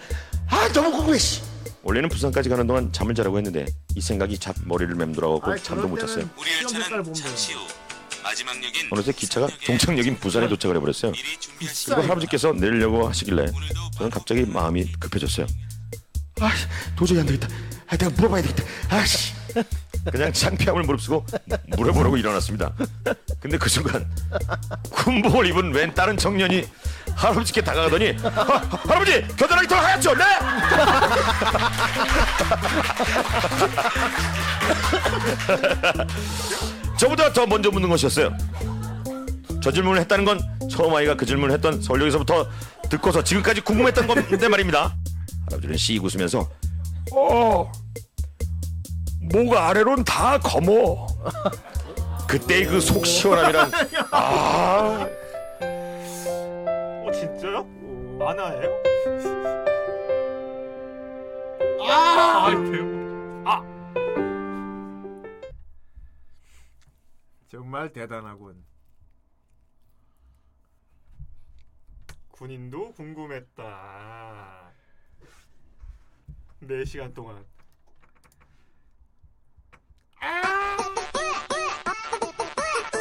아 너무 궁금해 씨 원래는 부산까지 가는 동안 잠을 자려고 했는데 이 생각이 잡 머리를 맴돌아가고 아이, 잠도 저럴 못 잤어요 색깔 보면 돼요 마지막 역인 어느새 기차가 종착역인 부산에 도착을 해버렸어요 미리 준비하시 이거 할아버지께서 내리려고 하시길래 저는 갑자기 마음이 급해졌어요. 아, 도저히 안 되겠다. 아, 내가 물어봐야 되겠다. 아씨. 그냥 창피함을 무릅쓰고 물어보려고 일어났습니다. 근데 그 순간 군복을 입은 웬 다른 청년이 할아버지께 다가가더니 아, 할아버지 겨드랑이 더 하얗죠? 네? 저보다 더 먼저 묻는 것이었어요. 저 질문을 했다는 건 처음 아이가 그 질문을 했던 설령에서부터 듣고서 지금까지 궁금했던 건데 말입니다. 할아버지는 씩 웃으면서 어 목 아래로는 다 검어. 그때의 그 속 시원함이란 아 어 진짜요? 만화예요? 아아 대박. 정말 대단하군 군인도 궁금했다. 4시간 동안.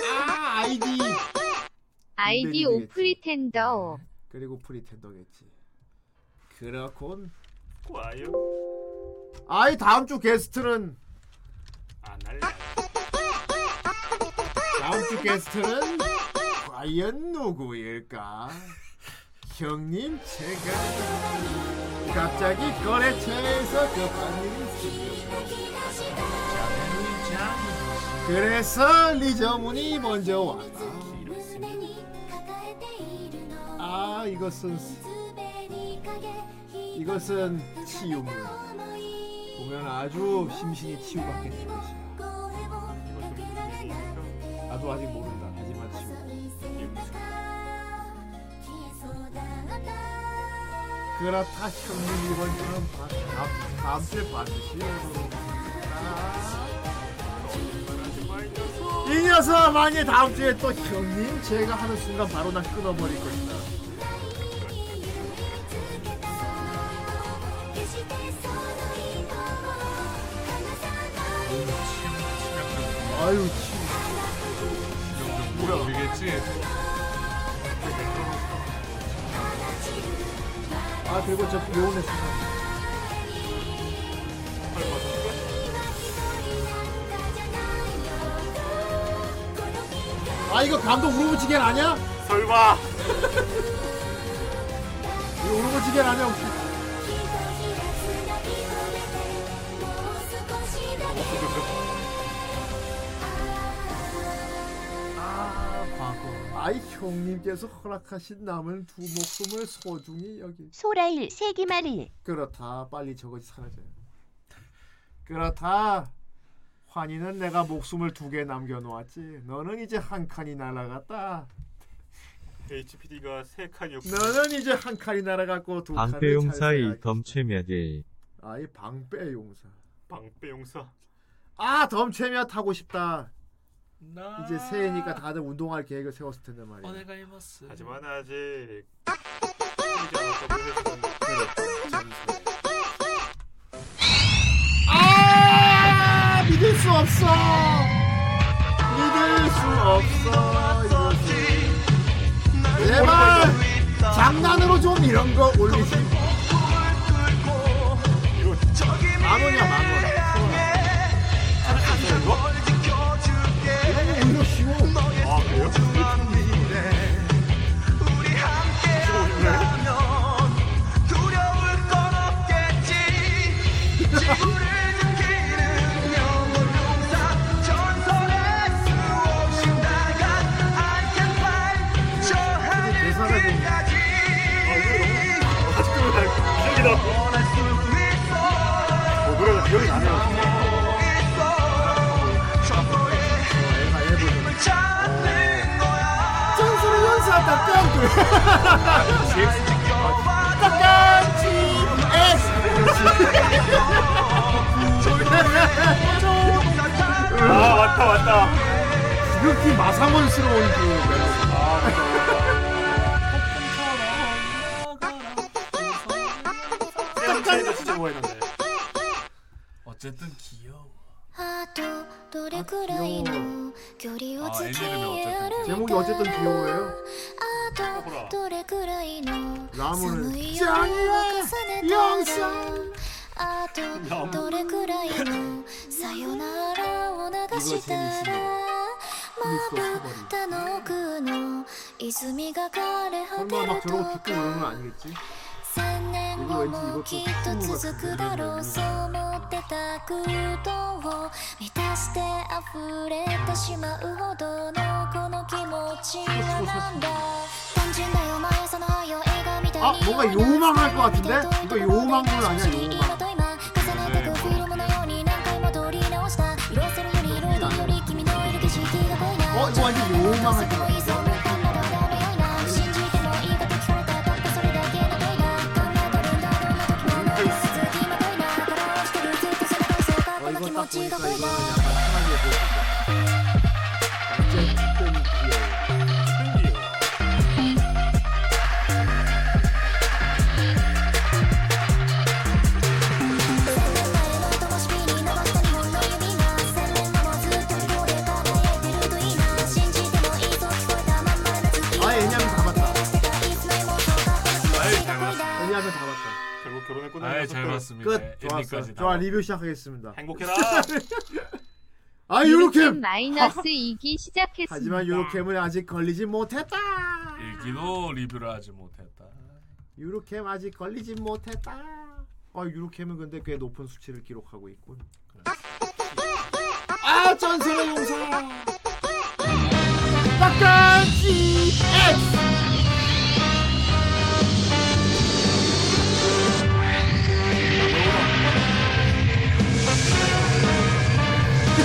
아 아이디 아이디. 오프리텐더 그리고 프리텐더겠지 그렇군 과연 아이 다음 주 게스트는 안 할래. 다음 주 게스트는 과연 누구일까? 형님 제가 갑자기 거래처에서 급한 일이 있습니다. 그래서 리저문이 먼저 왔다. 아 이것은 이것은 치유물. 보면 아주 심신이 치유받게 될 것이야. 나도 아직 모른 그렇다 형님 이번 주는 바- 다음, 주에 반드시 오도록 이 녀석 만약 다음 주에 또 형님 제가 하는 순간 바로 난 끊어버릴 것이다. 아유 치. 뭐야 되겠지. 아 그리고 저 비오는 세상 아 이거 감독 우르부지겐 아니야? 설마 이거 우르부지겐 아니야? 아, 혹시? 아이 형님께서 허락하신 남은 두 목숨을 소중히 여기. 소라일 세기말일 그렇다. 빨리 저것이 사라져요. 그렇다. 환희는 내가 목숨을 두 개 남겨놓았지. 너는 이제 한 칸이 날아갔다. HPD가 세 칸이었고. 너는 이제 한 칸이 날아갔고 두 칸을 방패용사의. 덤채며들 아이 방패 용사. 방패 용사. 아 덤채며 타고 싶다. 나 이제 새해니까 다들 운동할 계획을 세웠을 텐데 말이야. 하지만 아직 아 믿을 수 없어. 믿을 수 없어. 이것이. 제발 장난으로 좀 이런 거 올리지. 만 원이야 만 원. 기억이 나. 어 나네요. 애가 해보죠. 전설의 연사 딱딱그 지극히 마상원스러운 그 멜로디. 세븐체인도 진짜 좋아했는데. 어쨌든 귀여워. あとどれくらいの距離を付き合える 제목이 어쨌든 귀여워요. あとどれくらいの 라무는 寒い夜を 짱이야 重ねたら 영상 あとどれくらいのさよならを流したら まぶたの奥の泉が枯れ果 설마 て 막 る 저러고 と 듣고 그러는 건 아니겠지? 千年後もきっと続くだろうそう思ってた空洞を満たして溢れてしまうほどのこの気持ちはなんだ単純だよ毎朝の早い映画みたい 아 に 뭔가 요망할 것 같은데? 이거 요망군 아니야 요망 今と今重ねてくフィルムのように何回も撮り直した色あせる もうちょい大豆おいごたこいかいごな 결국 결혼했구나. 아이 잘 봤습니다. 끝 좋았어 엔딩까지 다 좋아 봤- 리뷰 시작하겠습니다 행복해라. 아 요렇게 마이너스 2기 시작했습니다. 하지만 요렇게는 아직 걸리지 못했다 일기도 리뷰를 하지 못했다. 유로캠 아직 걸리지 못했다. 아 유로캠은 근데 꽤 높은 수치를 기록하고 있군. 아 전설의 용사. 딱딱지 X.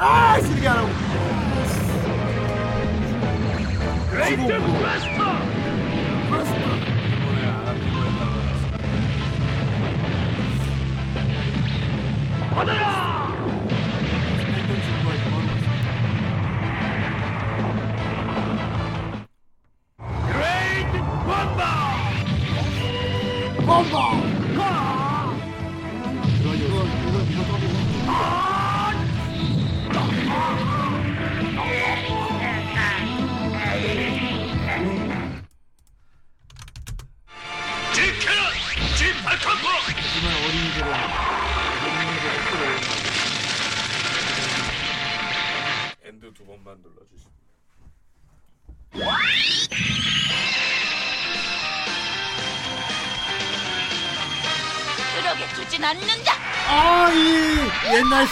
아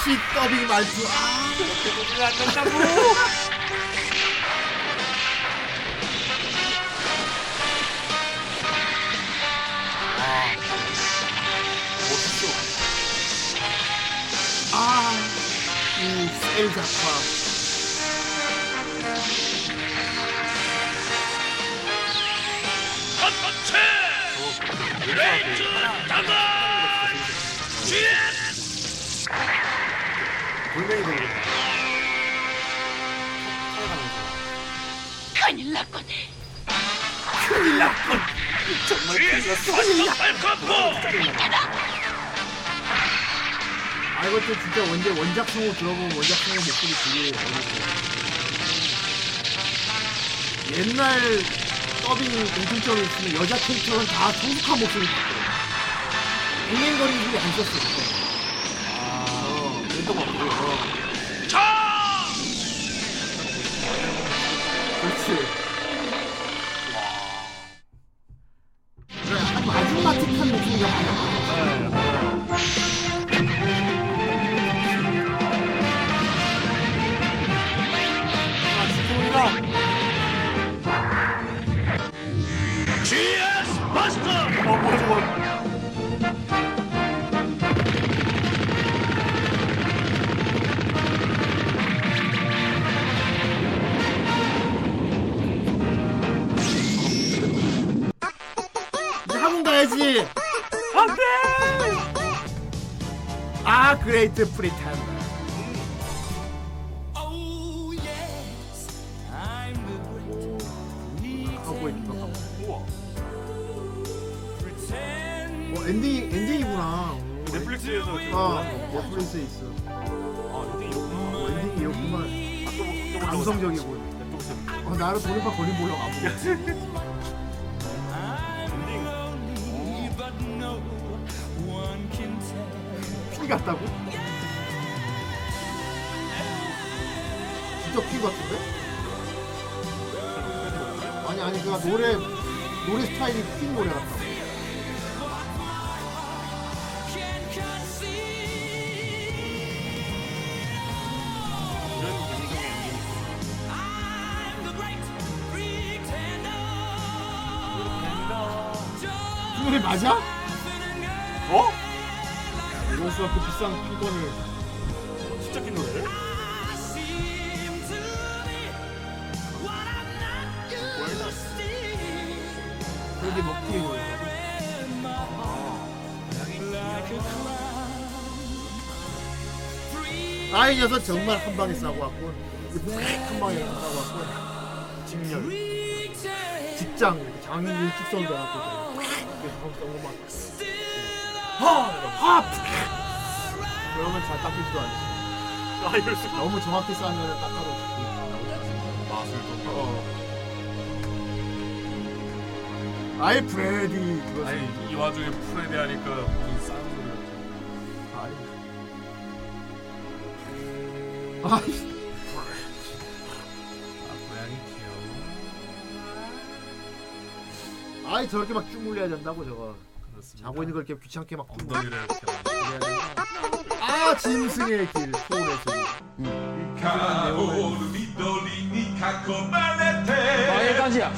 옛날식 더빙 말투. 캐릭터는 다 성숙한 목소리 같거든. 앵앵거리는 소리 안 썼어. 그 그런데 먹기에 노래. 아이 녀석 정말 한 방에 싸고 왔군. 한 방에 싸고 왔군. 직렬. 직장 장인 직선 돼갖고. 하! 하! 그러면 잘 닦이지도 않지. 아, 이럴 수가. 너무 정확히 싸면 닦아도 또 어. 아예 브레디 그거 아니 이 와중에 프레디 하니까 무슨 싼 소리가 아니. 아이 아 고양이 귀여워. 아이 저렇게 막 쭈물려야 된다고 저거. 그렇습니다. 자고 있는 걸 이렇게 귀찮게 막 엉덩이를 이렇게 아 짐승의 길 소울의 소리 이 귀중한 ええ感じや。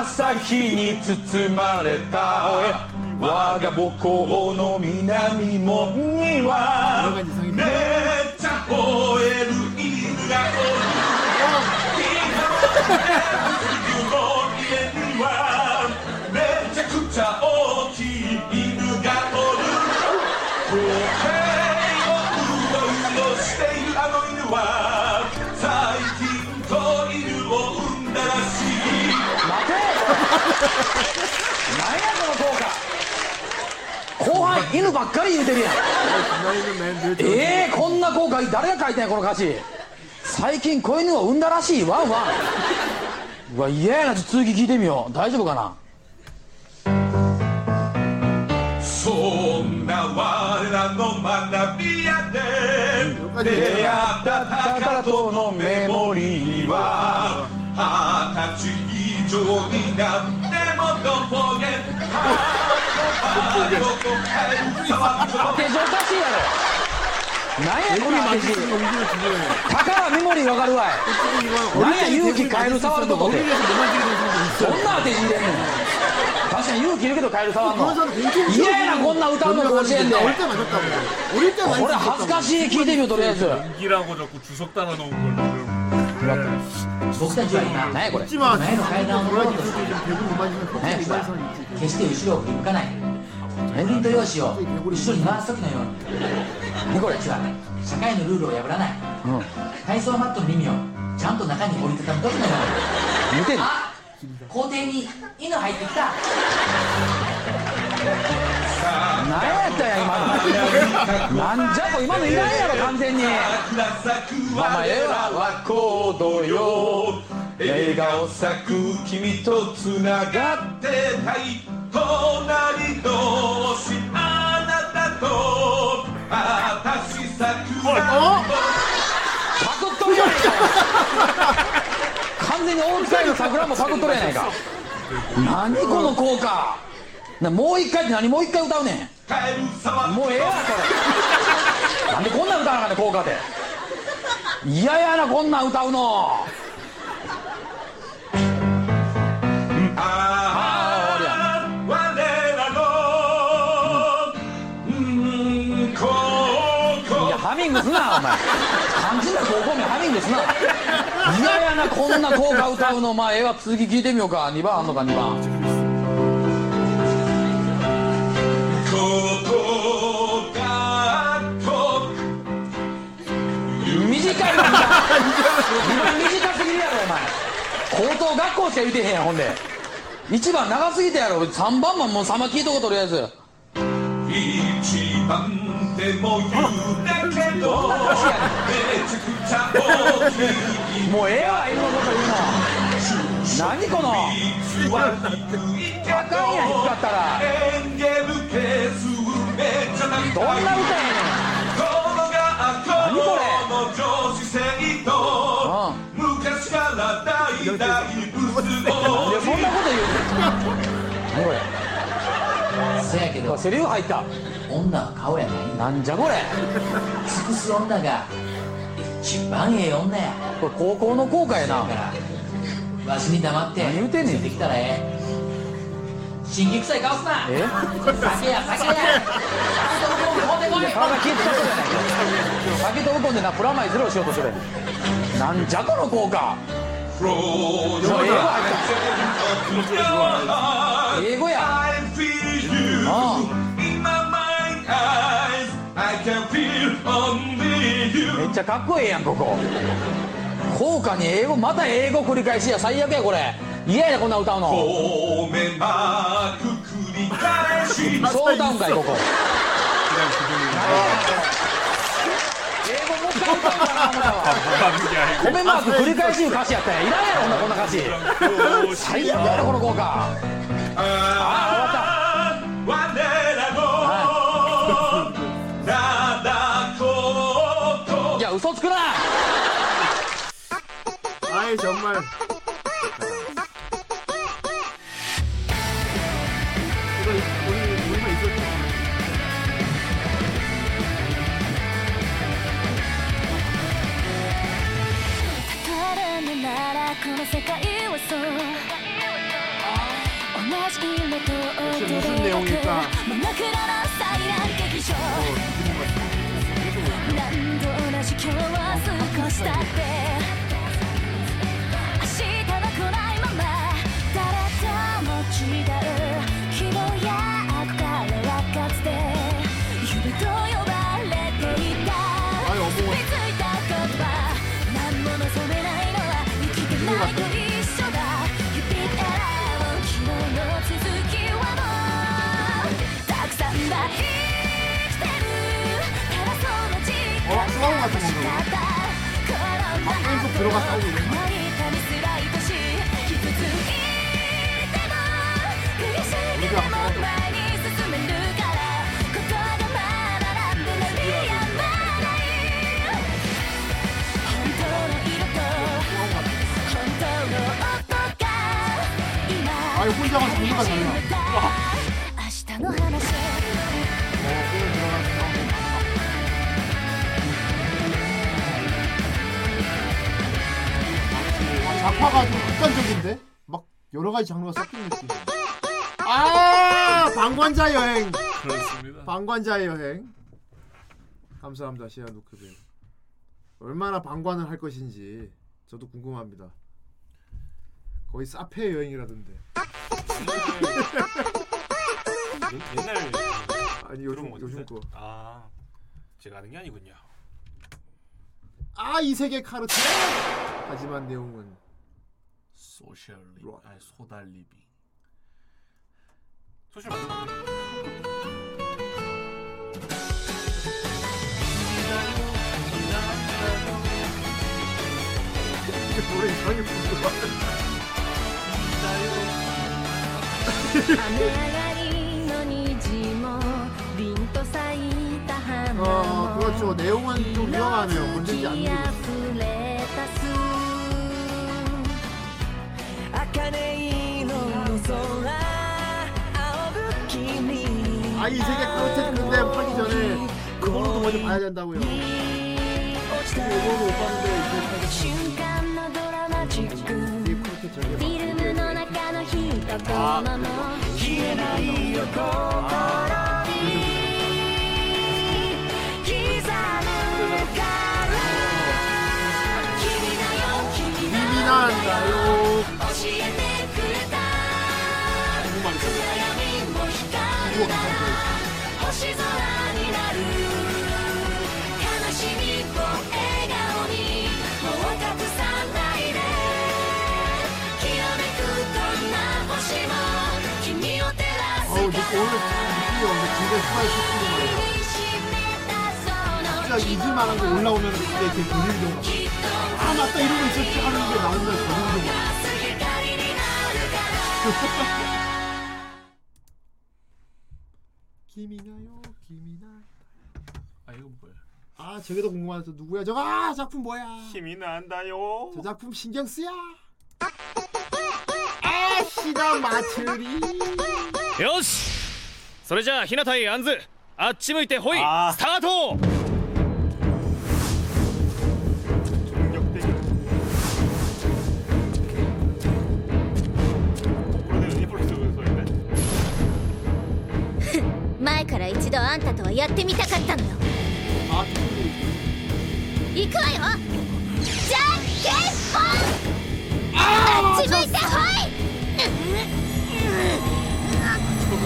朝日に包まれた。我が母校の南門にはめっちゃ吠える犬がおる。何やこの効果。後輩犬ばっかり言うてるやん。ええー、こんな効果誰が書いてんやこの歌詞。最近子犬を産んだらしい。ワンワン。うわ嫌やな。ちょっと続き聞いてみよう。大丈夫かな？そんなわらの学びやで。出会った宝とのメモリーは二十歳以上になった手順お何やこの当て字たかがメモリーわかるわい何や勇気カエル触るとこってそんな当て字入んねん確かに勇気いるけどカエル触るの嫌やなこんな歌うの甲子園で俺恥ずかしい聞いてみようとりあえず僕たちは今何やこれ？前の階段を乗ろうとしている早くは決して後ろを振り向かない。エリンと用紙を一緒に回す時のように。僕たちは社会のルールを破らない、うん、体操マットの耳をちゃんと中に折りたたむ時のように見てる。あ校庭に犬入ってきた。何やったんや今のなんじゃこ今のいらんやろ完全にまあまあええわは行動よ笑顔咲く君とつながってたい隣同士あなたと私咲くらパクっとるやないか。完全に大塚愛の桜もパクっとるやないか。何この効果。なもう一回って何？もう一回歌うねん。もうええわそれ。なんでこんなん歌わなあかんねん効果で。嫌やなこんなん歌うの。ミングすなお前。肝心な高校名ハミングすな。嫌やなこんな効果歌うの。まあええわ続き聞いてみようか。2番あんのか2番短いわ2番短すぎるやろお前高等学校しか言うてへんやほんで1番長すぎたやろ3番ももうさま聞いとことりあえず一番でも言うだけどめちゃくちゃ大きいもうええわ今のこと言うの何このは低いけどあかんやん使ったらどんな歌やねん何これ？昔から大大ブスいやそんなこと言う何これそやけどセリフ入った女は顔やないなんじゃこれ尽くす女が一番ええ女やこれ高校の校歌やなわしに黙って何言うてんねんてきたらええ神経臭い顔すな。え？酒や酒や。酒とこんこんでこない。か酒とウコンでなプラマイゼロしようとしてる。なんじゃこの効果。もう英語入った英語やあ you. めっちゃかっこええやんここ効果に英語また英語繰り返しや最悪やこれ。嫌やこんな歌うの。そう歌うんかいここ。英語もっと歌うんだなあなたは米マーク繰り返しいう歌詞やったん。やいらんやろほんなこんな歌詞。最悪やろこの効果ああ終わった。はい。 아이 정말. 이거 우리 우리만 있었지. 宝のならこの世界はそう同じ色と踊 무슨 れ 내용일까? 真っ暗な最難劇場何度同じ今日は過ごしたって 같은 건가 보다. 밖에서 들어가 싸우고 있는 거 아니 혼자 가서 장르가 달라 여러 가지 장르가 섞인 느낌. 아 방관자 여행. 그렇습니다. 방관자의 여행. 감사합니다 시아 노크ቤ. 얼마나 방관을 할 것인지 저도 궁금합니다. 거의 사페 여행이라던데. 옛날 아니 요즘 요즘 거. 아 제가 아는 게 아니군요. 아 이 세계 카르텔. 하지만 내용은 소셜 리 아니 소달 리빙. 소셜 맞죠? 노래 이상하게 부르고 雨上がりの虹も凛と咲いた花 어 그렇죠 내용은 좀 위험하네요 뭔지 안 溢 모르겠어 れ 아이 아, 세계 콘텐츠 근데 하기 전에 그걸로도 먼저 봐야 된다고요. 이거는 못 봤는데 이 콘텐츠 아, 네. 아. 네. 미미난 가요. えてくれた暗闇も光るな星空になる悲しみを笑顔にもう隠さないできらめくどんな星も君を照らす 어우 느 오늘 느낌이 오는데 진짜 스파이 시키는 말이야 た 진짜 잊을만한 거 올라오면 그때 이렇게 돌리는 경우가 아 맞다 이러고 있었지 하는 게 나오면 돌리는 경우가 光になるから 김이나요 김이나 아 이거 뭐야? 아 저게도 궁금하다 누구야 저거 아 작품 뭐야 힘이 난다요. 저 작품 신경 쓰야 아 시다 마츠리 よしそれじゃあ日向井杏ズあっち向いてほいあースタート 前から一度あんたとはやってみたかったのよ 아 行くわよじゃんけんぽんあっち向いてほい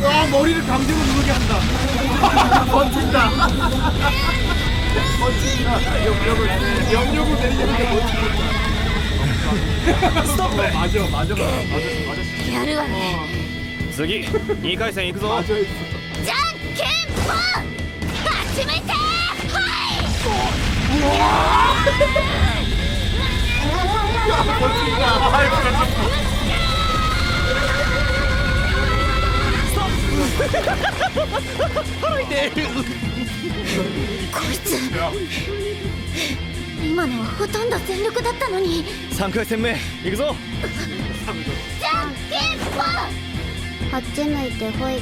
아 머리를 강제로 누르게 한다 버틴다 버틴다 영역을 영역을 내리게 스톱 맞아 맞아 맞아 맞아 やるわね次2回戦行くぞ 맞아 じゃん けんぽんあっち向いてほいこいつ今のはほとんど全力だったのに。3回戦目行くぞ。じゃんけんぽんあっち向いてほい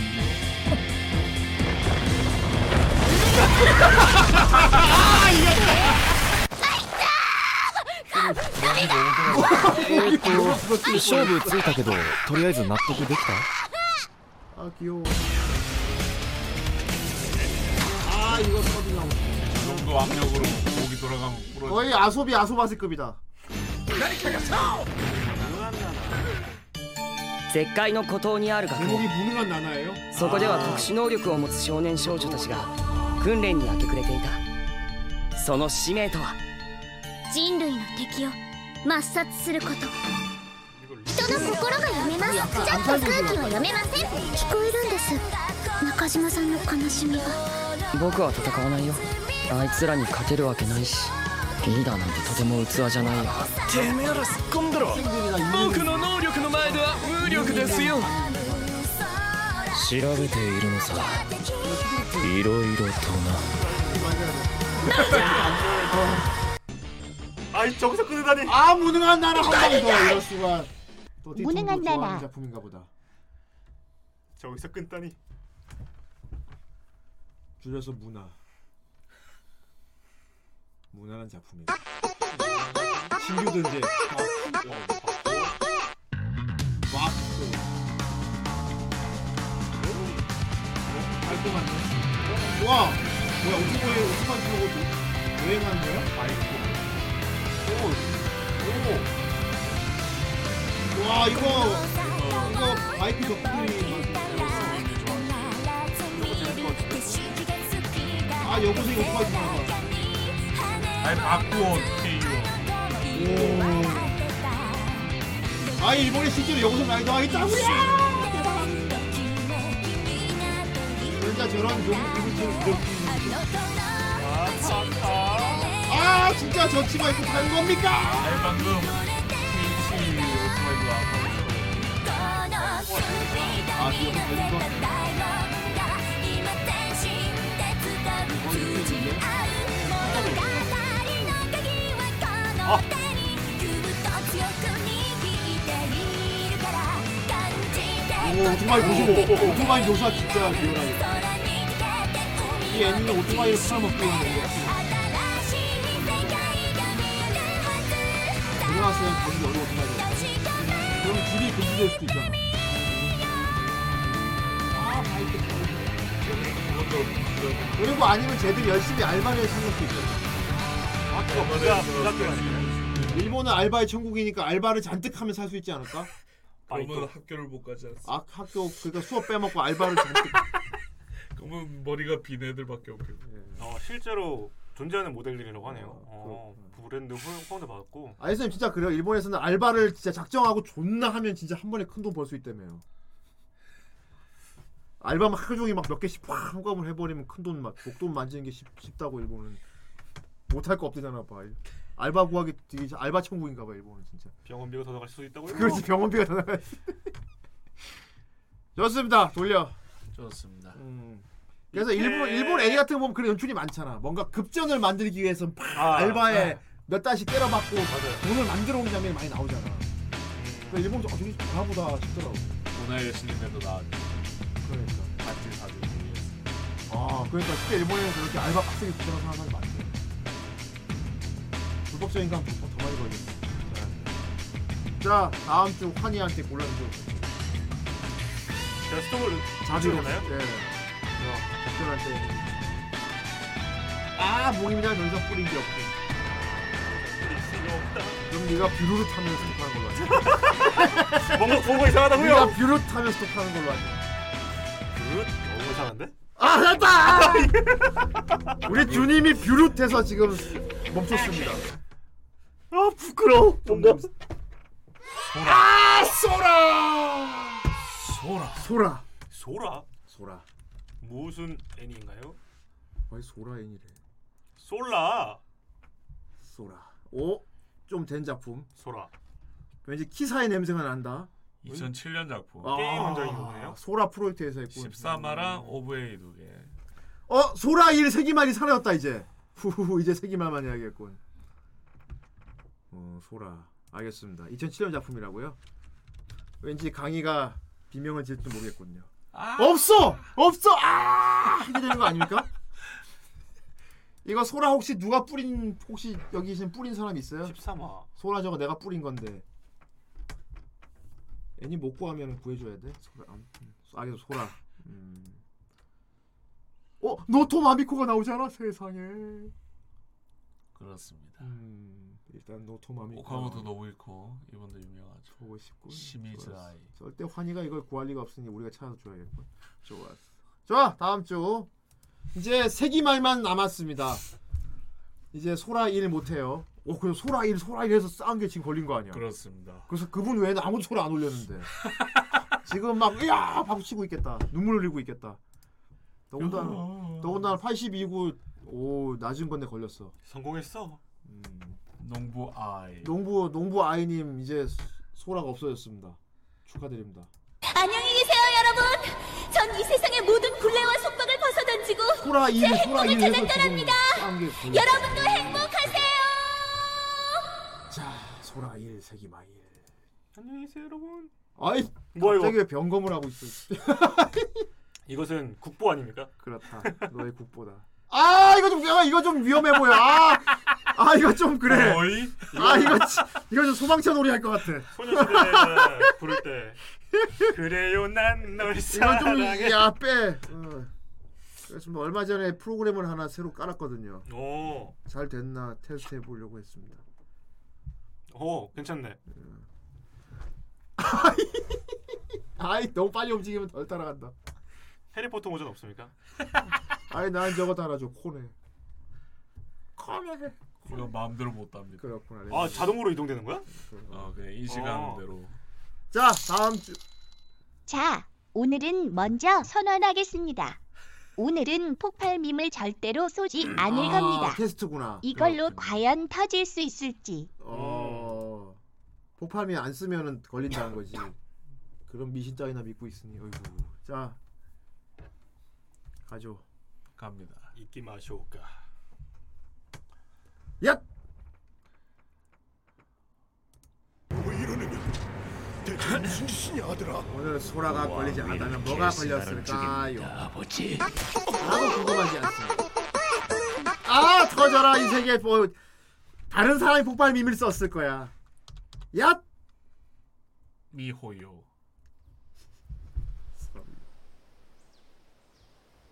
えっと勝負ついたけどとりあえず納得できた 아 귀여워 아 이거 터지나 이 정도 압력으로 목이 돌아가면 부러져. 거의 아소비 아소바스급이다 絶海の孤島にある学校 제목이 무능한 나나예요? そこでは特殊能力を持つ少年少女たちが 訓練に明け暮れていた。その使命とは？人類の敵を抹殺すること。人の心が読めます。ちょっと空気は読めません。聞こえるんです。中島さんの悲しみが。僕は戦わないよ。あいつらに勝てるわけないし。リーダーなんてとても器じゃないよ。てめえらすっ込んだろ。僕の能力の前では無力ですよ 調べているのさいろいろとな 아이 저기서 끊으다니. 아 무능한 나라 한 방 더 이럴 수가 또 무능한 디통도 좋아하는 나라. 작품인가 보다 저기서 끈다니. 줄여서 문화. 문화란 작품이다. 신규도 이제 와. 깔끔한데? 와! 뭐야, 오토바이, 오토바이 타고 여행하는 거야? 바이크. 오! 오! 와, 이거, 이거 바이크 덕분이. 아, 여보세요, 오토바이 타고. 아니 바꾸어 KU. 아 일본에 실제로 여기서 많이 나와있다고요 진짜 저런 용기를 아 진짜 저 치마 입고 타는 겁니까 아니 방금 KC 오토바이가 아 기억이 되는 거오 오토바이 보시고 오토바이 묘사 진짜 리얼하게 이 애니는 오토바이를 팔아먹고 있는 거 고등학생 거기 어디 오토바이 그럼 줄이 금지될 수도 있잖아 아 바이크 그리고 아니면 쟤들 열심히 알바를 찾을 수 있잖아 부자 부자? 일본은 알바의 천국이니까 알바를 잔뜩 하면 살 수 있지 않을까? 그러면 학교를 못 가지 않습니까? 아 학교 그러니까 수업 빼먹고 알바를 잔뜩 그러면 머리가 빈 애들밖에 없겠고. 어, 실제로 존재하는 모델들이라고 하네요. 어, 브랜드 후- 후원도 받았고. 아 선생님 진짜 그래요 일본에서는 알바를 진짜 작정하고 존나 하면 진짜 한 번에 큰 돈 벌 수 있다며요 알바만 하루 종일 막 몇 개씩 팍 한꺼번에 해버리면 큰 돈 막 목돈 만지는 게 쉽, 쉽다고 일본은 못할 거 없대잖아 봐 알바 구하기 되게 알바 천국인가 봐 일본은 진짜 병원비가 더 나갈 수도 있다고요? 그렇지 병원비가 더 나가 좋습니다 돌려 좋습니다. 음. 그래서 일본 일본 애니 같은 거 보면 그런 연출이 많잖아. 뭔가 급전을 만들기 위해서 팍 아, 알바에 아. 몇 달씩 때려박고 돈을 만들어 오는 장면이 많이 나오잖아. 그러니까 일본도 아, 되게 잘하보다 싶더라고. 오나이 여신님에도 나 그러니까. 반지 사주고 아 그러니까 쉽게 일본에서 그렇게 알바 빡세게 주장하는 사람이 많대. 불법적인 건 더, 더 많이 걸겠어. 자, 자 다음 주 환희한테 골라주죠. 제가 스톱을 자비로. 되나요? 네. 적절할 때. 아 목임이랑 더 이상 뿌린 게 없고. 그럼 네가 뷰루를 타면서 스톱하는 걸로 하자. 뭔가 뭔가 이상하다고요? 네가 뷰루 타면서 스톱하는 걸로 하자. 굿? 너무 이상한데? 아 됐다! 우리 주님이 뷰룻해서 지금 멈췄습니다. 아 부끄러워. 뭔가. 아 소라. 소라. 소라. 소라? 소라. 무슨 애니인가요? 아니 소라 애니래. 솔라. 소라. 오, 좀 된 작품. 소라. 왠지 키사의 냄새가 난다. 2007년 작품. 아, 게임 원작인 거네요? 소라 프로젝트에서 했고. 14화랑 OVA 두 개. 어, 소라 일 세기말이 사라졌다 이제. 후후후 이제 세기말만 해야겠군. 어, 소라. 알겠습니다. 2007년 작품이라고요? 왠지 강의가 비명을 지을지 모르겠군요. 없어! 없어! 아! 이게 되는 거 아닙니까? 이거 소라 혹시 누가 뿌린 혹시 여기 계신 뿌린 사람 있어요? 13화. 소라 저거 내가 뿌린 건데. 애니 못 구하면 구해줘야 돼. 소라. 아무튼 알겠어 소라. 음. 어 노토 마미코가 나오잖아 세상에. 그렇습니다. 음, 일단 노토 마미코. 오카모토 노부이코 이분도 유명하죠. 보고 싶군. 시미즈 좋았어. 아이. 절대 환희가 이걸 구할 리가 없으니 우리가 찾아서 줘야겠군. 좋았어. 자 다음 주 이제 세기말만 남았습니다. 이제 소라 일 못해요. 오 그래 소라 일 소라 일해서 싸운 게 지금 걸린 거 아니야? 그렇습니다. 그래서 그분 외에는 아무도 소리 안 올렸는데 지금 막 으야 박수 치고 있겠다. 눈물 흘리고 있겠다. 더군다나 더군다나 82구 오 낮은 건데 걸렸어. 성공했어. 농부 아이. 농부 농부 아이님 이제 소라가 없어졌습니다. 축하드립니다. 안녕히 계세요, 여러분. 전 이 세상의 모든 굴레와 속박을 벗어던지고 소라 일제 소라 행복을 일 찾아 해서 지금 떠납니다. 싸운 게 걸렸어. 여러분도 행복하세요. 자 소라 일 세기마 일. 안녕히 계세요, 여러분. 아이 뭐야, 이거? 갑자기 왜 병검을 하고 있어? 이것은 국보 아닙니까? 그렇다. 너의 국보다. 아 이거 좀 야, 이거 좀 위험해 보여. 아, 아 이거 좀 그래. 어이? 아 이거 치- 이거 좀 소방차 놀이 할 것 같아. 소녀시대가 부를 때 그래요 난널 이거 사랑해. 좀야 빼. 어. 그래서 뭐 얼마 전에 프로그램을 하나 새로 깔았거든요. 오, 잘 됐나 테스트 해보려고 했습니다. 오 괜찮네. 아이 너무 빨리 움직이면 덜 따라간다. 해리포터 모전 없습니까? 아이 난 저거 달아줘 코네. 코네. 이거 마음대로 못 답니다. 그렇구나. 아 자동으로 이동되는 거야? 어, 그냥 인식하는 어. 대로. 자 다음 주 자, 오늘은 먼저 선언하겠습니다. 오늘은 폭발 밈을 절대로 쏘지 않을 아, 겁니다. 테스트구나. 이걸로 과연 터질 수 있을지. 어 폭발미 안 쓰면은 걸린다는 거지. 그런 미신 따위나 믿고 있으니. 어이구. 자 가죠. 갑니다. 이끼 마쇼가. 야. 대체 무슨 짓이냐 아들아 오늘 소라가 걸리지 않다면 뭐가 걸렸을까요? 아버지 나도 궁금하지 않습니다. 아 터져라 이 세계 뭐 다른 사람이 폭발 미밀 썼을 거야. 야. 미호요.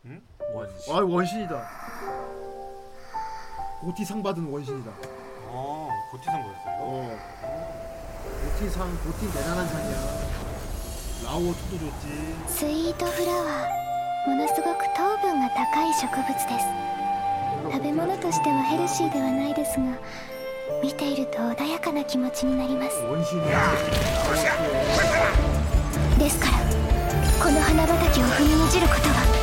응? 원시. 아 원신이다. 고티상 받은 원신이다. 어, 고티상 거였어요. 어. 고티상 고티 대단한 상이야. 라오 투도 줬지.スイートフラワーものすごく糖分が高い植物です食べ物としてはヘルシーではないですが見ていると穏やかな気持ちになります 원신이야. ですからこの花畑を踏みにじることは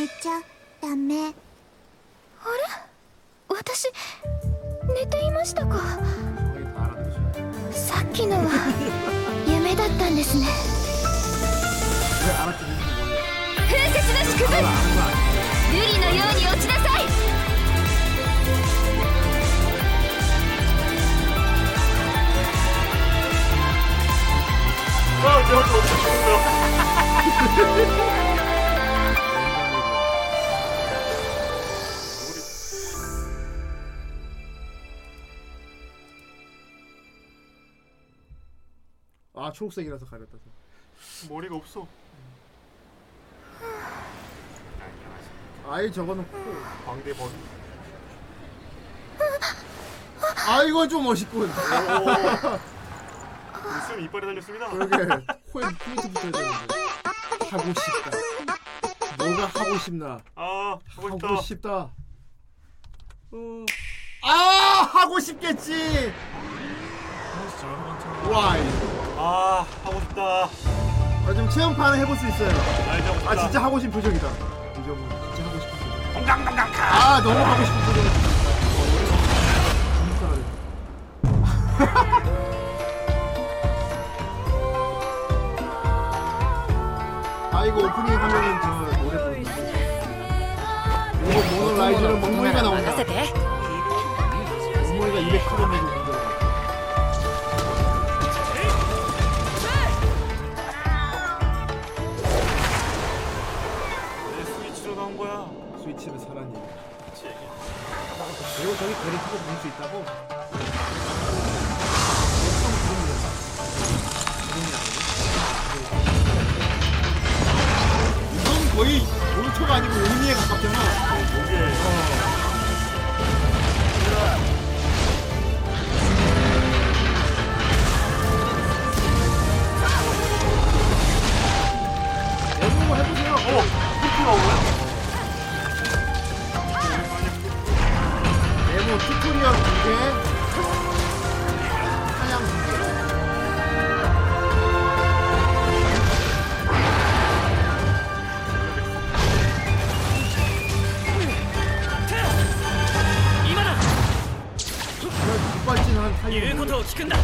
寝ちゃダメ。あれ？私寝ていましたか？さっきのは 夢だったんですね。風雪の祝文瑠璃のように落ちなさい。あ、っ。 아 초록색이라서 가렸다. 머리가 없어. 아이 저거는 코. 광대 머리. 아 이거 좀 멋있군. 무슨 이빨에 달렸습니다. 그러게 코에 포인트 붙여야 되는데. 하고 싶다. 뭐가 하고 싶나? 아, 하고 싶다. 하고 싶다. 어. 아 하고 싶겠지. 와이. 아, 하고 싶다. 아, 좀 체험판을 해볼 수 있어요. 알죠, 아 진짜 하고 싶은 표정이다. 이 정도 진짜 하고 싶은 표정. 아 너무 하고 싶은 표정. 아 이거 오프닝 하면은 저 노래 부르는데 이거 모노 라이즈는 멍멍이가 나온다. 멍멍이가 200kg 그리고 저기 배를 타고 볼수 있다고? 이건 거의 몬스터가 아니고 오니에 가깝잖아. 목에. 이거 해보세요. 어, 피크가 오 코리아 두개 하양 두개 이만한! 그 뒷발진한 타이밍 言うことを聞くんだ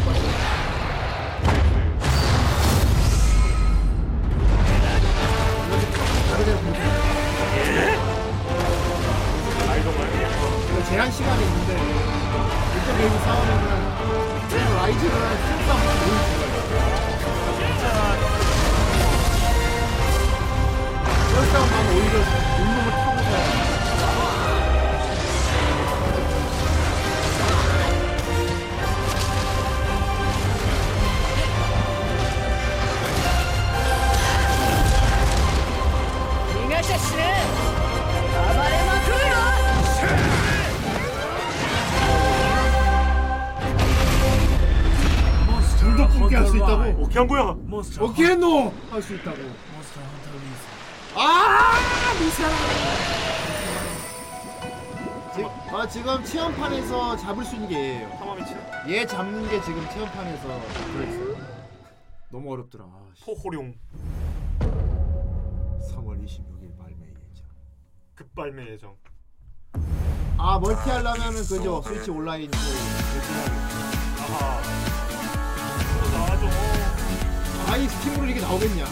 몬스터 오케이 노! 할 수 있다고. 몬스터 헌터 라이즈. 아! 미사라! 지금, 아, 지금 체험판에서 잡을 수 있는 게 얘예요. 타마미치. 얘 잡는 게 지금 체험판에서 들어있어요. 너무 어렵더라. 아, 씨. 포호룡 3월 26일 발매 예정. 급발매 예정. 아 멀티 하려면은 그죠 스위치 온라인 그. 아하. 이거 나와줘. 아이 스팀으로 이게 나오겠냐?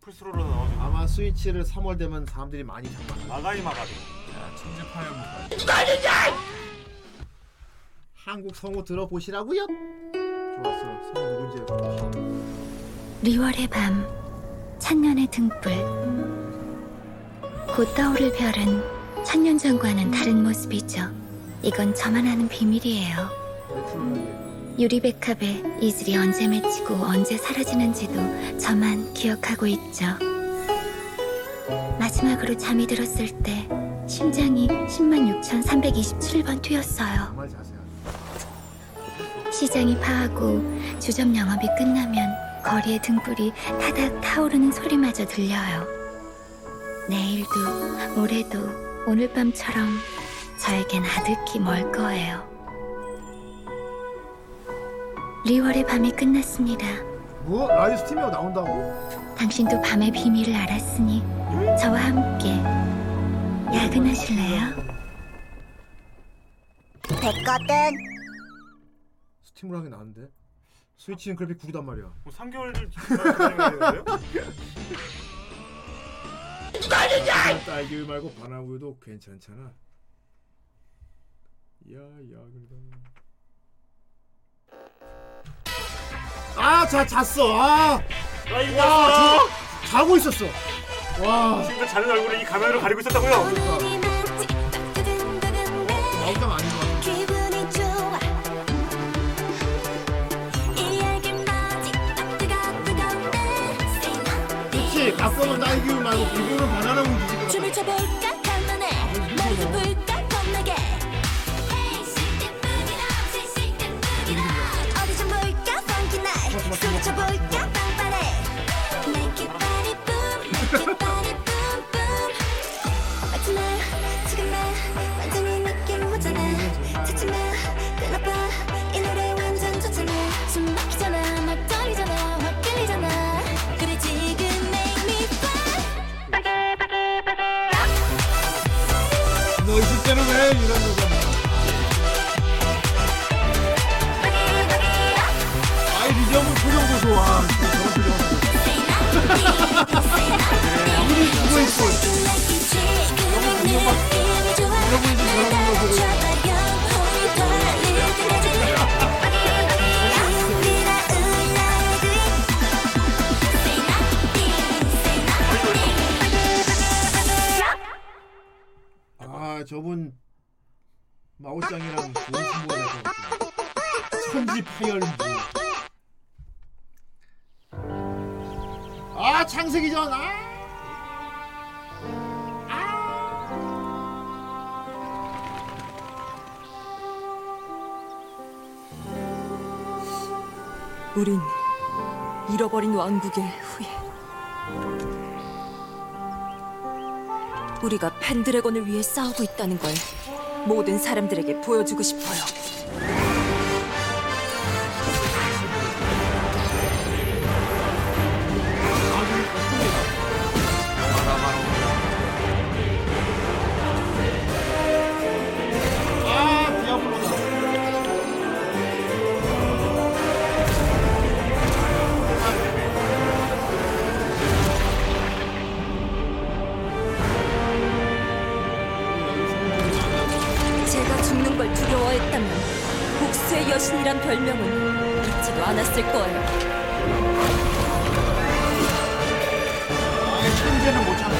플스로로 나와줘. 아마 스위치를 3월 되면 사람들이 많이 장만할. 마가이 마가도. 야 천재 파이어무가. 한국 성우 들어보시라고요? 좋았어. 성우 누군지. 리월의 밤, 천년의 등불. 곧 떠오를 별은 천년 전과는 다른 모습이죠. 이건 저만 아는 비밀이에요. 유리백합에 이슬이 언제 맺히고 언제 사라지는지도 저만 기억하고 있죠. 마지막으로 잠이 들었을 때 심장이 106,327번 뛰었어요. 정말 자세하네. 시장이 파하고 주점 영업이 끝나면 거리의 등불이 타닥 타오르는 소리마저 들려요. 내일도 모레도 오늘 밤처럼 저에겐 아득히 멀 거예요. 리월의 밤이 끝났습니다. 뭐 라이브 스팀이가 나온다고? 당신도 밤의 비밀을 알았으니 저와 함께 야근하실래요? 됐거든. 스팀으로 하긴 나는데. 스위치는 그래픽 구리단 말이야. 뭐 3개월 기다려야 되는데요? 딸기 말고 바나우유도 괜찮잖아. 야야 그래도. 아, 자 잤어. 아, 나 이거 와, 와, 저, 자고 있었어. 와, 친구가 자는 얼굴을 이 가면으로 가리고 있었다고요? 마우장 아닌 것 같아. 그렇지. 가끔은 딸기 우유 말고 기본은 바나나 우유 주지. 춤을 춰볼까 있을 때는 왜 이런 거잖아. 아이 리정은 표정도 좋아. 저런 표정. 우리 누구 있어? 여러분이 아 저분 마오짱이랑 좋은 친구가 될것. 천지 파열무. 아 창세기전 아. 우린 잃어버린 왕국의 후예. 우리가 펜드래곤을 위해 싸우고 있다는 걸 모든 사람들에게 보여주고 싶어요. 걸 두려워했다면 복수의 여신이란 별명은 잊지도 않았을 거예요. 아예 천재는 못 참아.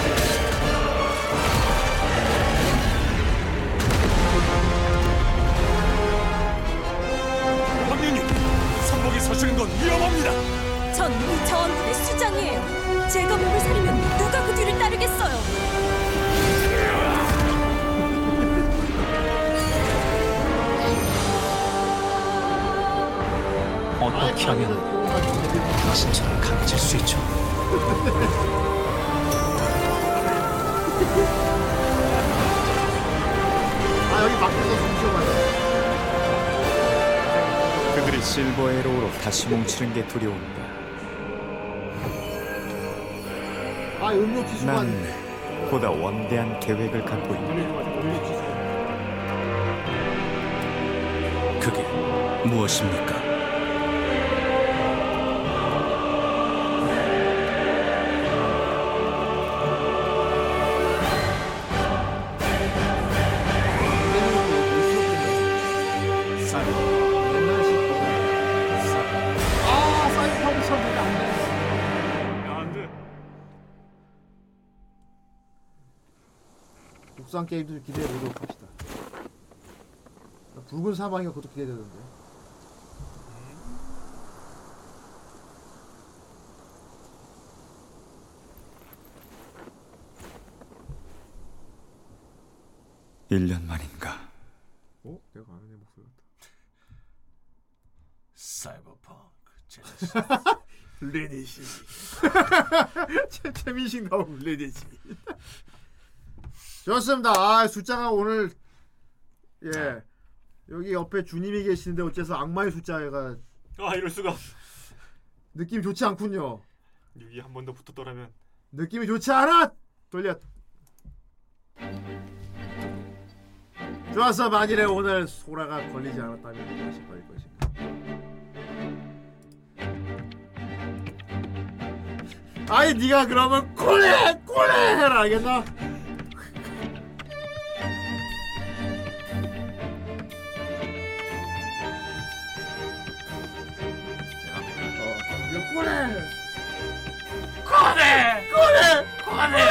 왕년님 선복이 서시는 건 위험합니다. 전 이 저항군의 수장이에요. 제가 몸을 사리면 누가 그 뒤를 따르겠어요. 어떻게 하면 당신처럼 강해질 수 있죠? 아 여기 밖에서 숨 쉬어봐요. 그들이 실버 에로우로 다시 뭉치는 게 두려운다. 아 음료 기수만. 난 보다 원대한 계획을 갖고 있다. 그게 무엇입니까? 게임들 기대해 보도록 합시다. 붉은 사방이가 그것도 기대되던데. 일년 만인가. 어? 내가 아는 애 목소리 같다. 사이버펑크 레니시. 최 최민식 나오고 레니시. 좋습니다. 아 숫자가 오늘 예 여기 옆에 주님이 계시는데 어째서 악마의 숫자가 아 이럴 수가. 느낌 좋지 않군요. 6이 한 번 더 붙었더라면. 느낌이 좋지 않아. 돌려. 좋았어 만일에 오늘 소라가 걸리지 않았다면 다시 걸릴 것인가. 아이 네가 그러면 콜해 콜해 해라 알겠나? 어, 콜해 꺼내! 꺼내! 꺼내!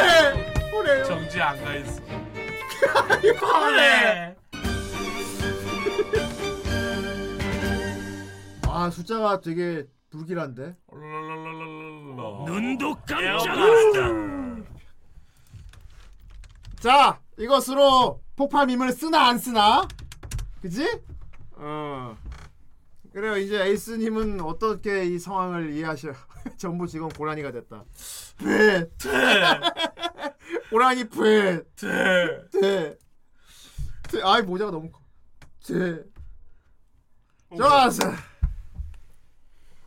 꺼내! 정지 안 가 있어. 꺼내! 아 숫자가 되게 불길한데. 눈도 깜짝이야. 자 이것으로 폭발 밈을 쓰나 안 쓰나? 그지? 어. 그래요 이제 에이스님은 어떻게 이 상황을 이해하셔? 전부 지금 고라니가 됐다. 배, 고라니 배, 돼. 돼, 돼. 아이 모자가 너무 커. 돼. 좋았어.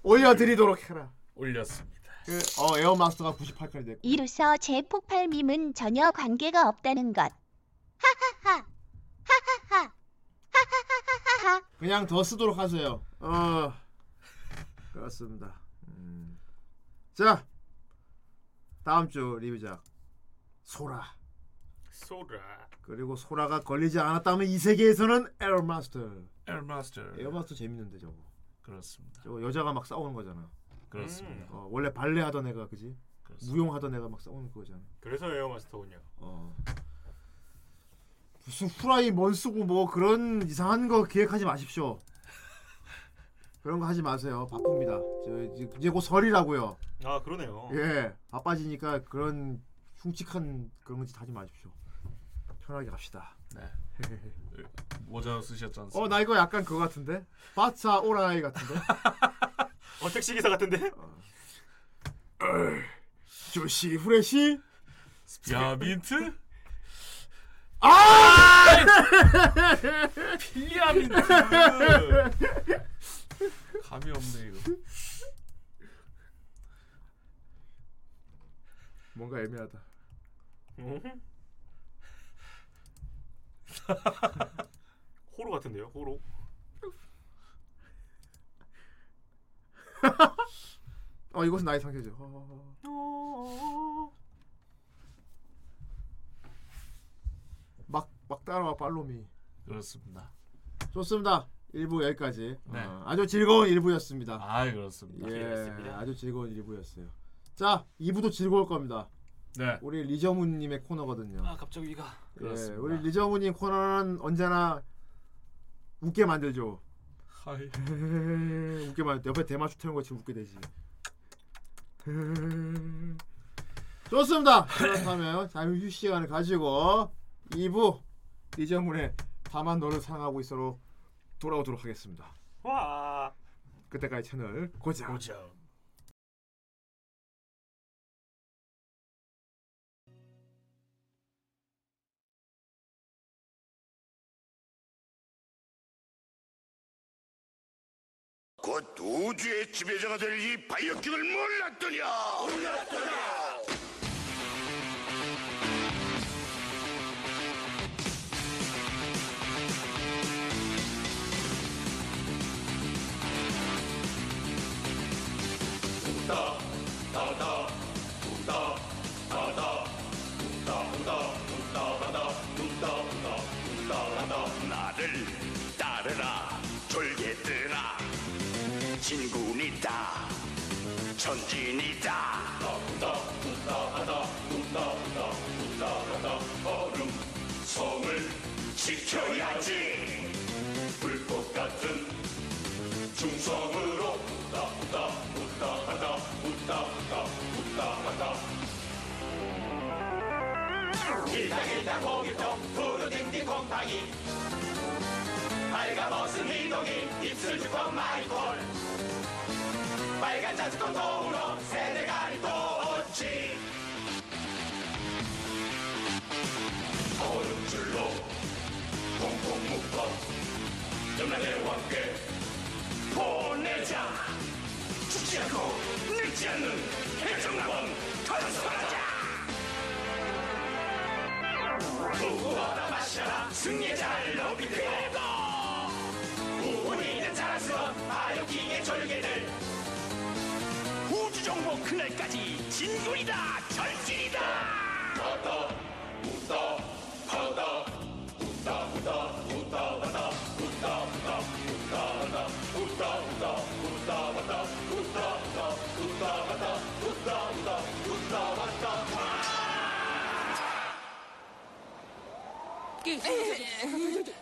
올려드리도록 해라. 올렸습니다. 그, 어 에어마스터가 98칼이 됐고. 이로써 제 폭발 밈은 전혀 관계가 없다는 것. 하하하. 하하하. 하하하하하. 그냥 더 쓰도록 하세요. 어 그렇습니다. 음. 자 다음 주 리뷰작 소라 소라. 그리고 소라가 걸리지 않았다면 이 세계에서는 에어마스터. 에어마스터. 에어마스터 재밌는데 저거. 그렇습니다. 저거 여자가 막 싸우는 거잖아. 그렇습니다. 어, 원래 발레 하던 애가 그지? 무용 하던 애가 막 싸우는 거잖아. 그래서 에어마스터군요. 어. 무슨 후라이 뭔 쓰고 뭐 그런 이상한 거 기획하지 마십시오. 그런 거 하지 마세요. 바쁩니다. 저 이제, 이제 곧 설이라고요. 아 그러네요. 예, 바빠지니까 그런 흉측한 그런 짓 하지 마십시오. 편하게 갑시다. 네. 모자 쓰셨지 않습니까? 어, 나 이거 약간 그거 같은데? 발차 오라이 같은데? 어 택시 기사 같은데? 쥬시 후레쉬? 스피아민트? 아! 필리아 민트. 감이 없네 이거. 뭔가 애매하다. 호로 같은데요? 호로. 어, 이것은 나의 상태죠. 어. 막, 막 따라와 팔로미. 그렇습니다. 좋습니다. 1부 여기까지. 네. 어, 아주 즐거운 1부였습니다. 아 그렇습니다. 예. 아주 즐거운 1부였어요. 자, 2부도 즐거울 겁니다. 네. 우리 리저문님의 코너거든요. 아 갑자기 위가. 예, 그렇습니다. 우리 리저문님 코너는 언제나 웃게 만들죠. 하이. 웃게 만들. 옆에 대마초 태우는 것처럼 웃게 되지. 좋습니다. 그렇다면 잠시 휴식 시간을 가지고 2부 리저문의 다만 너를 사랑하고 있어로 돌아오도록 하겠습니다. 와. 그때까지 채널 고정. 고정. 곧 우주의 지배자가 될 이 바이오킹을 몰랐더냐? 몰랐더냐? 우다 다다 우다 다다 다다 우다 우다 우다 다다 나를 따르라 졸개들아 진군이다 전진이다 우다 길다길다 고기통 푸르딩딩 곰팡이 빨가벗은 희동이 입술 주걱 마이콜 빨간 자주권 도우러 세대가리 도치 얼음줄로 콩콩 묶어 염라대와 함께 보내자 죽지 않고 늙지 않는 해적나원 건설하자 부어라 마셔라 승리자를 높이 들고 우리는 자랑스러운 바이오킹의 졸개들 우주정보 그날까지 진군이다. 전진이다. 하다 웃다. 하다 웃다 웃다 웃다 웃다 웃다 웃다 웃다 웃다 웃다 웃다 웃다 웃다 하다 웃다 웃다 웃다 给。哎哎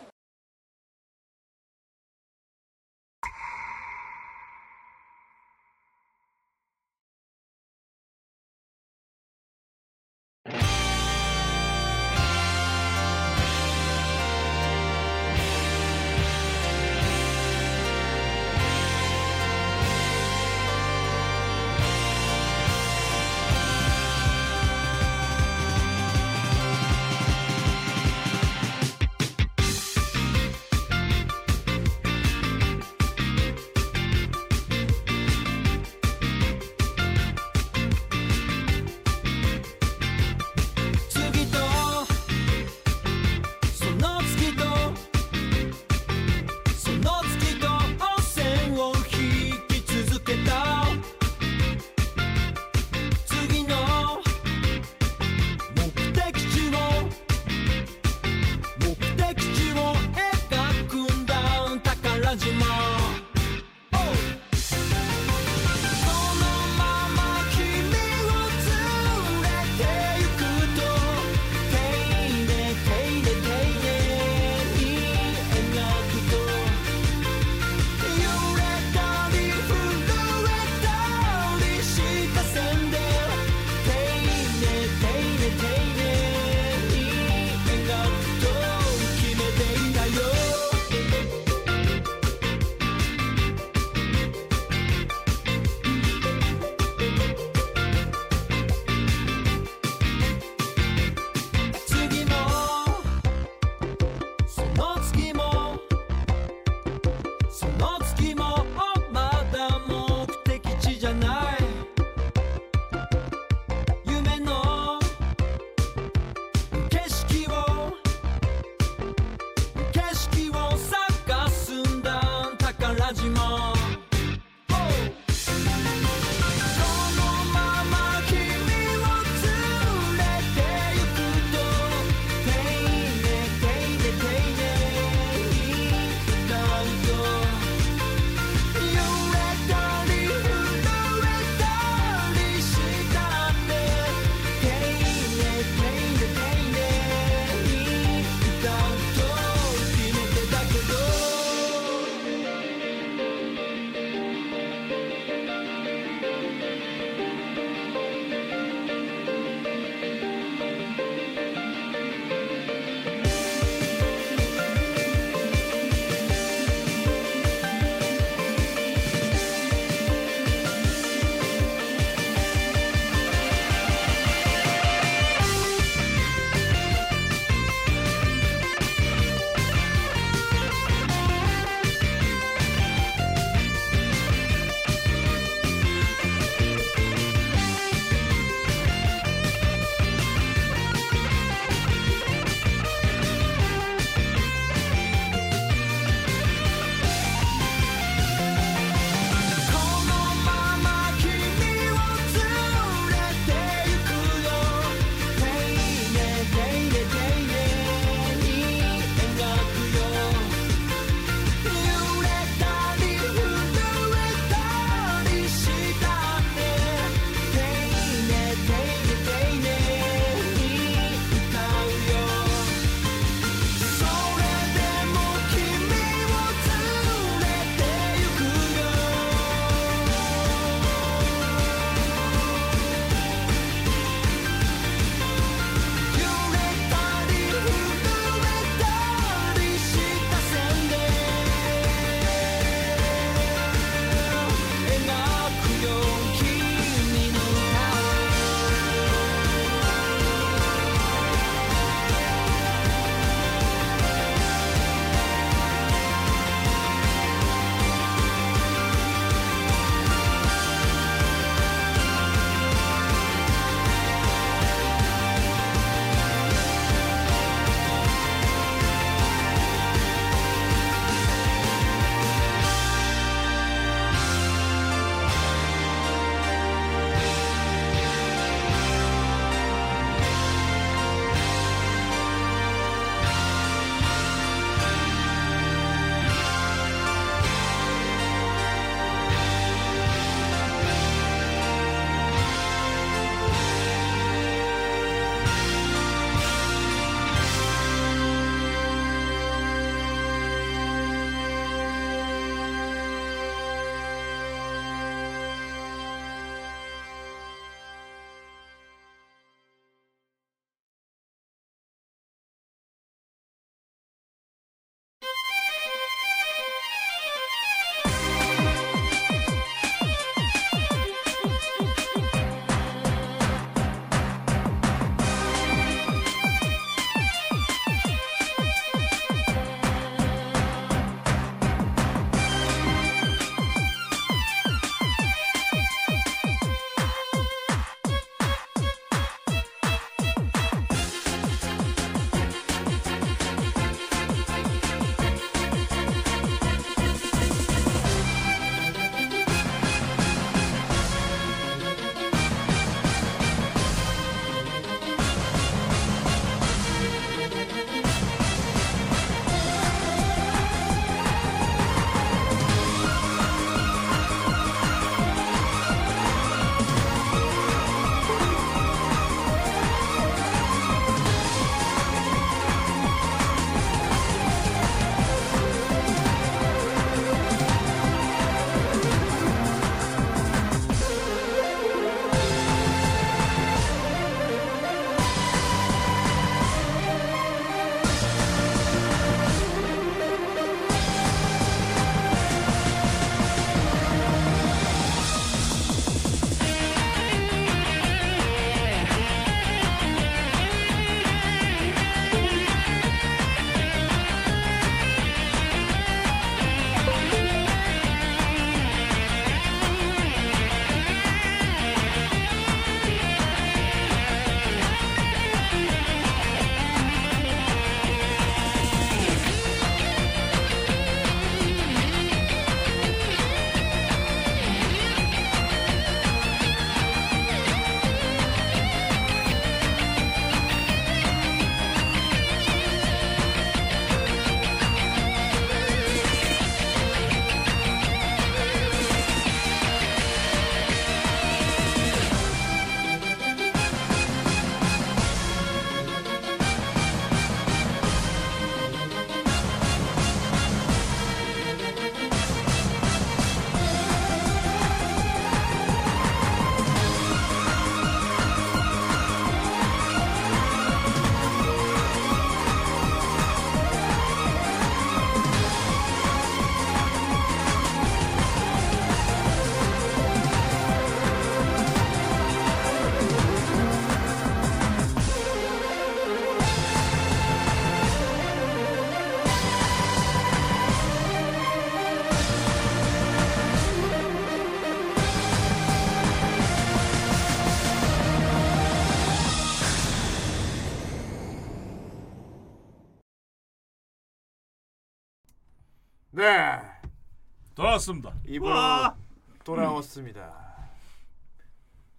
돌아왔습니다. 입으로 와. 돌아왔습니다.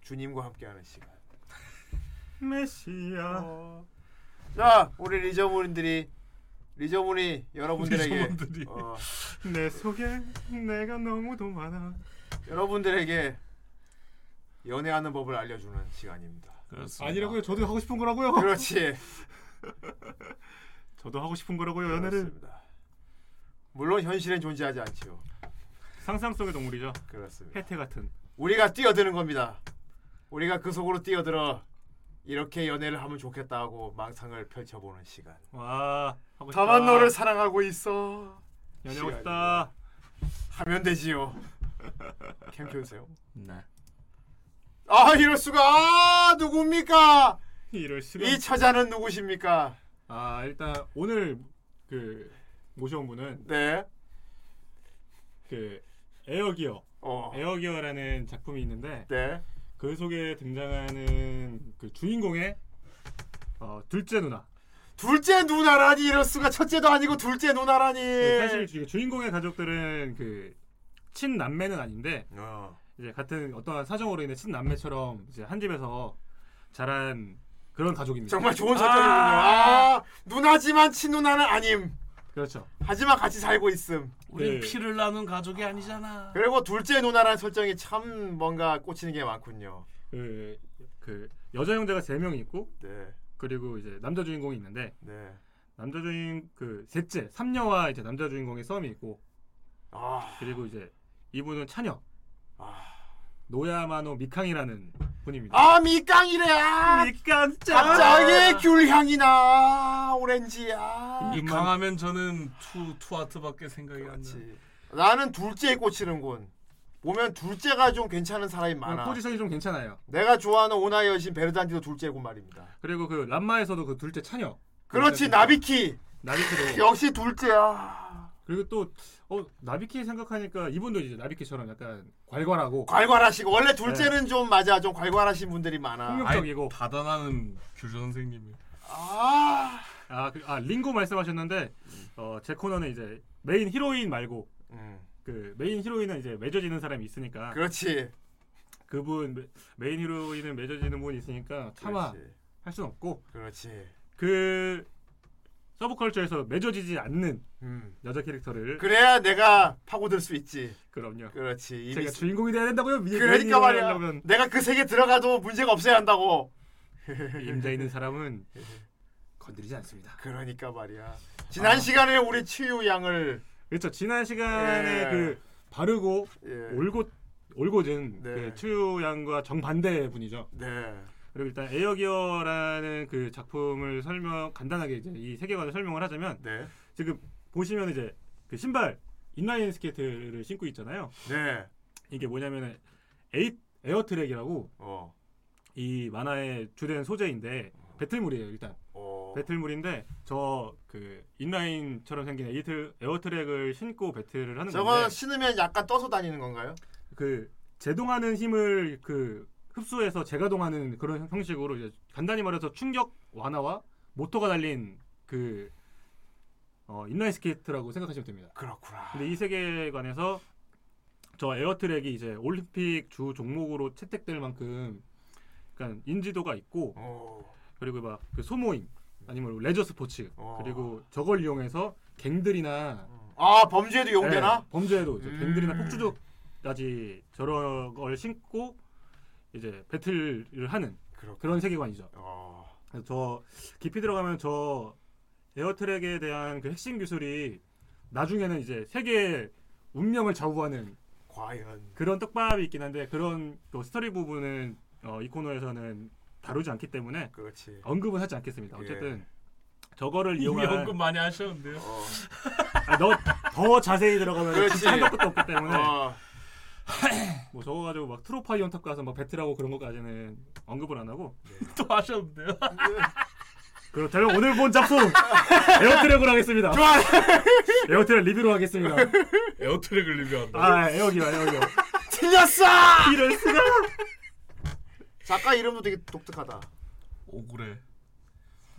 주님과 함께하는 시간. 메시아. 자, 우리 리저분들이 리저분이 여러분들에게 리저분들이. 어, 내 속에 내가 너무도 많아. 여러분들에게 연애하는 법을 알려주는 시간입니다. 그렇습니다. 아니라고요. 저도 하고 싶은 거라고요. 그렇지. 저도 하고 싶은 거라고요. 연애를. 그렇습니다. 물론 현실엔 존재하지 않지요. 상상 속의 동물이죠. 그렇습니다. 혜태 같은. 우리가 뛰어드는 겁니다. 우리가 그 속으로 뛰어들어 이렇게 연애를 하면 좋겠다 하고 망상을 펼쳐보는 시간. 와. 다만 너를 사랑하고 있어. 연애하고 싶다. 하면 되지요. 캠 켜주세요. 네. 아 이럴 수가. 아 누굽니까? 이럴 수가. 이 처자는 누구십니까? 아 일단 오늘 그 모셔온 분은 네. 그 에어기어. 어. 에어기어라는 작품이 있는데 네. 그 속에 등장하는 그 주인공의 어, 둘째 누나. 둘째 누나라니 이럴 수가 첫째도 아니고 둘째 누나라니. 그 사실 주- 주인공의 가족들은 그 친남매는 아닌데 어. 이제 같은 어떠한 사정으로 인해 친남매처럼 이제 한 집에서 자란 그런 가족입니다. 정말 좋은 설정이군요. 아, 누나지만 친누나는 아님. 그렇죠. 하지만 같이 살고 있음. 우린 네. 피를 나눈 가족이 아니잖아. 그리고 둘째 누나라는 설정이 참 뭔가 꽂히는 게 많군요. 그, 그 여자 형제가 세 명이 있고 네. 그리고 이제 남자 주인공이 있는데 네. 남자 주인 그 셋째 삼녀와 이제 남자 주인공의 썸이 있고 아. 그리고 이제 이분은 차녀 아. 노야마노 미캉이라는 분입니다. 아 미깡이래. 아, 미깡 갑자기 귤향이 나. 오렌지야. 미깡 하면 저는 투 투하트밖에 생각이 안 나. 나는 둘째에 꽂히는군. 보면 둘째가 좀 괜찮은 사람이 많아. 포지션이 좀 괜찮아요. 내가 좋아하는 오나의 여신 베르단디도 둘째고 말입니다. 그리고 그 란마에서도 그 둘째 차녀. 그렇지 나비키. 나비키도 역시 둘째야. 그리고 또 어, 나비키 생각하니까 이분도 이제 나비키처럼 약간 괄괄하고 괄괄하시고 원래 네. 둘째는 좀 맞아 좀 괄괄하신 분들이 많아. 폭력적이고 다단하는 규 선생님이. 아, 아, 그, 아 링고 말씀하셨는데 어, 제 코너는 이제 메인 히로인 말고 음. 그 메인 히로인은 이제 맺어지는 사람이 있으니까 그렇지. 그분 메- 메인 히로인은 맺어지는 분이 있으니까 차마 그렇지. 할 수는 없고 그렇지. 그 서브컬처에서 맺어지지 않는 음. 여자 캐릭터를 그래야 내가 파고들 수 있지. 그럼요. 그렇지. 제가 스- 주인공이 돼야 된다고요? 그러니까 말이야. 하려면 내가 그 세계 들어가도 문제가 없어야 한다고. 임자 있는 사람은 건드리지 않습니다. 그러니까 말이야. 지난 아. 시간에 우리 치유 양을 그렇죠. 지난 시간에 예. 그 바르고 예. 올고 올고진 네. 그 추유 양과 정반대 분이죠. 네. 그리고 일단 에어기어라는 그 작품을 설명 간단하게 이제 이 세계관을 설명을 하자면 네. 지금 보시면 이제 그 신발 인라인 스케이트를 신고 있잖아요. 네. 이게 뭐냐면은 에이 에어트랙이라고 어. 이 만화의 주된 소재인데 배틀물이에요 일단 어. 배틀물인데 저 그 인라인처럼 생긴 에이트 에어트랙을 신고 배틀을 하는 저거 건데 신으면 약간 떠서 다니는 건가요? 그 제동하는 힘을 그 흡수해서 재가동하는 그런 형식으로 이제 간단히 말해서 충격 완화와 모터가 달린 그 어, 인라인 스케이트라고 생각하시면 됩니다. 그렇구나. 근데 이 세계관에서 저 에어트랙이 이제 올림픽 주 종목으로 채택될 만큼 그러니까 인지도가 있고 어. 그리고 막 그 소모임 아니면 레저 스포츠 그리고 저걸 이용해서 갱들이나 아 범죄에도 이용되나? 네, 범죄에도 음. 갱들이나 폭주족까지 저런 걸 신고 이제 배틀을 하는 그런 세계관이죠. 어. 그래서 저 깊이 들어가면 저 에어트랙에 대한 그 핵심 기술이 나중에는 이제 세계의 운명을 좌우하는 과연 그런 떡밥이 있긴 한데 그런 또 스토리 부분은 어, 이 코너에서는 다루지 않기 때문에 그렇지. 언급은 하지 않겠습니다. 예. 어쨌든 저거를 이미 이용한 언급 많이 하셨는데요. 아, 너, 더 자세히 들어가면 그렇지. 진짜 한도 끝도 없기 때문에 어. 뭐 저거 가지고 막 트로파이온 탑 가서 막 배틀하고 그런 것까지는 언급을 안 하고 또 하셨는데요. 그렇다면 오늘 본 작품 에어트랙으로 하겠습니다. 좋아. 에어트랙 리뷰로 하겠습니다. 에어트랙을 리뷰한다. 아 에어기어 에어기어. 틀렸어. 이럴 수가. 작가 이름도 되게 독특하다. 오 그레.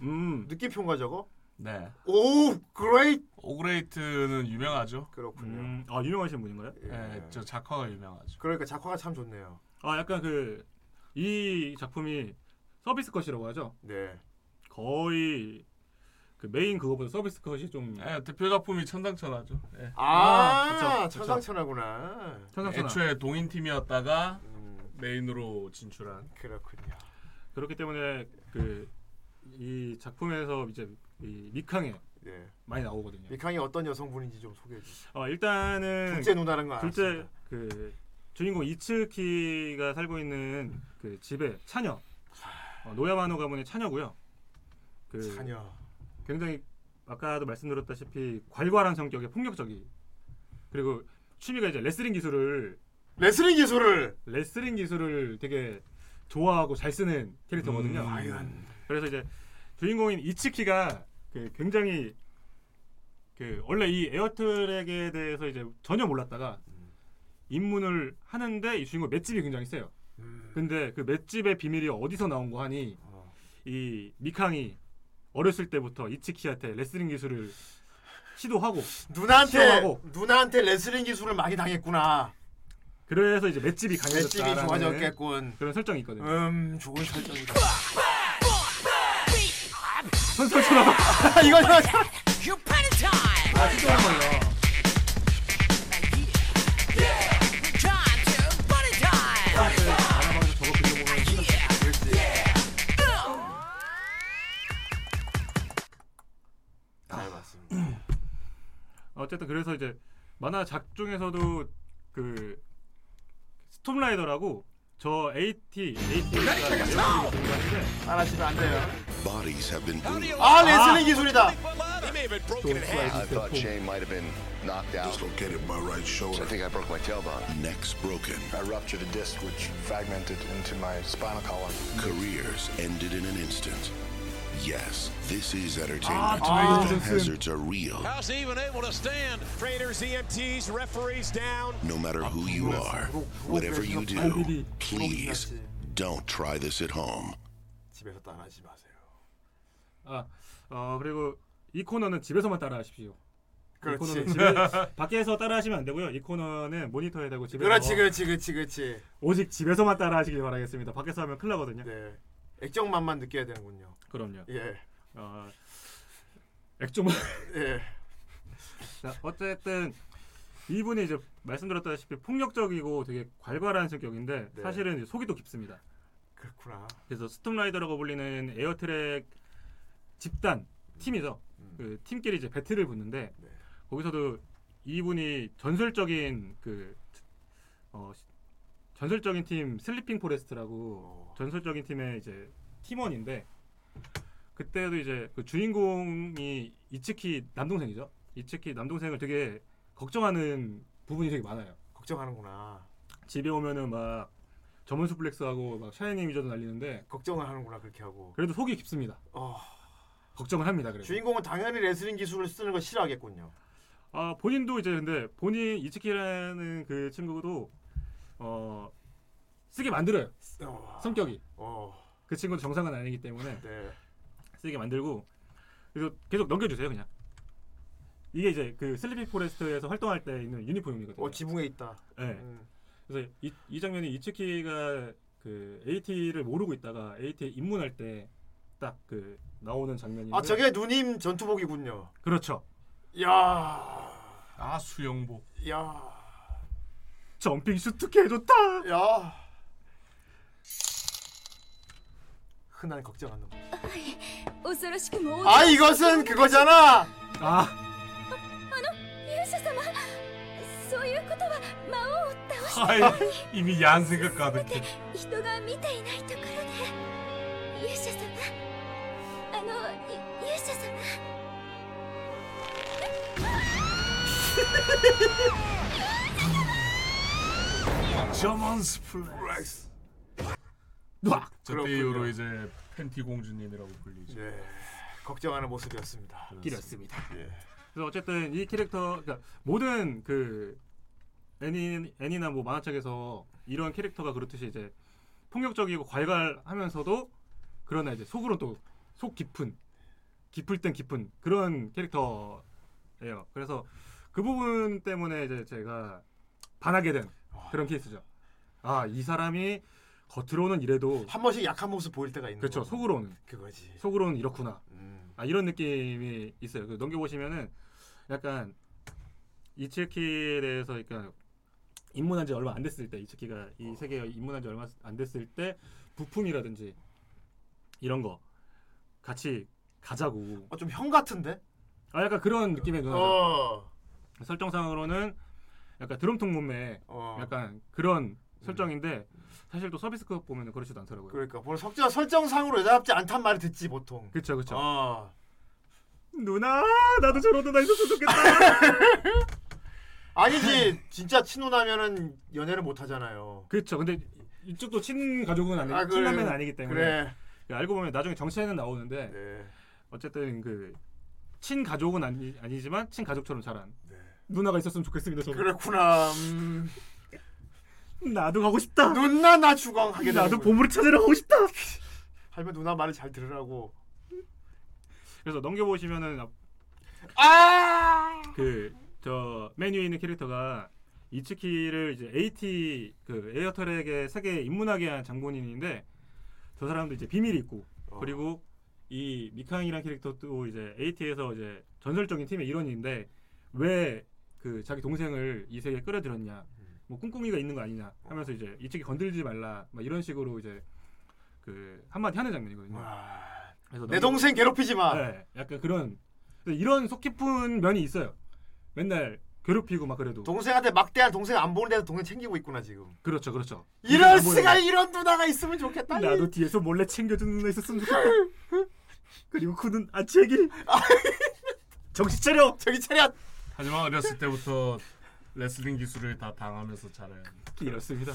음 느낌표인가 저거? 네. 오, 그레이트. 오그레이트는 유명하죠. 그렇군요. 음, 아 유명하신 분인가요? 네, 저 작화가 유명하죠. 그러니까 작화가 참 좋네요. 아 약간 그 이 작품이 서비스 컷이라고 하죠. 네. 거의 그 메인 그거보다 서비스 컷이 좀 네, 대표 작품이 천상천하죠. 네. 아, 그쵸, 그쵸. 천상천하구나. 천상천하. 애초에 동인 팀이었다가 메인으로 진출한. 그렇군요. 그렇기 때문에 그 이 작품에서 이제 이 미캉에 네. 많이 나오거든요. 미캉이 어떤 여성분인지 좀 소개해 주세요. 어 일단은 둘째 누나라는 거 둘째 알았습니다. 그 주인공 이츠키가 살고 있는 그 집의 차녀 어, 노야마노 가문의 차녀고요. 그 차녀. 굉장히 아까도 말씀드렸다시피 괄괄한 성격의 폭력적이 그리고 취미가 이제 레슬링 기술을 레슬링 기술을 레슬링 기술을 되게 좋아하고 잘 쓰는 캐릭터거든요. 음. 그래서 이제 주인공인 이츠키가 그 굉장히 그 원래 이 에어트랙에 대해서 이제 전혀 몰랐다가 입문을 하는데 이 주인공 맷집이 굉장히 세요. 근데 그 맷집의 비밀이 어디서 나온 거 하니 이 미캉이 어렸을 때부터 이츠키한테 레슬링 기술을 시도하고 누나한테 시험하고 누나한테 레슬링 기술을 많이 당했구나. 그래서 이제 맷집이 강해졌다. 맷집이 좋아졌겠군. 그런 설정이 있거든요. 음, 좋은 설정이다. 선설처럼 이거 이거 time. 아. 잘 봤습니다. 어쨌든 그래서 이제 만화 작 중에서도 그 스톰라이더라고 저 AT AT가 따라하시면 안 돼요. Bodies have been moved. 아, 레슬링 기술이다. He may have been broken in half. I thought Shane might have been knocked out. Dislocated my right shoulder. I think I broke my tailbone. Neck's broken. I ruptured a disc which fragmented into my spinal column. Careers ended in an instant. Yes, this is entertainment. Ah, the Dwayne hazards are real. How's he even able to stand? Trainers, EMTs, referees down. No matter who you are, whatever you do, please don't try this at home. 집에서 따라하지 마세요. 아, 어 그리고 이 코너는 집에서만 따라하십시오. 그렇지. 이 코너는 집에, 밖에서 따라하시면 안 되고요. 이 코너는 모니터에 대고 집에서 그렇지, 그렇지, 그렇지, 그렇지. 오직 집에서만 따라하시길 바라겠습니다. 밖에서 하면 큰일 나거든요. 네. 액정만만 느껴야 되는군요. 그럼요. 예. 어, 액정만. 예. 자, 어쨌든 이분이 이제 말씀드렸다시피 폭력적이고 되게 괄괄한 성격인데 네. 사실은 속이 또 깊습니다. 그렇구나. 그래서 스톰라이더라고 불리는 에어트랙 집단 팀이죠. 음. 그 팀끼리 이제 배틀을 붙는데 네. 거기서도 이분이 전설적인 그 어, 시- 전설적인 팀 Sleeping Forest라고 전설적인 팀의 이제 팀원인데 그때도 이제 그 주인공이 이츠키 남동생이죠. 이츠키 남동생을 되게 걱정하는 부분이 되게 많아요. 걱정하는구나. 집에 오면은 막 German suplex하고 막 Shining Wizard도 날리는데 걱정을 하는구나 그렇게 하고. 그래도 속이 깊습니다. 어. 걱정을 합니다. 그래도. 주인공은 당연히 레슬링 기술을 쓰는 거 싫어하겠군요. 아 본인도 이제 근데 본인 이츠키라는 그 친구도 어 쓰게 만들어요. 어. 성격이. 어. 그 친구도 정상은 아니기 때문에 네. 쓰게 만들고 그래서 계속 넘겨주세요 그냥. 이게 이제 그 Sleeping Forest에서 활동할 때 있는 유니폼이거든요. 어, 지붕에 있다. 네. 음. 그래서 이, 이 장면이 이츠키가 그 AT를 모르고 있다가 AT에 입문할 때 딱 그 나오는 장면이 아 저게 누님 전투복이군요. 그렇죠. 야. 아 수영복. 야. 점핑 슈트 개 좋다. 야. 흔한 걱정 안 넘. 아 이것은 그거잖아. 아. 아 이미 야한 생각 가득해. German suplex. 저때 그렇군요. 이후로 이제 팬티 공주님이라고 불리죠. 네. 걱정하는 모습이었습니다. 그렇습니다. 예. 그래서 어쨌든 이 캐릭터 그러니까 모든 그 애니 애니나 뭐 만화책에서 이런 캐릭터가 그렇듯이 이제 폭력적이고 괄괄하면서도 그러나 이제 속으로 또 속 깊은 깊을 땐 깊은 그런 캐릭터예요. 그래서 그 부분 때문에 이제 제가 반하게 된 그런 케이스죠. 아 이 사람이 겉으로는 이래도 한 번씩 약한 모습 보일 때가 있는 그렇죠. 거. 속으로는 그거지. 속으로는 이렇구나. 음. 아 이런 느낌이 있어요. 그 넘겨 보시면은 약간 이츠키에 대해서 그러니까 입문한 지 얼마 안 됐을 때 이츠키가 이 세계에 입문한 지 얼마 안 됐을 때 부품이라든지 이런 거 같이 가자고. 어, 좀 형 같은데? 아 약간 그런 느낌의 누나죠. 어. 설정상으로는 약간 드럼통 몸매 어. 약간 그런 설정인데 사실 또 서비스 급 보면은 그렇지도 않더라고요. 그러니까 뭐 설정 설정상으로 여자답지 않단 말을 듣지 보통. 그렇죠, 그렇죠. 어. 누나 나도 저런 누나 있었으면 좋겠다. 아니지 진짜 친누나면은 연애를 못 하잖아요. 그렇죠. 근데 이쪽도 친 가족은 아니, 아, 그래. 친남매는 아니기 때문에 그래. 그 알고 보면 나중에 정치에는 나오는데 네. 어쨌든 그 친 가족은 아니, 아니지만 친 가족처럼 자란 네. 누나가 있었으면 좋겠습니다. 저는. 그렇구나. 음. 나도 가고 싶다. 누나 나 주광하게 나도. 보물을 찾으러 가고 싶다. 할머니 누나 말을 잘 들으라고. 그래서 넘겨 보시면은 아! 그 저 메뉴에 있는 캐릭터가 이츠키를 이제 AT 그 에어터렉의 세계에 입문하게 한 장본인인데 저 사람도 이제 비밀이 있고 그리고 이 미캉이라는 캐릭터도 이제 AT에서 이제 전설적인 팀의 일원인데 왜 그 자기 동생을 이 세계에 끌어들였냐 뭐 꿍꿍이가 있는 거 아니냐 하면서 이제 이츠키 건들지 말라 막 이런 식으로 이제 그 한마디 하는 장면이거든요. 그래서 내 동생 괴롭히지 마. 네, 약간 그런 이런 속 깊은 면이 있어요. 맨날 괴롭히고 막 그래도. 동생한테 막대한 동생 안 보는데도 동생 챙기고 있구나 지금. 그렇죠, 그렇죠. 이럴 수가 거. 이런 누나가 있으면 좋겠다. 나도 뒤에서 몰래 챙겨주는 누나 있었으면 좋겠다. 그리고 그는 아치에게 정신 차려. 정신 차려. 하지만 어렸을 때부터 레슬링 기술을 다 당하면서 자라요. 이렇습니다.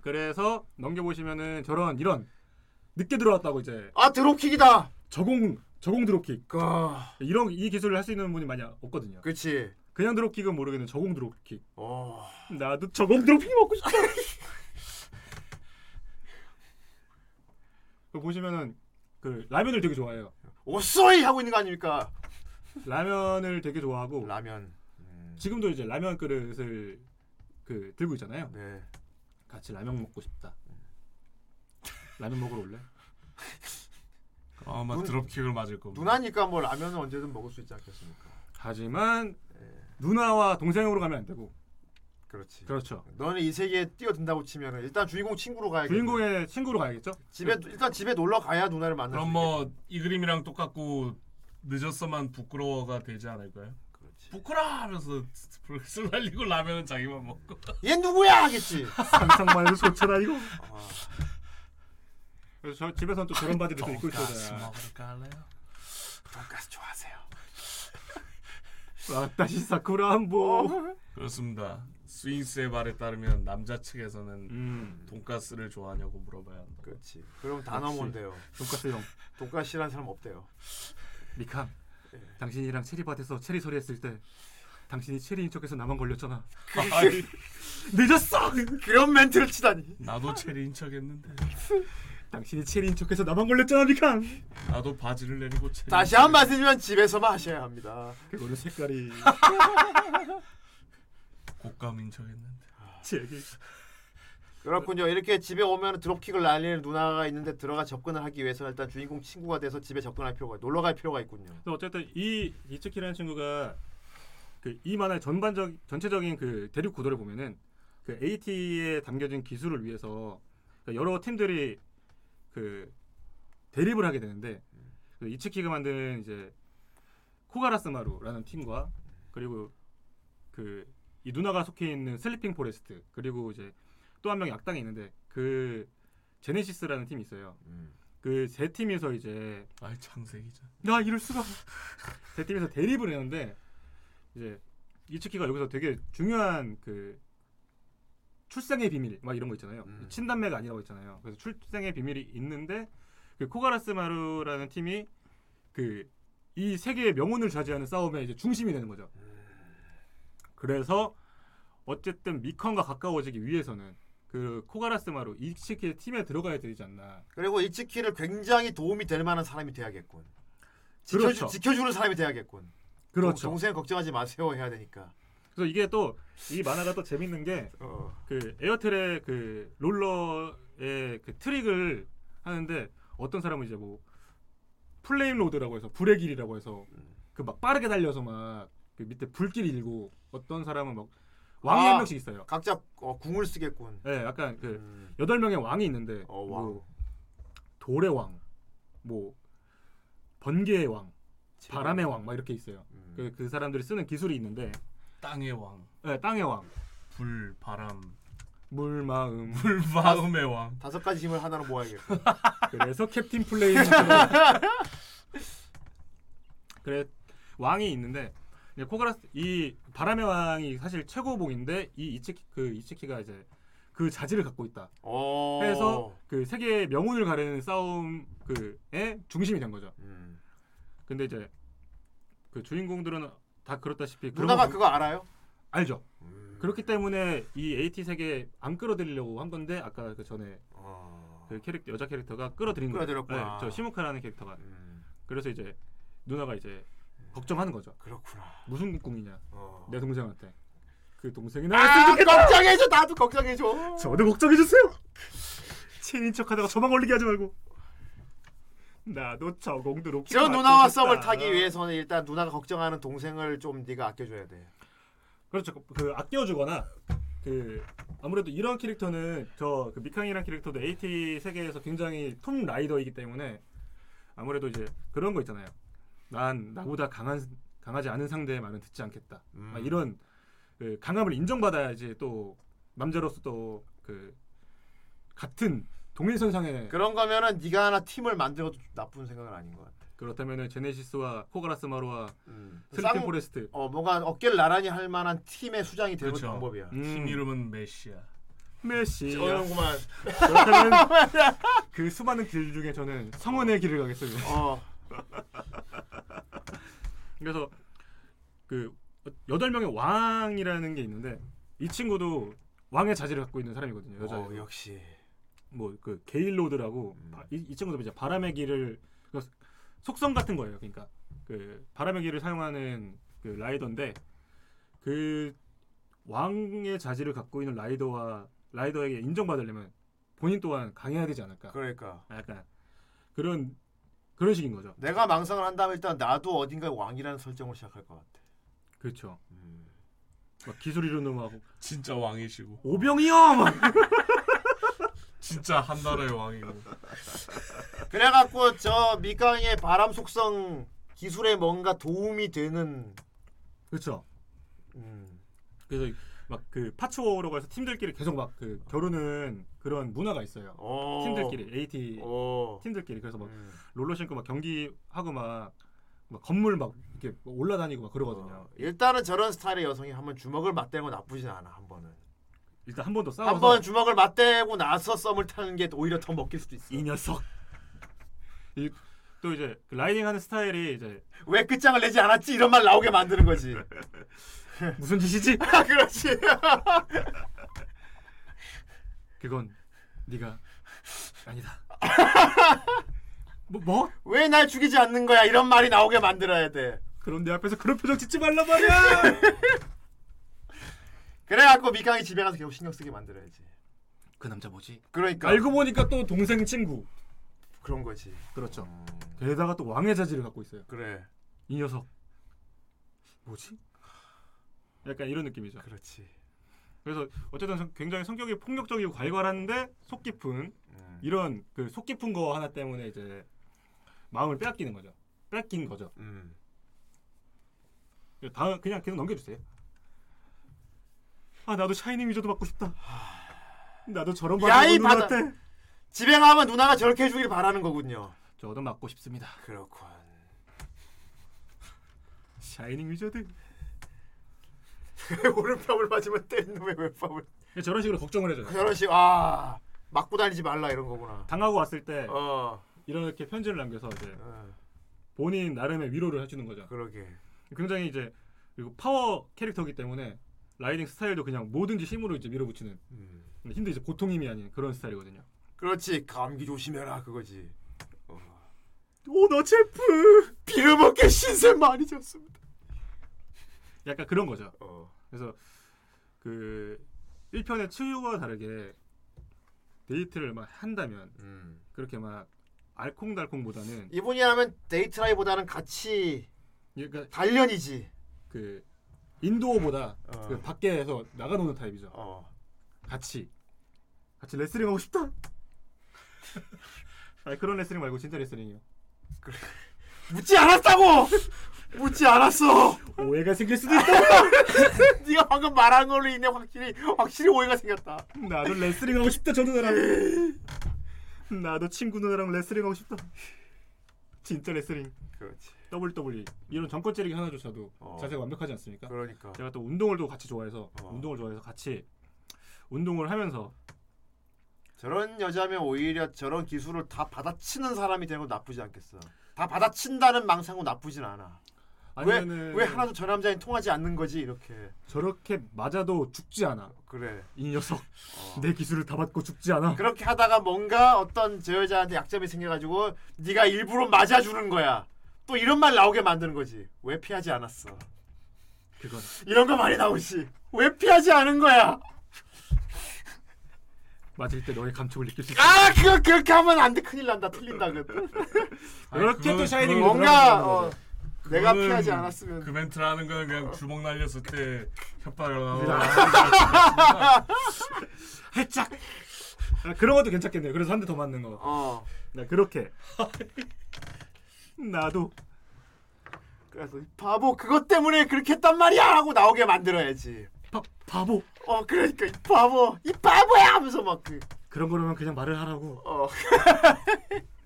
그래서 넘겨보시면은 저런 이런 늦게 들어왔다고 이제 아 드롭킥이다. 저공 저공 드롭킥. 아. 이런 이 기술을 할 수 있는 분이 많이 없거든요. 그렇지. 그냥 드롭킥은 모르겠는데 저공 드롭킥. 어. 나도 저공 드롭킥 먹고 싶다. 그 보시면은 그 라면을 되게 좋아해요. 오쏘이 하고 있는 거 아닙니까? 라면을 되게 좋아하고 라면. 지금도 이제 라면 그릇을 그 들고 있잖아요. 네. 같이 라면 먹고 싶다. 라면 먹으러 올래? 아마 눈- 드롭킥을 맞을 겁니다. 누나니까 뭐 라면은 언제든 먹을 수 있지 않겠습니까? 하지만 누나와 동생으로 가면 안 되고. 그렇지. 그렇죠. 너는 이 세계에 뛰어든다고 치면은 일단 주인공 친구로 가야겠. 주인공의 친구로 가야겠죠? 집에 일단 집에 놀러 가야 누나를 만날 그럼 수뭐이 그림이랑 똑같고 늦었어만 부끄러워가 되지 않을까요? 부끄러 하면서 불을 날리고 라면은 자기만 먹고. 얘 누구야 하겠지. 상상만 해도 좋잖아 이거. 그래서 저 집에서는 또 저런 바지를 또 입고 돈가스 먹을까 할래요? 돈가스 좋아하세요. 와다시 사쿠라 한보. 그렇습니다. 스윙스의 말에 따르면 남자 측에서는 음. 돈가스를 좋아하냐고 물어봐야 한다. 그렇지. 그럼 다 넘어온대요. 돈가스 형. 돈가스 싫어하는 사람 없대요. 미캉. 당신이랑 체리밭에서 체리 소리 했을 때 당신이 체리인 척해서 나만 걸렸잖아. 아이. 늦었어. 그런 멘트를 치다니. 나도 체리인 척했는데. 당신이 체리인 척해서 나만 걸렸잖아, 미캉. 나도 바지를 내리고 체리. 다시 한번 말씀드리면 집에서만 하셔야 합니다. 그거는 색깔이 곶감인 척했는데. 제게 그렇군요. 이렇게 집에 오면 드롭킥을 날리는 누나가 있는데 들어가 접근을 하기 위해서 일단 주인공 친구가 돼서 집에 접근할 필요가 놀러 갈 필요가 있군요. 어쨌든 이 이츠키라는 친구가 그 이 만화의 전반적 전체적인 그 대륙 구도를 보면은 그 AT에 담겨진 기술을 위해서 그러니까 여러 팀들이 그 대립을 하게 되는데 그 이츠키가 만든 이제 코가라스마루라는 팀과 그리고 그 이 누나가 속해 있는 Sleeping Forest 그리고 이제 또 한 명이 악당이 있는데 그 Genesis라는 팀이 있어요. 그 세 팀에서 이제 아이 창세기자. 나 이럴 수가. 세 팀에서 대립을 했는데 이제 이츠키가 여기서 되게 중요한 그 출생의 비밀 막 이런 거 있잖아요. 친남매가 아니라고 했잖아요. 그래서 출생의 비밀이 있는데 그 코가라스 마루라는 팀이 그 이 세계의 명운을 좌지하는 싸움의 이제 중심이 되는 거죠. 그래서 어쨌든 미컨과 가까워지기 위해서는 그 코가라스마루 이치키 팀에 들어가야 되지 않나. 그리고 이츠키를 굉장히 도움이 될 만한 사람이 돼야겠군. 지켜주, 그렇죠. 지켜주는 사람이 돼야겠군. 그렇죠. 동, 동생 걱정하지 마세요 해야 되니까. 그래서 이게 또 이 만화가 또 재밌는 게 어. 그 에어텔의 그 롤러의 그 트릭을 하는데 어떤 사람은 이제 뭐 Flame Road라고 해서 불의 길이라고 해서 그 막 빠르게 달려서 막 그 밑에 불길 일고 어떤 사람은 막 왕이 아, 한 명씩 있어요. 각자 어, 궁을 쓰겠군. 네, 약간 그 여덟 명의 왕이 있는데 어, 뭐 돌의 왕, 뭐 번개의 왕, 바람의 왕 막 이렇게 있어요. 음. 그, 그 사람들이 쓰는 기술이 있는데 땅의 왕, 네, 땅의 왕, 불, 바람, 물, 마음, 물, 마음의 왕. 다섯 가지 힘을 하나로 모아야겠군. 그래서 캡틴 플레이 그래 왕이 있는데 이제 코가라스 이 바람의 왕이 사실 최고봉인데 이 이치키 그 이치키가 이제 그 자질을 갖고 있다. 어. 해서 그 세계 명운을 가르는 싸움 그의 중심이 된 거죠. 음. 근데 이제 그 주인공들은 다 그렇다시피 누나가 거- 그거 알아요? 알죠. 그렇기 때문에 이 AT 세계 안 끌어들이려고 한 건데 아까 그 전에 그 캐릭터 여자 캐릭터가 끌어들인 거예요. 끌어들였구나. 네, 저 시무카라는 캐릭터가. 음. 그래서 이제 누나가 이제 걱정하는 거죠. 그렇구나. 무슨 꿈이냐? 어. 내 동생한테. 그 동생이 아, 나였으면 좋겠다. 걱정해줘. 나도 걱정해줘. 저도 걱정해 주세요. 친인 척하다가 저만 걸리게 하지 말고. 나도 저공도 높게. 저 누나와. 썸을 타기 위해서는 일단 누나가 걱정하는 동생을 좀 네가 아껴줘야 돼. 그렇죠. 그 아껴주거나 그 아무래도 이런 캐릭터는 저 그 미캉이란 캐릭터도 AT 세계에서 굉장히 톰 라이더이기 때문에 아무래도 이제 그런 거 있잖아요. 난 나보다 강한 강하지 않은 상대의 말은 듣지 않겠다. 음. 막 이런 그 강함을 인정받아야지 또 남자로서 또 그 같은 동일선상에 그런 거면은 네가 하나 팀을 만들어도 나쁜 생각은 아닌 것 같아. 그렇다면은 제네시스와 코가라스 마루와 음. Sleeping 쌍- Forest 어 뭔가 어깨를 나란히 할 만한 팀의 수장이 되는 그렇죠. 방법이야. 팀 이름은 메시아. 메시. 어영구만. 그렇다면 그 수많은 길 중에 저는 성원의 길을 가겠습니다. 어. 그래서 그 여덟 명의 왕이라는 게 있는데 이 친구도 왕의 자질을 갖고 있는 사람이거든요. 여자. 어, 역시. 뭐 그 Gale Road라고 음. 바- 이, 이 친구도 이제 바람의 길을 그 속성 같은 거예요. 그러니까 그 바람의 길을 사용하는 그 라이더인데 그 왕의 자질을 갖고 있는 라이더와 라이더에게 인정받으려면 본인 또한 강해야 되지 않을까. 그러니까. 약간 그런 그런 식인 거죠. 내가 망상을 한다면 일단 나도 어딘가에 왕이라는 설정을 시작할 것 같아. 그렇죠. 음. 막 기술 이루는 막 진짜 왕이시고. 오병이요. 막 진짜 한 나라의 왕이고. 그래갖고 저 미강의 바람 속성 기술에 뭔가 도움이 되는. 그렇죠. 음. 그래서 막 그 파츠워라고 해서 팀들끼리 계속 막 그 겨루는 그런 문화가 있어요. 어. 팀들끼리 AT 어. 팀들끼리 그래서 막 음. 롤러 신고 막 경기 하고 막, 막 건물 막 이렇게 올라다니고 막 그러거든요. 일단은 저런 스타일의 여성이 한번 주먹을 맞대고 나쁘진 않아 한 번은. 일단 한 번 더 싸워서 한 번 주먹을 맞대고 나서 썸을 타는 게 오히려 더 먹힐 수도 있어. 이 녀석. 이, 또 이제 그 라이딩하는 스타일이 이제 왜 끝장을 내지 않았지 이런 말 나오게 만드는 거지. 무슨 짓이지? 아, 그렇지. 그건 네가 아니다. 뭐 뭐? 왜 날 죽이지 않는 거야 이런 말이 나오게 만들어야 돼. 그럼 내 앞에서 그런 표정 짓지 말란 말이야. 그래갖고 미강이 집에 가서 계속 신경 쓰게 만들어야지. 그 남자 뭐지? 그러니까 알고 보니까 또 동생 친구. 그런 거지. 그렇죠. 게다가 또 왕의 자질을 갖고 있어요. 그래. 이 녀석 뭐지? 약간 이런 느낌이죠. 그렇지. 그래서 어쨌든 성- 굉장히 성격이 폭력적이고 괄괄한데 속 깊은 음. 이런 그 속 깊은 거 하나 때문에 이제 마음을 빼앗기는 거죠. 뺏긴 거죠. 음. 다음 그냥 계속 넘겨주세요. 아 나도 Shining Wizard도 받고 싶다. 나도 저런 야이. 누나한테 집에 가면 누나가 저렇게 해주길 바라는 거군요. 저도 맞고 싶습니다. 그렇군. Shining Wizard. 오른뺨을 맞으면 때리는 왜 왼뺨을. 저런 식으로 걱정을 해줘요. 저런 식 아 맞고 다니지 말라 이런 거구나. 당하고 왔을 때 어. 이렇게 편지를 남겨서 이제 어. 본인 나름의 위로를 해주는 거죠. 그러게. 굉장히 이제 그리고 파워 캐릭터이기 때문에 riding 스타일도 그냥 뭐든지 힘으로 이제 밀어붙이는 음. 힘도 이제 보통 힘이 아닌 그런 스타일이거든요. 그렇지 감기 조심해라 그거지. 오너 챔프 빌어먹게 신세 많이 졌습니다. 약간 그런 거죠. 어. 그래서 그 1편의 치유와 다르게 데이트를 막 한다면 음. 그렇게 막 알콩달콩보다는 이분이 하면 데이트라이보다는 같이 그러니까 단련이지. 그 indoor보다 어. 그 밖에서 나가 노는 타입이죠. 어. 같이 같이 레슬링 하고 싶다. 아니 그런 레슬링 말고 진짜 레슬링이요. 묻지 않았다고. 묻지 않았어. 오해가 생길 수도 있다. 네가 방금 말한 걸로 인해 확실히 확실히 오해가 생겼다. 나도 레슬링 하고 싶다 저 누나랑. 나도 친구 누나랑 레슬링 하고 싶다. 진짜 레슬링. 그렇지. WWE 이런 정권 찌르기 하나조차도 어. 자세가 완벽하지 않습니까? 그러니까. 제가 또 운동을 또 같이 좋아해서 어. 운동을 좋아해서 같이 운동을 하면서 저런 여자면 오히려 저런 기술을 다 받아치는 사람이 되는 건 나쁘지 않겠어. 다 받아친다는 망상은 나쁘진 않아. 아니면은- 왜, 왜 하나도 저 남자한텐 통하지 않는 거지 이렇게. 저렇게 맞아도 죽지 않아. 그래. 이 녀석 내 기술을 다 받고 죽지 않아. 그렇게 하다가 뭔가 어떤 저 여자한테 약점이 생겨가지고 네가 일부러 맞아주는 거야. 또 이런 말 나오게 만드는 거지. 왜 피하지 않았어? 그건 이런 거 많이 나오지. 왜 피하지 않은 거야? 맞을 때 너의 감촉을 느낄 수 있어. 아 그거 그렇게 하면 안 돼. 큰일 난다. 틀린다. 그. 그렇게 또 샤이닝이 뭔가 어. 내가 피하지 않았으면 그 멘트를 하는 거는 그냥 주먹 날렸을 때 혓바닥 살짝 아, 그런 것도 괜찮겠네요. 그래서 한 대 더 맞는 거. 어. 네, 그렇게 나도 그래서 이 바보 그것 때문에 그렇게 했단 말이야 하고 나오게 만들어야지. 바, 바보. 어 그러니까 이 바보 이 바보야 하면서 막 그. 그런 거라면 그냥 말을 하라고. 어.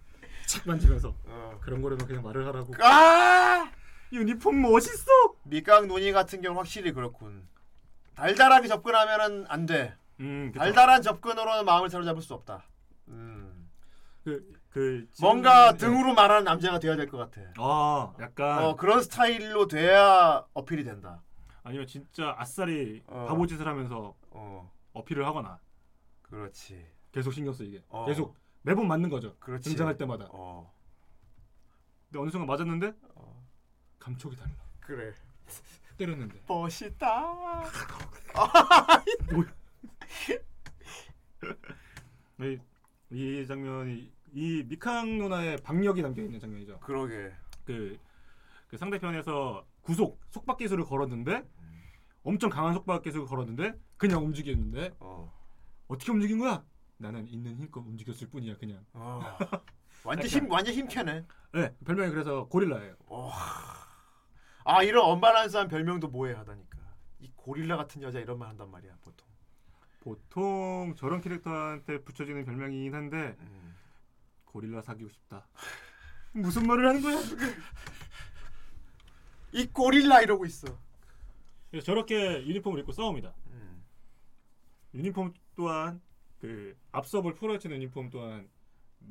착 만지면서 어. 그런 거라면 그냥 말을 하라고. 아 유니폼 멋있어. 밑강 논의 같은 경우 는 확실히 그렇군. 달달하게 접근하면은 안 돼. 음, 그쵸. 달달한 접근으로는 마음을 사로잡을 수 없다. 음. 그, 그 뭔가 지금- 등으로 말하는 남자가 돼야 될 것 같아. 아, 약간 어 그런 스타일로 돼야 어필이 된다. 아니면 진짜 아싸리 어. 바보짓을 하면서 어 어필을 하거나 그렇지. 계속 신경 쓰이게. 어. 계속 매번 맞는 거죠. 그렇지. 등장할 때마다. 어 근데 어느 순간 맞았는데 감촉이 달라. 그래. 때렸는데. 멋있다. 이, 이 장면이 이 미캉 누나의 박력이 담겨 있는 장면이죠. 그러게. 그, 그 상대편에서 구속 속박 기술을 걸었는데 엄청 강한 속박 기술을 걸었는데 그냥 움직였는데 어. 어떻게 움직인 거야? 나는 있는 힘껏 움직였을 뿐이야 그냥. 어. 완전 힘 완전 힘캐네. 네 별명이 그래서 고릴라예요. 아 이런 언밸런스한 별명도 뭐해 하다니까. 이 고릴라 같은 여자 이런 말 한단 말이야 보통. 보통 저런 캐릭터한테 붙여지는 별명이긴 한데 음. 고릴라 사귀고 싶다. 무슨 말을 하는 거야? 이 고릴라 이러고 있어. 그래서 저렇게 유니폼을 입고 싸웁니다. 음. 유니폼 또한 그 앞서 볼 프로레슬링 유니폼 또한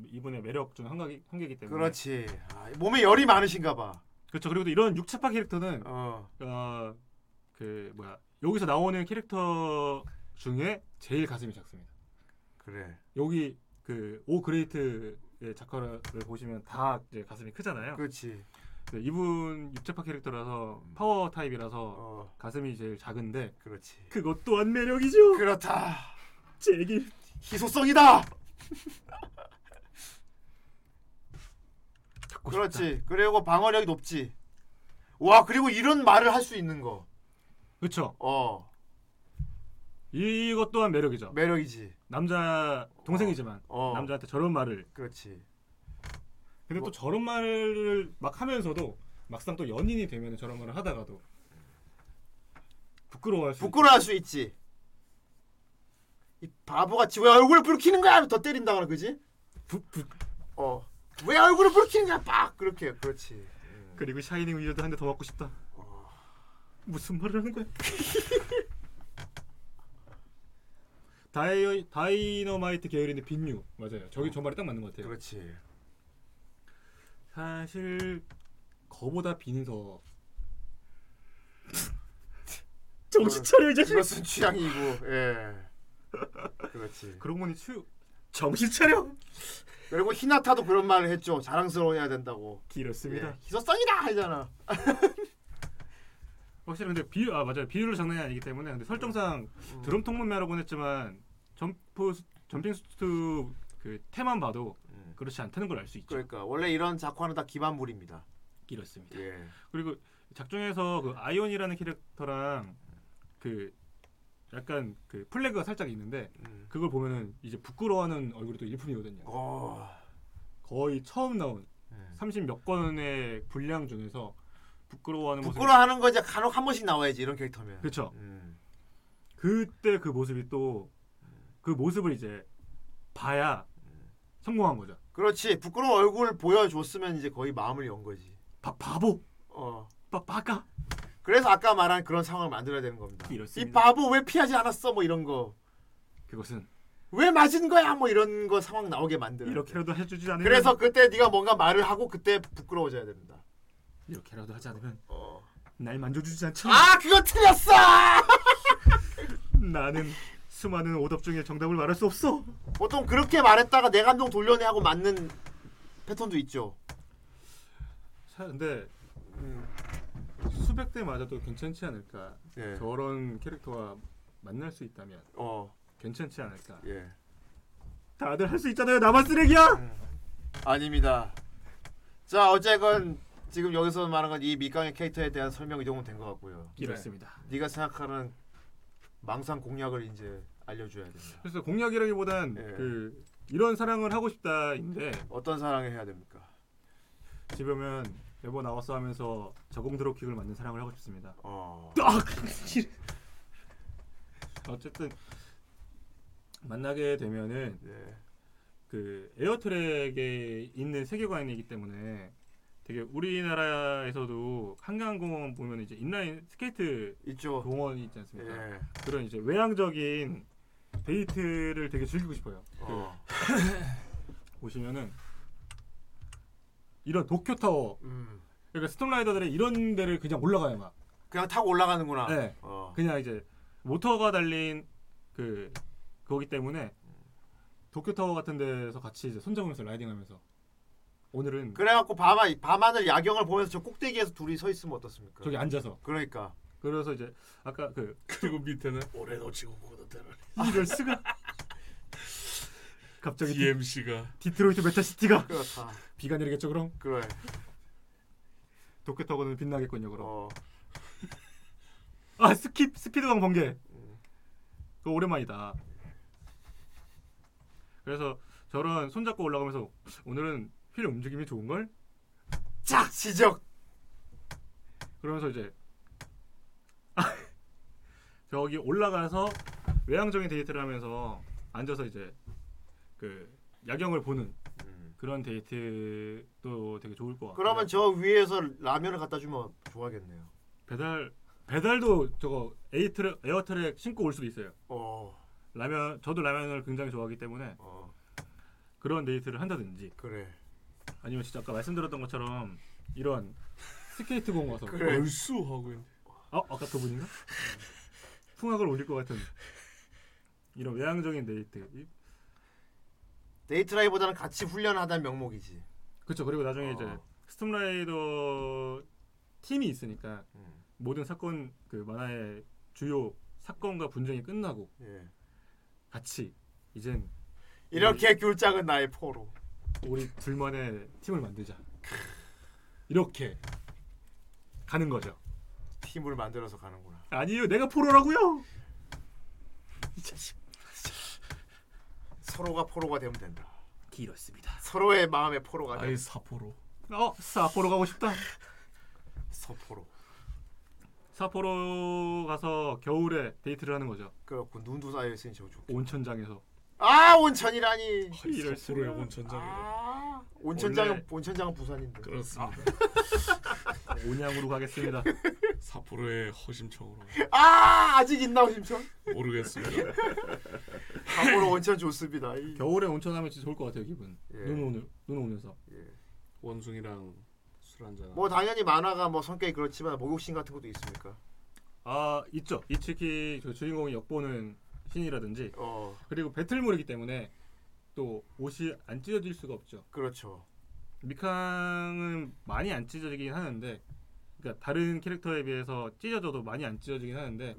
이분의 매력 중 한 가지 한 개이기 때문에 그렇지. 아, 몸에 열이 많으신가 봐. 그렇죠. 그리고 또 이런 육체파 캐릭터는 어. 어, 그 뭐야 여기서 나오는 캐릭터 중에 제일 가슴이 작습니다. 그래. 여기 그 Oh! great의 작화를 보시면 다 이제 가슴이 크잖아요. 그렇지. 그 이분 육체파 캐릭터라서 파워 타입이라서 어. 가슴이 제일 작은데 그렇지. 그것 또한 매력이죠. 그렇다. 제 얘기 희소성이다. 그렇지. 그리고 방어력이 높지. 와 그리고 이런 말을 할 수 있는 거. 그렇죠. 어 이것 또한 매력이죠. 매력이지. 남자 동생이지만 어. 남자한테 저런 말을 그렇지. 근데 뭐 또 저런 말을 막 하면서도 막상 또 연인이 되면 저런 말을 하다가도 부끄러워할 수 부끄러워할 수 있지. 이 바보같이 왜 얼굴을 붉히는 거야? 더 때린다거나 그지? 부, 부, 어. 왜 얼굴을 붉히는 거야? 빡 그렇게 그렇지. 그리고 Shining Wizard도 한 대 더 맞고 싶다. 무슨 말을 하는 거야? 다이 다이너마이트 계열인데 빈유 맞아요. 저기 저 말이 딱 맞는 것 같아요. 그렇지. 사실 거보다 빈이 더 정신 차려 이 자식. 이것은 취향이고 예. 그렇지. 그러고 보니 추 정신 차려. 그리고 히나타도 그런 말을 했죠. 자랑스러워해야 된다고. 길었습니다. 예. 희소성이다 하잖아. 확실히 근데 비유 아 맞아요 비유를 장난이 아니기 때문에 근데 설정상 음. 드럼 통문매라고는 했지만 점프 수- 점핑 수트 그 테만 봐도 그렇지 않다는 걸 알 수 있죠. 음. 그러니까 원래 이런 작화는 다 기반물입니다. 이렇습니다. 예. 그리고 작중에서 그 아이온이라는 캐릭터랑 그 약간 그 플래그가 살짝 있는데 음. 그걸 보면은 이제 부끄러워하는 얼굴이 또 일품이거든요. 어. 거의 처음 나온 네. 30몇 권의 분량 중에서 부끄러워하는 부끄러워하는 거 이제 간혹 한 번씩 나와야지 이런 캐릭터면. 그렇죠. 음. 그때 그 모습이 또 그 모습을 이제 봐야 성공한 거죠. 그렇지. 부끄러운 얼굴 보여줬으면 이제 거의 마음을 연 거지. 바, 바보. 어. 바, 바까. 그래서 아까 말한 그런 상황을 만들어야 되는 겁니다. 이렇습니다. 이 바보 왜 피하지 않았어? 뭐 이런 거. 그것은 왜 맞은 거야? 뭐 이런 거 상황 나오게 만들어. 이렇게라도 해주지 않으면 그래서 그때 네가 뭔가 말을 하고 그때 부끄러워져야 됩니다. 이렇게라도 하지 않으면 어. 날 만져주지 않죠. 아 그거 틀렸어. 나는 수많은 오답 중에 정답을 말할 수 없어. 보통 그렇게 말했다가 내 감정 돌려내 하고 맞는 패턴도 있죠. 자, 근데 음. 수백 대 맞아도 괜찮지 않을까. 예. 저런 캐릭터와 만날 수 있다면 어. 괜찮지 않을까. 예. 다들 할 수 있잖아요. 나만 쓰레기야. 아닙니다. 자 어쨌건 지금 여기서 말한 건 이 밑강의 캐릭터에 대한 설명이 정도 된것 같고요. 이렇습니다. 네. 네가 생각하는 망상 공략을 이제 알려줘야 됩니다. 그래서 공략이라기보단 예. 그 이런 사랑을 하고 싶다인데 어떤 사랑을 해야 됩니까? 집에 오면 여보 나왔어 하면서 저공 드롭킥을 맞는 사랑을 하고 싶습니다. 어. 어쨌든 만나게 되면은 네. 그 Air Trek에 있는 세계관이기 때문에 되게 우리나라에서도 한강공원 보면 이제 인라인 스케이트 있죠. 공원이 있지 않습니까? 예. 그런 이제 외향적인 데이트를 되게 즐기고 싶어요. 어. 그 보시면은 이런 도쿄 타워, 음. 그러니까 storm rider들의 이런 데를 그냥 올라가요 막. 그냥 타고 올라가는구나. 네. 어. 그냥 이제 모터가 달린 그 거기 때문에 도쿄 타워 같은 데서 같이 이제 손잡으면서 라이딩하면서 오늘은 그래갖고 밤하, 밤하늘 야경을 보면서 저 꼭대기에서 둘이 서 있으면 어떻습니까? 저기 앉아서 그러니까. 그래서 이제 아까 그 그리고 밑에는 올해 놓치고 고도대로 이럴 수가 갑자기 DMC가 디트로이트 메타시티가 그렇다. 비가 내리겠죠 그럼 그래. 도쿄 타워는 빛나겠군요 그럼 어. 아 스킵 스피드왕 번개 그거 오랜만이다 그래서 저런 손잡고 올라가면서 오늘은 휠 움직임이 좋은 걸? 짝 지적. 그러면서 이제 저기 올라가서 외향적인 데이트를 하면서 앉아서 이제 그 야경을 보는 그런 데이트도 되게 좋을 것 같고 그러면 저 위에서 라면을 갖다 주면 좋아하겠네요. 배달 배달도 저거 Air Trek Air Trek 신고 올 수도 있어요. 어. 라면 저도 라면을 굉장히 좋아하기 때문에 어. 그런 데이트를 한다든지 그래. 아니면 진짜 아까 말씀드렸던 것처럼 이런 스케이트 공 와서 그래. 얼쑤 하고 있네. 어 아까 그분인가? 풍악을 올릴 것 같은 이런 외향적인 데이트. 이- 데이트라기보다는 같이 훈련하다는 명목이지. 그렇죠. 그리고 나중에 어. 이제 storm rider 팀이 있으니까 음. 모든 사건 그 만화의 주요 사건과 분쟁이 끝나고 예. 같이 이젠 이렇게 귤짝은 나의 포로. 우리 둘만의 팀을 만들자. 이렇게 가는 거죠. 팀을 만들어서 가는구나. 아니요, 내가 포로라고요. 이 자식. 서로가 포로가 되면 된다. 길었습니다. 서로의 마음의 포로가 아이 사포로. 어, 사포로 가고 싶다. 서포로. 사포로 가서 겨울에 데이트를 하는 거죠. 그렇고 눈도 쌓여 있으니 저 좋고. 온천장에서. 아 온천이라니. 이럴 사포로의 수가. 온천장이래. 아, 온천장은 원래- 온천장은 부산인데. 그렇습니다. 온양으로 가겠습니다. 사포로의 허심청으로 아 아직 있나 온천? 모르겠습니다. 사포로 온천 좋습니다. 이- 겨울에 온천하면 진짜 좋을 것 같아요, 기분. 예. 눈 오는 눈 오면서. 원숭이랑 술 한잔. 뭐 당연히 만화가 뭐 성격이 그렇지만 목욕신 같은 것도 있습니까? 아 있죠. 이츠키 그 주인공이 엿보는 신이라든지 어. 그리고 배틀물이기 때문에 또 옷이 안 찢어질 수가 없죠. 그렇죠. 미캉은 많이 안 찢어지긴 하는데 그러니까 다른 캐릭터에 비해서 찢어져도 많이 안 찢어지긴 하는데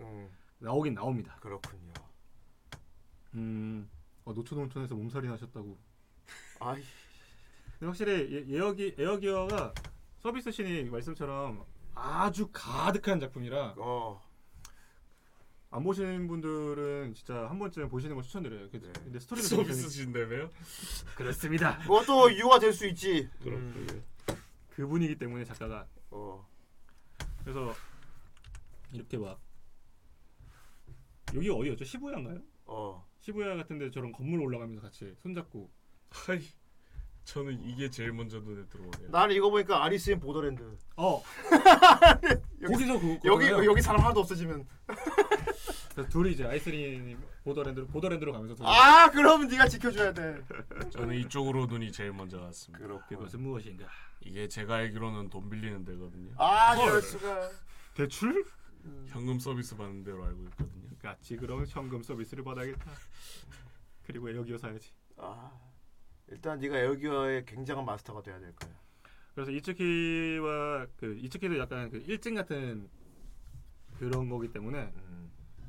나오긴 나옵니다. 그렇군요. 음, 어, 노천온천에서 몸살이 나셨다고. 아이. 근데 확실히 예, 에어기 에어기어가 서비스 신이 말씀처럼 아주 가득한 작품이라 어. 안 보신 분들은 진짜 한 번쯤 보시는 걸 추천드려요. 근데, 근데 스토리는 네. 서비스 신데매요? 그렇습니다. 그것도 이유가 될 수 있지. 음, 그 분이기 때문에 작가가 어. 그래서 이렇게 막 여기 어디였죠? 시부야인가요? 어. 시부야 같은 데 저런 건물 올라가면서 같이 손잡고 하이. 저는 이게 제일 먼저 눈에 들어오네요. 나는 이거 보니까 아리스인 보더랜드. 어. 거기서 그 여기 거잖아요. 여기 사람 하나도 없어지면. 그래서 둘이 이제 아이스린 보더랜드로 보더랜드로 가면서 둘이 아 그럼 네가 지켜줘야 돼. 저는 이쪽으로 눈이 제일 먼저 갔습니다. 그것은 무엇인가? 이게 제가 알기로는 돈 빌리는 데거든요. 아 헐. 이럴 수가. 대출? 현금 서비스 받는 데로 알고 있거든요. 같이 그럼 현금 서비스를 받아야겠다. 그리고 에어기어 사야지. 아 일단 네가 에어기어의 굉장한 마스터가 돼야 될 거야. 그래서 이츠키와 그 이츠키도 약간 그 일진 같은 그런 거기 때문에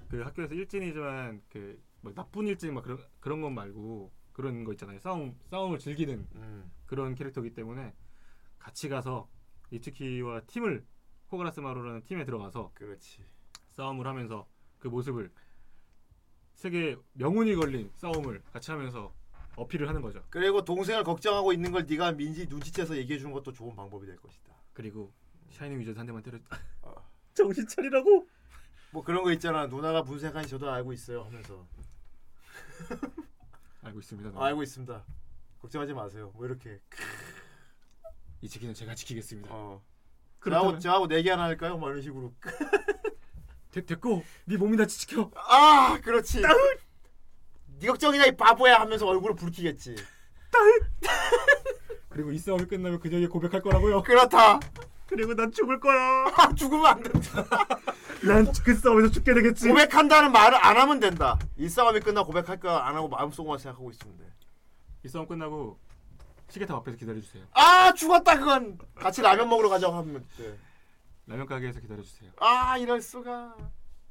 그 학교에서 일진이지만 그뭐 나쁜 일진 막 그런 그런 것 말고 그런 거 있잖아요. 싸움 싸움을 즐기는 음. 그런 캐릭터이기 때문에 같이 가서 이츠키와 팀을 코가라스 마루라는 팀에 들어가서 그렇지. 싸움을 하면서 그 모습을 세계 명운이 걸린 싸움을 같이 하면서 어필을 하는 거죠. 그리고 동생을 걱정하고 있는 걸 네가 민지 눈치채서 얘기해 주는 것도 좋은 방법이 될 것이다. 그리고 샤이닝 위저드 한 대만 때렸다. 어. 정신 차리라고. 뭐 그런 거 있잖아. 누나가 분색한지 저도 알고 있어요 하면서. 알고 있습니다. 아, 알고 있습니다. 걱정하지 마세요. 뭐 이렇게. 이츠키는 제가 지키겠습니다. 어. 그렇다면- 저하고 저하고 내기 하나 할까요? 뭐 이런 식으로. 됐, 됐고 네 몸이나 지켜. 아 그렇지. 네 걱정이냐 이 바보야 하면서 얼굴을 붉히겠지. 그리고 이 싸움이 끝나면 그녀에게 고백할 거라고요. 그렇다. 그리고 난 죽을 거야. 죽으면 안 된다. 난 그 싸움에서 죽게 되겠지. 고백한다는 말을 안 하면 된다. 이 싸움이 끝나 고백할 거야 안 하고 마음속만 생각하고 있으면 돼. 이 싸움 끝나고 시계탑 앞에서 기다려 주세요. 아 죽었다 그건. 같이 라면 먹으러 가자고 하면 돼. 라면 가게에서 기다려 주세요. 아 이럴 수가.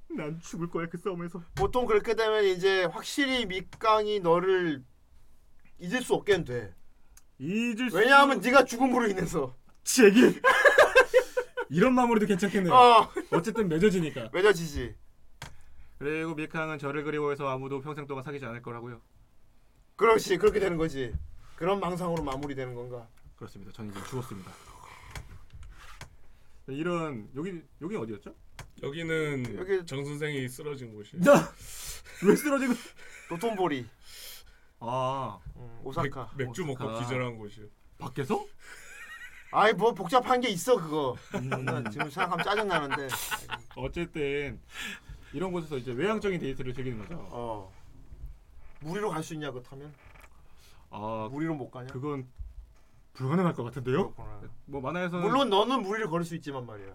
난 죽을 거야 그 싸움에서. 보통 그렇게 되면 이제 확실히 밑강이 너를 잊을 수 없게 돼. 잊을 수. 왜냐하면 네가 죽음으로 인해서. 제기. 이런 마무리도 괜찮겠네요. 어. 어쨌든 맺어지니까. 맺어지지. 그리고 밀캉은 저를 그리워해서 아무도 평생 동안 사귀지 않을 거라고요. 그렇지 그렇게 되는 거지. 그런 망상으로 마무리되는 건가? 그렇습니다. 저는 이제 죽었습니다. 네, 이런 여기 여기 어디였죠? 여기는 여기- 정 선생이 쓰러진 곳이에요. 왜 쓰러지고? 도톤보리. 아 음, 오사카. 맥, 맥주 먹고 오사카. 기절한 곳이요. 밖에서? 아이 뭐 복잡한 게 있어 그거. 나 지금 생각하면 짜증 나는데. 어쨌든 이런 곳에서 이제 외향적인 데이트를 즐기는 거죠. 어. 무리로 갈 수 있냐 그거 타면? 아 무리로 못 가냐? 그건 불가능할 것 같은데요? 그렇구나. 뭐 만화에서는 물론 너는 무리를 걸을 수 있지만 말이야.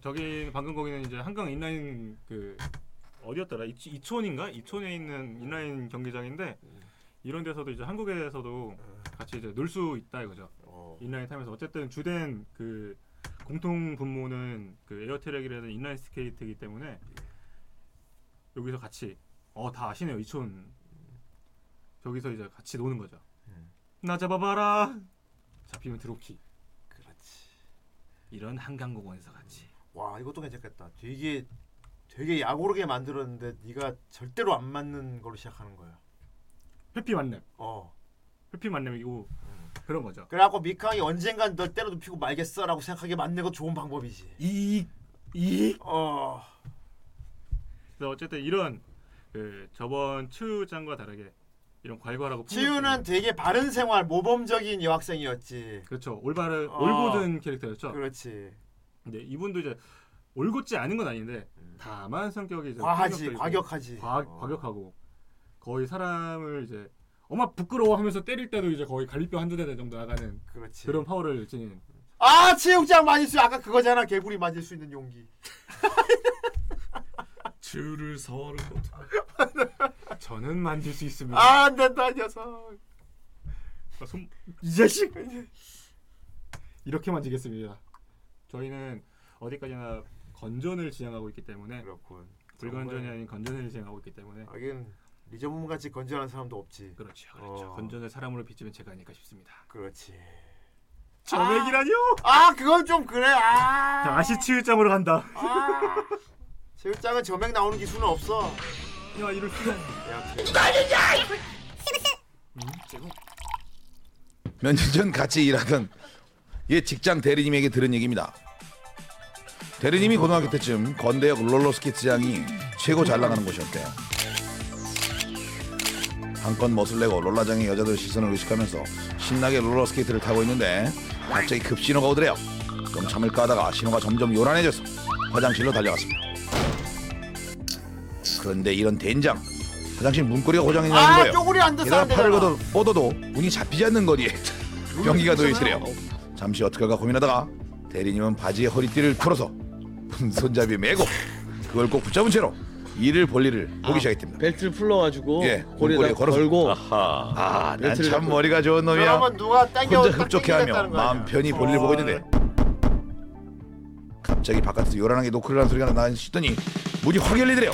저기 방금 거기는 이제 한강 인라인 그 어디였더라? 이, 이촌인가? 이촌에 있는 인라인 경기장인데 이런 데서도 이제 한국에서도 같이 이제 놀 수 있다 이거죠. 인라인 타면서. 어쨌든 주된 그 공통 분모는 그 에어트랙이라든 인라인 스케이트이기 때문에 여기서 같이 어 다 아시네요 이촌. 저기서 이제 같이 노는 거죠. 나 잡아봐라. 잡히면 드롭키 그렇지. 이런 한강공원에서 같이. 와 이것도 괜찮겠다. 되게 되게 야구르게 만들었는데 네가 절대로 안 맞는 걸로 시작하는 거야. 회피 만렙. 어. 회피 만렙이고 그런 거죠. 그래갖고 미캉이 언젠간 널 때려 눕히고 말겠어라고 생각하게 만드는 거 좋은 방법이지. 이익 이익 어. 그래서 어쨌든 이런 그 저번 츠우장과 다르게 이런 괄괄하고 치유는 되게 바른 생활 모범적인 여학생이었지. 그렇죠 올바른 어. 올곧은 캐릭터였죠 그렇지. 근데 이분도 이제 올곧지 않은 건 아닌데 다만 성격이 이제 과하지, 폭력적이고 과격하지. 과, 어. 과격하고 거의 사람을 이제 엄마 부끄러워하면서 때릴 때도 이제 거의 갈비뼈 한두 대 정도 나가는 그렇지. 그런 파워를 지닌 아 체육장 맞을 수 아까 그거잖아 개구리 맞을 수 있는 용기. 줄을 서르고 저는 만질 수 있습니다. 아, 안 된다 이 녀석. 아, 손... 이 자식. 이렇게 만지겠습니다. 저희는 어디까지나 건전을 지향하고 있기 때문에 그렇군. 불건전이. 아닌 건전을 지향하고 있기 때문에 하긴 리저분 같이 건전한 사람도 없지. 그렇죠, 그렇죠. 어. 건전을 사람으로 비추면 제가 아닐까 싶습니다. 그렇지. 점액이라뇨? 아 그건 좀 그래. 아. 다시 치유점으로 간다. 아. 체육장은 점액 나오는 기술은 없어. 야 이럴 수가. 몇년 전 같이 일하던 옛 직장 대리님에게 들은 얘기입니다. 대리님이 고등학교 때쯤 건대역 롤러스케이트장이 최고 잘 나가는 곳이었대요. 한껏 멋을 내고 롤라장의 여자들 시선을 의식하면서 신나게 롤러스케이트를 타고 있는데 갑자기 급신호가 오더래요. 좀 참을까 하다가 신호가 점점 요란해져서 화장실로 달려갔습니다. 그런데 이런 된장 화장실 문고리가 고장이 나는 아, 거예요. 쪼그리 앉아서 게다가 안 팔을 되잖아. 걷어 뻗어도 문이 잡히지 않는 거리에 변기가 놓여 있더래요. 잠시 어떡할까 고민하다가 대리님은 바지에 허리띠를 풀어서 손잡이 메고 그걸 꼭 붙잡은 채로 이를 볼일을 보기 시작했답니다. 벨트를 풀러가지고 예, 문고리에 걸어서. 걸고 아, 참. 머리가 좋은 놈이야. 그러면 누가 당겨 혼자 딱 흡족해하며 거? 마음 편히 볼일 어. 보고 있는데 갑자기 바깥에서 요란하게 노크를 하는 소리가 나시더니 문이 확 열리더래요.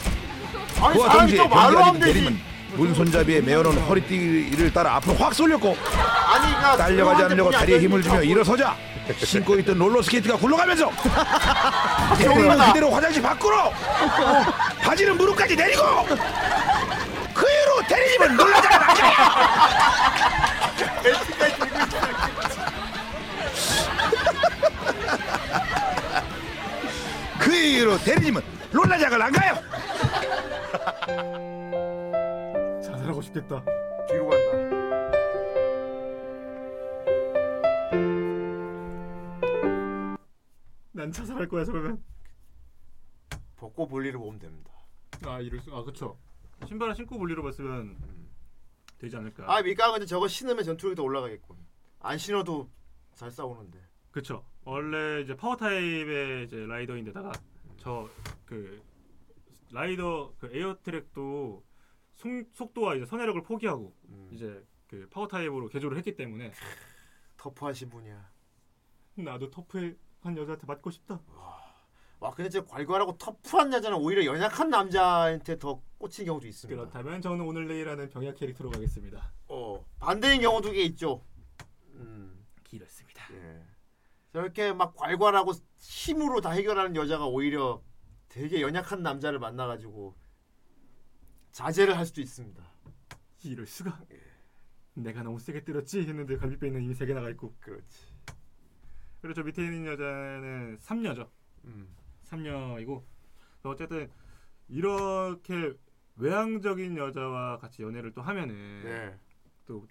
아니, 그와 사람이 동시에 또 말로 된 대리는 문 손잡이에 메어놓은 허리띠를 따라 앞으로 확 쏠렸고 아니 그러니까 딸려가지 누구한테 않으려고 다리에 힘을 주며 일어서자. 신고 있던 롤러스케이트가 굴러가면서. 대리는 그대로 화장실 밖으로 바지는 무릎까지 내리고 그 이후로 대리님은 놀라자가 나가 그 이후로 대리님은 롤라장을 안 가요 자살하고 싶겠다. 뒤로 간다. 난 자살할 거야 저러면. 벗고 볼일을 보면 됩니다. 아 이럴 수. 아 그쵸. 신발을 신고 볼일로 봤으면 되지 않을까. 아 밀가가 근데 저거 신으면 전투력도 올라가겠군. 안 신어도 잘 싸우는데. 그쵸. 원래 이제 파워 타입의 이제 rider인데다가 저 그 라이더 그 Air Trek도 속, 속도와 이제 선회력을 포기하고 이제 그 파워 타입으로 개조를 했기 때문에 터프하신 분이야. 나도 터프한 여자한테 맞고 싶다. 와 근데 진짜 괄괄하고 터프한 여자는 오히려 연약한 남자한테 더 꽂힌 경우도 있습니다. 그렇다면 저는 오늘 내일하는 병약 캐릭터로 가겠습니다. 어 반대인 경우도 꽤 있죠. 음. 길었습니다. 예. 저렇게 막 괄괄하고 힘으로 다 해결하는 여자가 오히려 되게 연약한 남자를 만나가지고 자제를 할 수도 있습니다. 이럴 수가. 내가 너무 세게 때렸지 했는데 갈비뼈 있는 이미 세개 나가 있고. 그렇지. 그리고 저 밑에 있는 여자는 삼녀죠. 음. 삼녀이고 어쨌든 이렇게 외향적인 여자와 같이 연애를 또 하면은 네. 또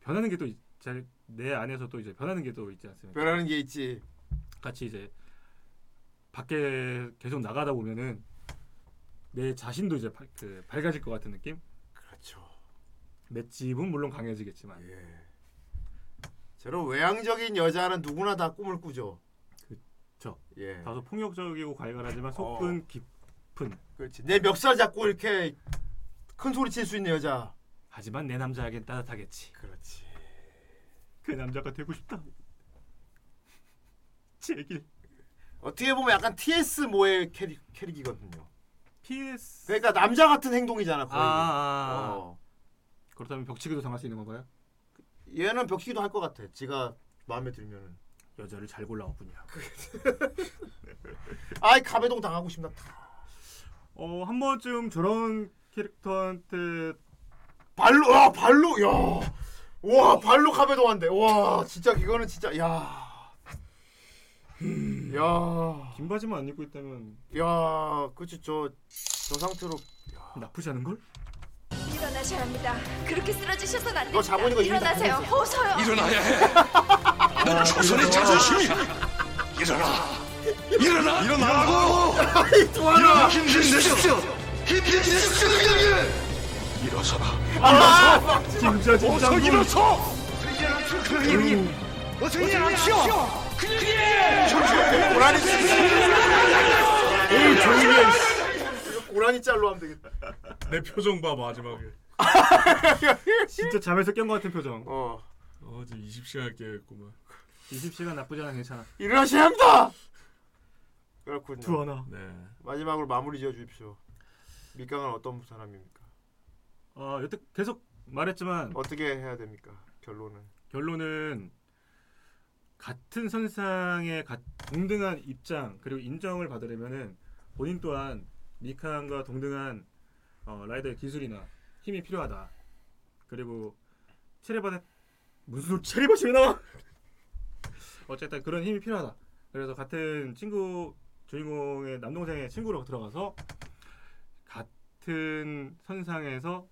변하는 게또내 안에서 또 이제 변하는 게 또 있지 않습니까? 변하는 게 있지. 같이 이제 밖에 계속 나가다 보면은 내 자신도 이제 바- 그 밝아질 것 같은 느낌? 그렇죠. 맷집은 물론 강해지겠지만 저런 외향적인 여자는 누구나 다 꿈을 꾸죠. 그쵸. 예. 다소 폭력적이고 괄괄하지만 속은 깊은. 그렇지. 내 멱살 잡고 이렇게 큰 소리 칠 수 있는 여자. 하지만 내 남자에겐 따뜻하겠지. 그렇지. 그 남자가 되고 싶다. 제길. 어떻게 보면 약간 TS 모의 캐릭, 캐릭이거든요. PS. 그러니까 남자 같은 행동이잖아 거의. 아, 아, 아. 어. 그렇다면 벽치기도 당할 수 있는 건가요? 얘는 벽치기도 할 것 같아. 지가 마음에 들면은. 여자를 잘 골라왔군요. 아이 가베동 당하고 싶나. 어, 한 번쯤 저런 캐릭터한테 발로 와 발로 야. 와 발로 가베동 한대. 와 진짜 이거는 진짜 야. 야. 긴 바지만 안 입고 있다면 야, 그치 저저 상태로 나쁘지 않은 걸? 일어나셔야 합니다. 그렇게 쓰러지셔선 안너 됩니다. 자본이가 이미 다 일어나세요. 어서요. 일어나야 해. 넌 조선의 자존심이야. 일어나. 일어나. 일어나라고. 도와라. 힘을 내십시오. 힘을 내십시오, 여기. 일어서라. 아, 진짜 진짜 어서 눈. 일어서. 어서 일어나시오. 고라니 에이 조용히 해. 고라니 짤로 하면 되겠다 내 표정 봐 마지막에. 진짜 잠에서 깬 것 같은 표정. 어. 어 지금 20시간 깨겠구만. 20시간 나쁘지 않아 괜찮아. 일어나셔야 합니다 그렇군요 두하나. 네. 마지막으로 마무리 지어 주십시오 밑강은 어떤 사람입니까 어 여태 계속 말했지만 어떻게 해야 됩니까 결론은 결론은 같은 선상에 가- 동등한 입장 그리고 인정을 받으려면은 본인 또한 미칸과 동등한 어, 라이더의 기술이나 힘이 필요하다. 그리고 체리바데 무슨 소리 체리바시 왜 나와? 어쨌든 그런 힘이 필요하다. 그래서 같은 친구 주인공의 남동생의 친구로 들어가서 같은 선상에서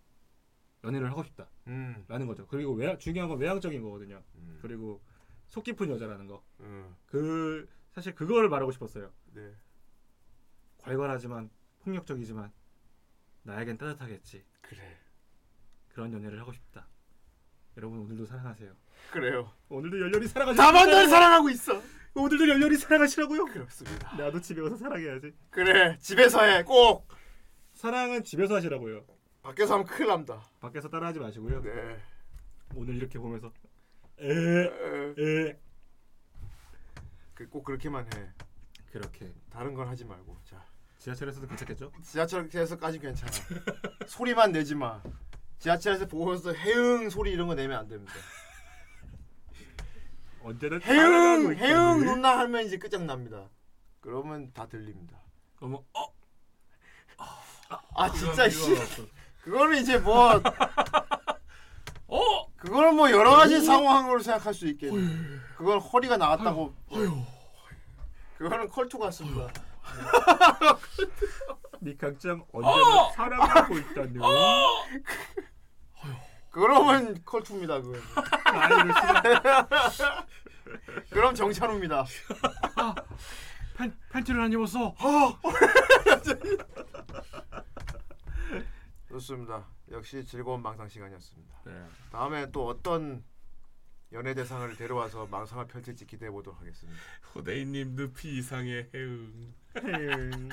연애를 하고 싶다. 음. 라는 거죠. 그리고 외, 중요한 건 외향적인 거거든요. 그리고 속 깊은 여자라는 거. 음. 그 사실 그거를 말하고 싶었어요. 네. 괄괄하지만 폭력적이지만 나에겐 따뜻하겠지. 그래. 그런 연애를 하고 싶다. 여러분 오늘도 사랑하세요. 그래요 오늘도 열렬히 사랑하시. 나만 널 사랑하고 있어 오늘도 열렬히 사랑하시라고요? 그렇습니다 나도 집에 가서 사랑해야지. 그래 집에서 해 꼭 사랑은 집에서 하시라고요. 밖에서 하면 큰일 납니다 밖에서 따라하지 마시고요. 네 오늘 이렇게 보면서 꼭 그렇게만 해. 그렇게. 다른 건 하지 말고. 자. 지하철에서도 괜찮겠죠? 지하철에서까지 괜찮아. 소리만 내지 마. 지하철에서 보고서 해응 소리 이런 거 내면 안 됩니다. 언제나 해응 해응 누나 하면 이제 끝장납니다. 그러면 다 들립니다. 그러면 어? 아 진짜 씨. 그거는 이제 뭐 어 그거는 뭐 여러 가지 오. 상황으로 생각할 수 있겠네 그건 허리가 나갔다고 그거는 컬투 같습니다. 미강짱 언제나 사랑하고 있다는. 그러면 컬투입니다 아이를 그럼 정찬우입니다. 팬 팬티를 안 입었어. 좋습니다 역시 즐거운 망상 시간이었습니다 네. 다음에 또 어떤 연예 대상을 데려와서 망상을 펼칠지 기대해 보도록 하겠습니다 호데이님 늪이 이상의 해응. 해응.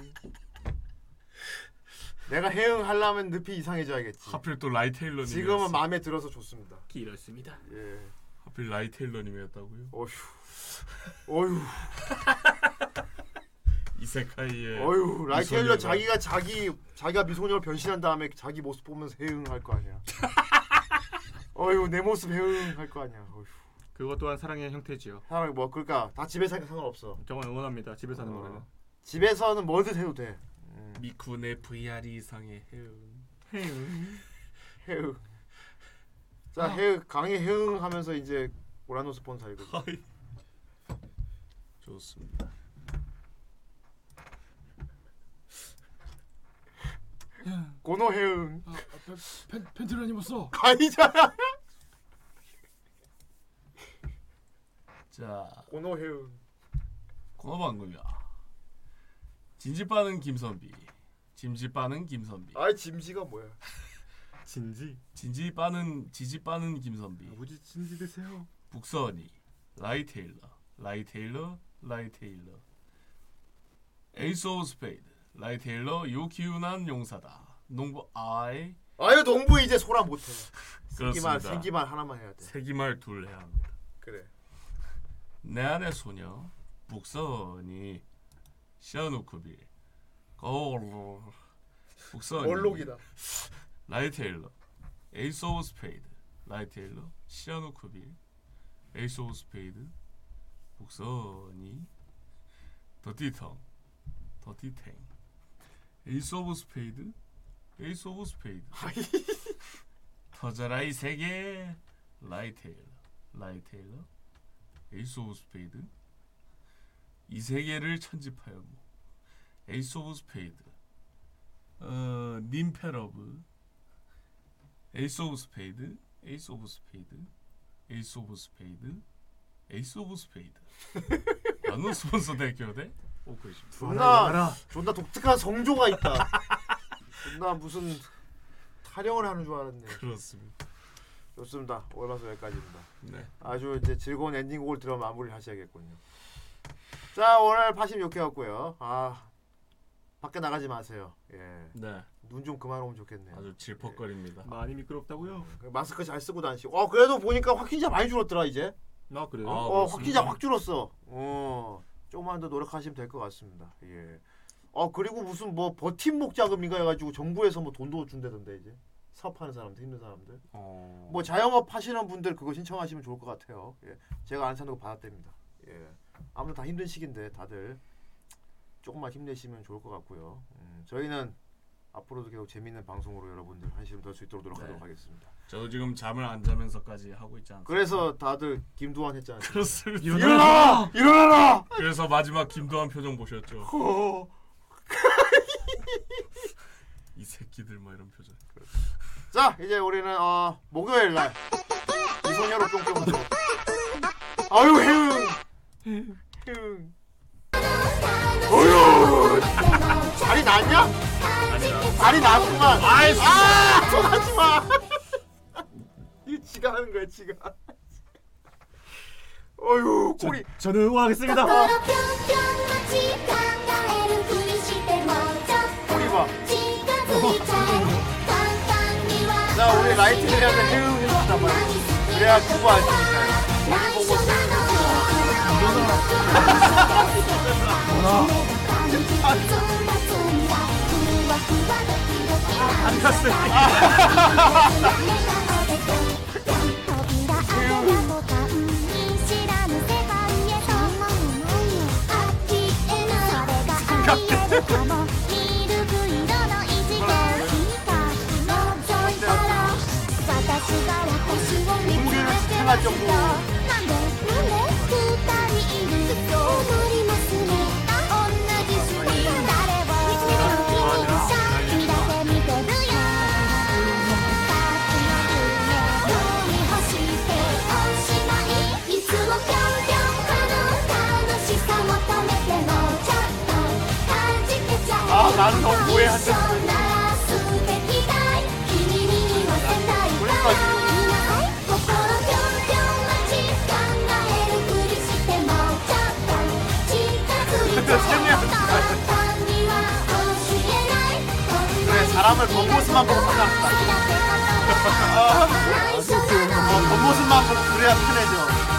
내가 해응 하려면 늪이 이상해져야겠지 하필 또 라이 테일러님. 지금은 마음에 들어서 좋습니다 길었습니다. 예 하필 라이 테일러님이었다고요? 어휴 어휴 이세카이의. 어휴 라이 테일러 미소녀가. 자기가 자기 자기가 미소녀로 변신한 다음에 자기 모습 보면서 해응할 거 아니야 어휴 내 모습 해응할 거 아니야 어휴 그것 또한 사랑의 형태지요. 사람 뭐 그러니까 다 집에서 하니까 상관없어 정말 응원합니다. 집에서 하는 어. 거라면. 집에서는 뭐든 해도 돼 미쿠네 VR 이상의 해응. 해응. 해응 자 해응 강의 해응 하면서 이제 오라노 스폰서이거든 하이. 좋습니다. 고노 해응 팬 팬티를 안 입었어. 아니잖아 자, 고노 해응 고노방금이야. 진지 빠는 김선비. 짐지 빠는 김선비. 아이 짐지가 뭐야 진지. 진지 빠는 지지 빠는 김선비. 아버지 진지 드세요. 북선이 라이 테일러 라이 테일러 라이 테일러 에이스 오브 스페이드 라이 테일러 요키우난 용사다. 농부 아이. 아유 농부 이제 소라 못해. 그렇습니다. 생기말 하나만 해야 돼. 세기말 둘 해야 합니다. 그래. 내 안의 소녀 북선이 시아누크빌 거울. 북선이 원록이다. 라이 테일러 에이스 오브 스페이드. 라이 테일러 시아누크빌 에이스 오브 스페이드 북선이 더티텅 더티탱 에이스 오브 스페이드? 에이스 오브 스페이드. 터져라 이 세계. 라이 테일러. 라이 테일러? 에이스 오브 스페이드? 이 세계를 천집하여 뭐 에이스 오브 스페이드. 어 님페러브. 에이스 오브 스페이드? 에이스 오브 스페이드? 에이스 오브 스페이드? 에이스 오브 스페이드. 라는 스폰서 대교대 오고 있습니다 존나 존나 독특한 성조가 있다 존나 무슨 촬영을 하는 줄 알았네. 그렇습니다. 좋습니다. 오늘 방송 여기까지입니다. 네. 아주 이제 즐거운 엔딩곡을 들어 마무리를 하셔야겠군요. 자 오늘 86회였고요. 아 밖에 나가지 마세요. 예. 네. 눈 좀 그만 오면 좋겠네요. 아주 질퍽거립니다. 많이 미끄럽다고요? 그 마스크 잘 쓰고 다니시고. 어 그래도 보니까 확진자 많이 줄었더라 이제. 아 그래요? 어 확진자 확 줄었어. 어 조금만 더 노력하시면 될 것 같습니다. 예. 어 그리고 무슨 뭐 버팀목 자금인가 해가지고 정부에서 뭐 돈도 준다던데 이제 사업하는 사람들 힘든 사람들. 어. 뭐 자영업 하시는 분들 그거 신청하시면 좋을 것 같아요. 예. 제가 안 사는 거 받았답니다. 예. 아무튼 다 힘든 시기인데 다들 조금만 힘내시면 좋을 것 같고요. 음, 저희는 앞으로도 계속 재밌는 방송으로 여러분들 한시름 더수 있도록 노력하도록 네. 하겠습니다. 저도 지금 잠을 안 자면서까지 하고 있지 않습니까? 그래서 다들 김두한 했잖아요. 그렇습니다. 일어나! 일어나라! 그래서 마지막 김도한 표정 보셨죠? 어. 이 새끼들 뭐 이런 표정. 자 이제 우리는 어, 목요일 날 이소녀로 뿅뿅 하죠. 아유 해응 해응 어휴 다리 났냐? 다리 났구만 아이, 아 손하지 마 이거 지가 하는 거야 지가 어휴 꼬리 저 는 응원하겠습니다. 꼬리 봐. 자 우리 라이트 대학에 해응 해준단 말이야 그래야 그거 우리 보고 안 갔어 요. 우리를 지탱할 정도 아 사람을 겉모습만 보고 판단한다 어, 겉모습만 보고 그래야 편해져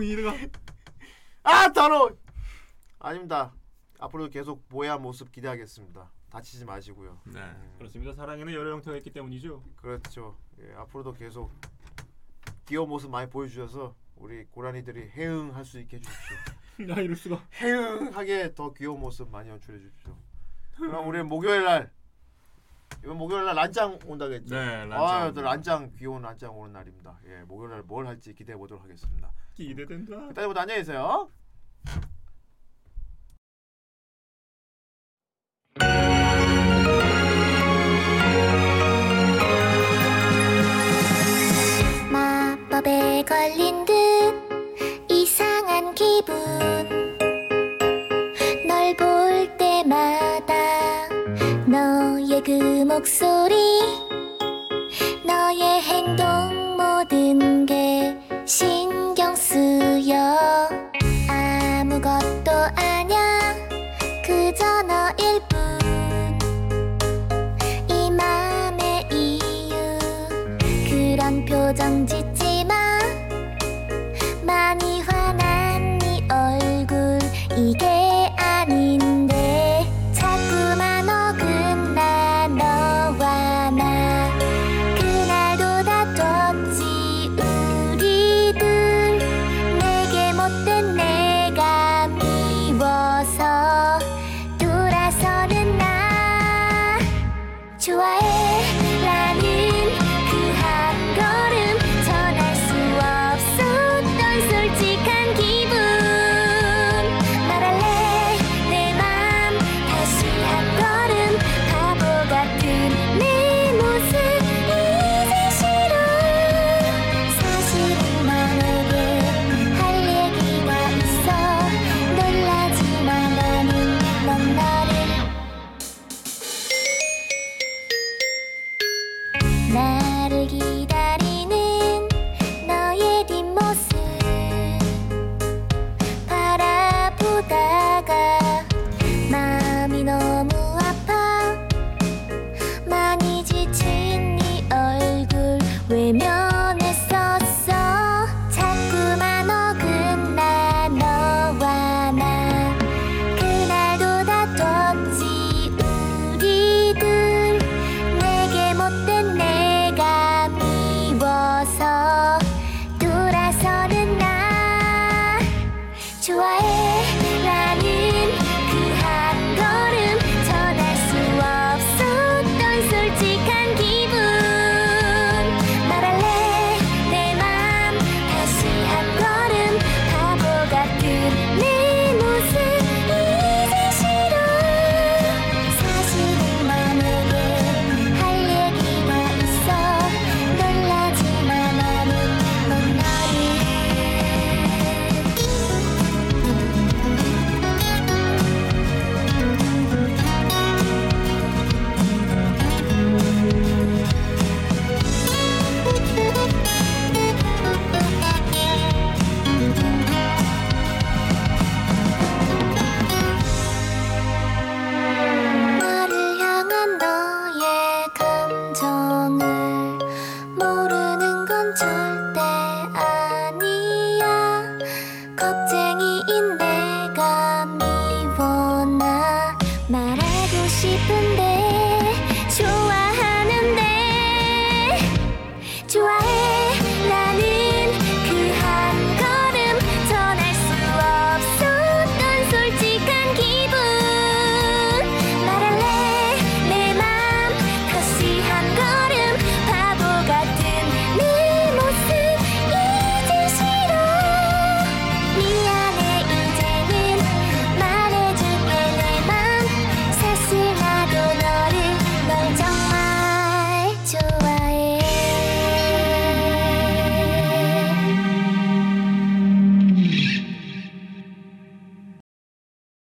퉁퉁이가 아 더러워 아닙니다 앞으로도 계속 모야 모습 기대하겠습니다 다치지 마시고요 네. 그렇습니다. 사랑에는 여러 형태가 있기 때문이죠. 그렇죠 예, 앞으로도 계속 귀여운 모습 많이 보여주셔서 우리 고라니들이 해응할 수 있게 해주십시오 나 이럴 수가. 해응하게 더 귀여운 모습 많이 연출해 주십시오 그럼 우리 목요일 날 이번 목요일 날 란짱 온다겠죠 네, 란짱 아. 또 란짱 귀여운 란짱 오는 날입니다. 예 목요일 날 뭘 할지 기대해 보도록 하겠습니다. 기대된다. 그때부터 안녕히 계세요. 마법에 걸린 듯 이상한 기분 목소리. 너의 행동 모든 게 신경 쓰여. 아무것도 아냐.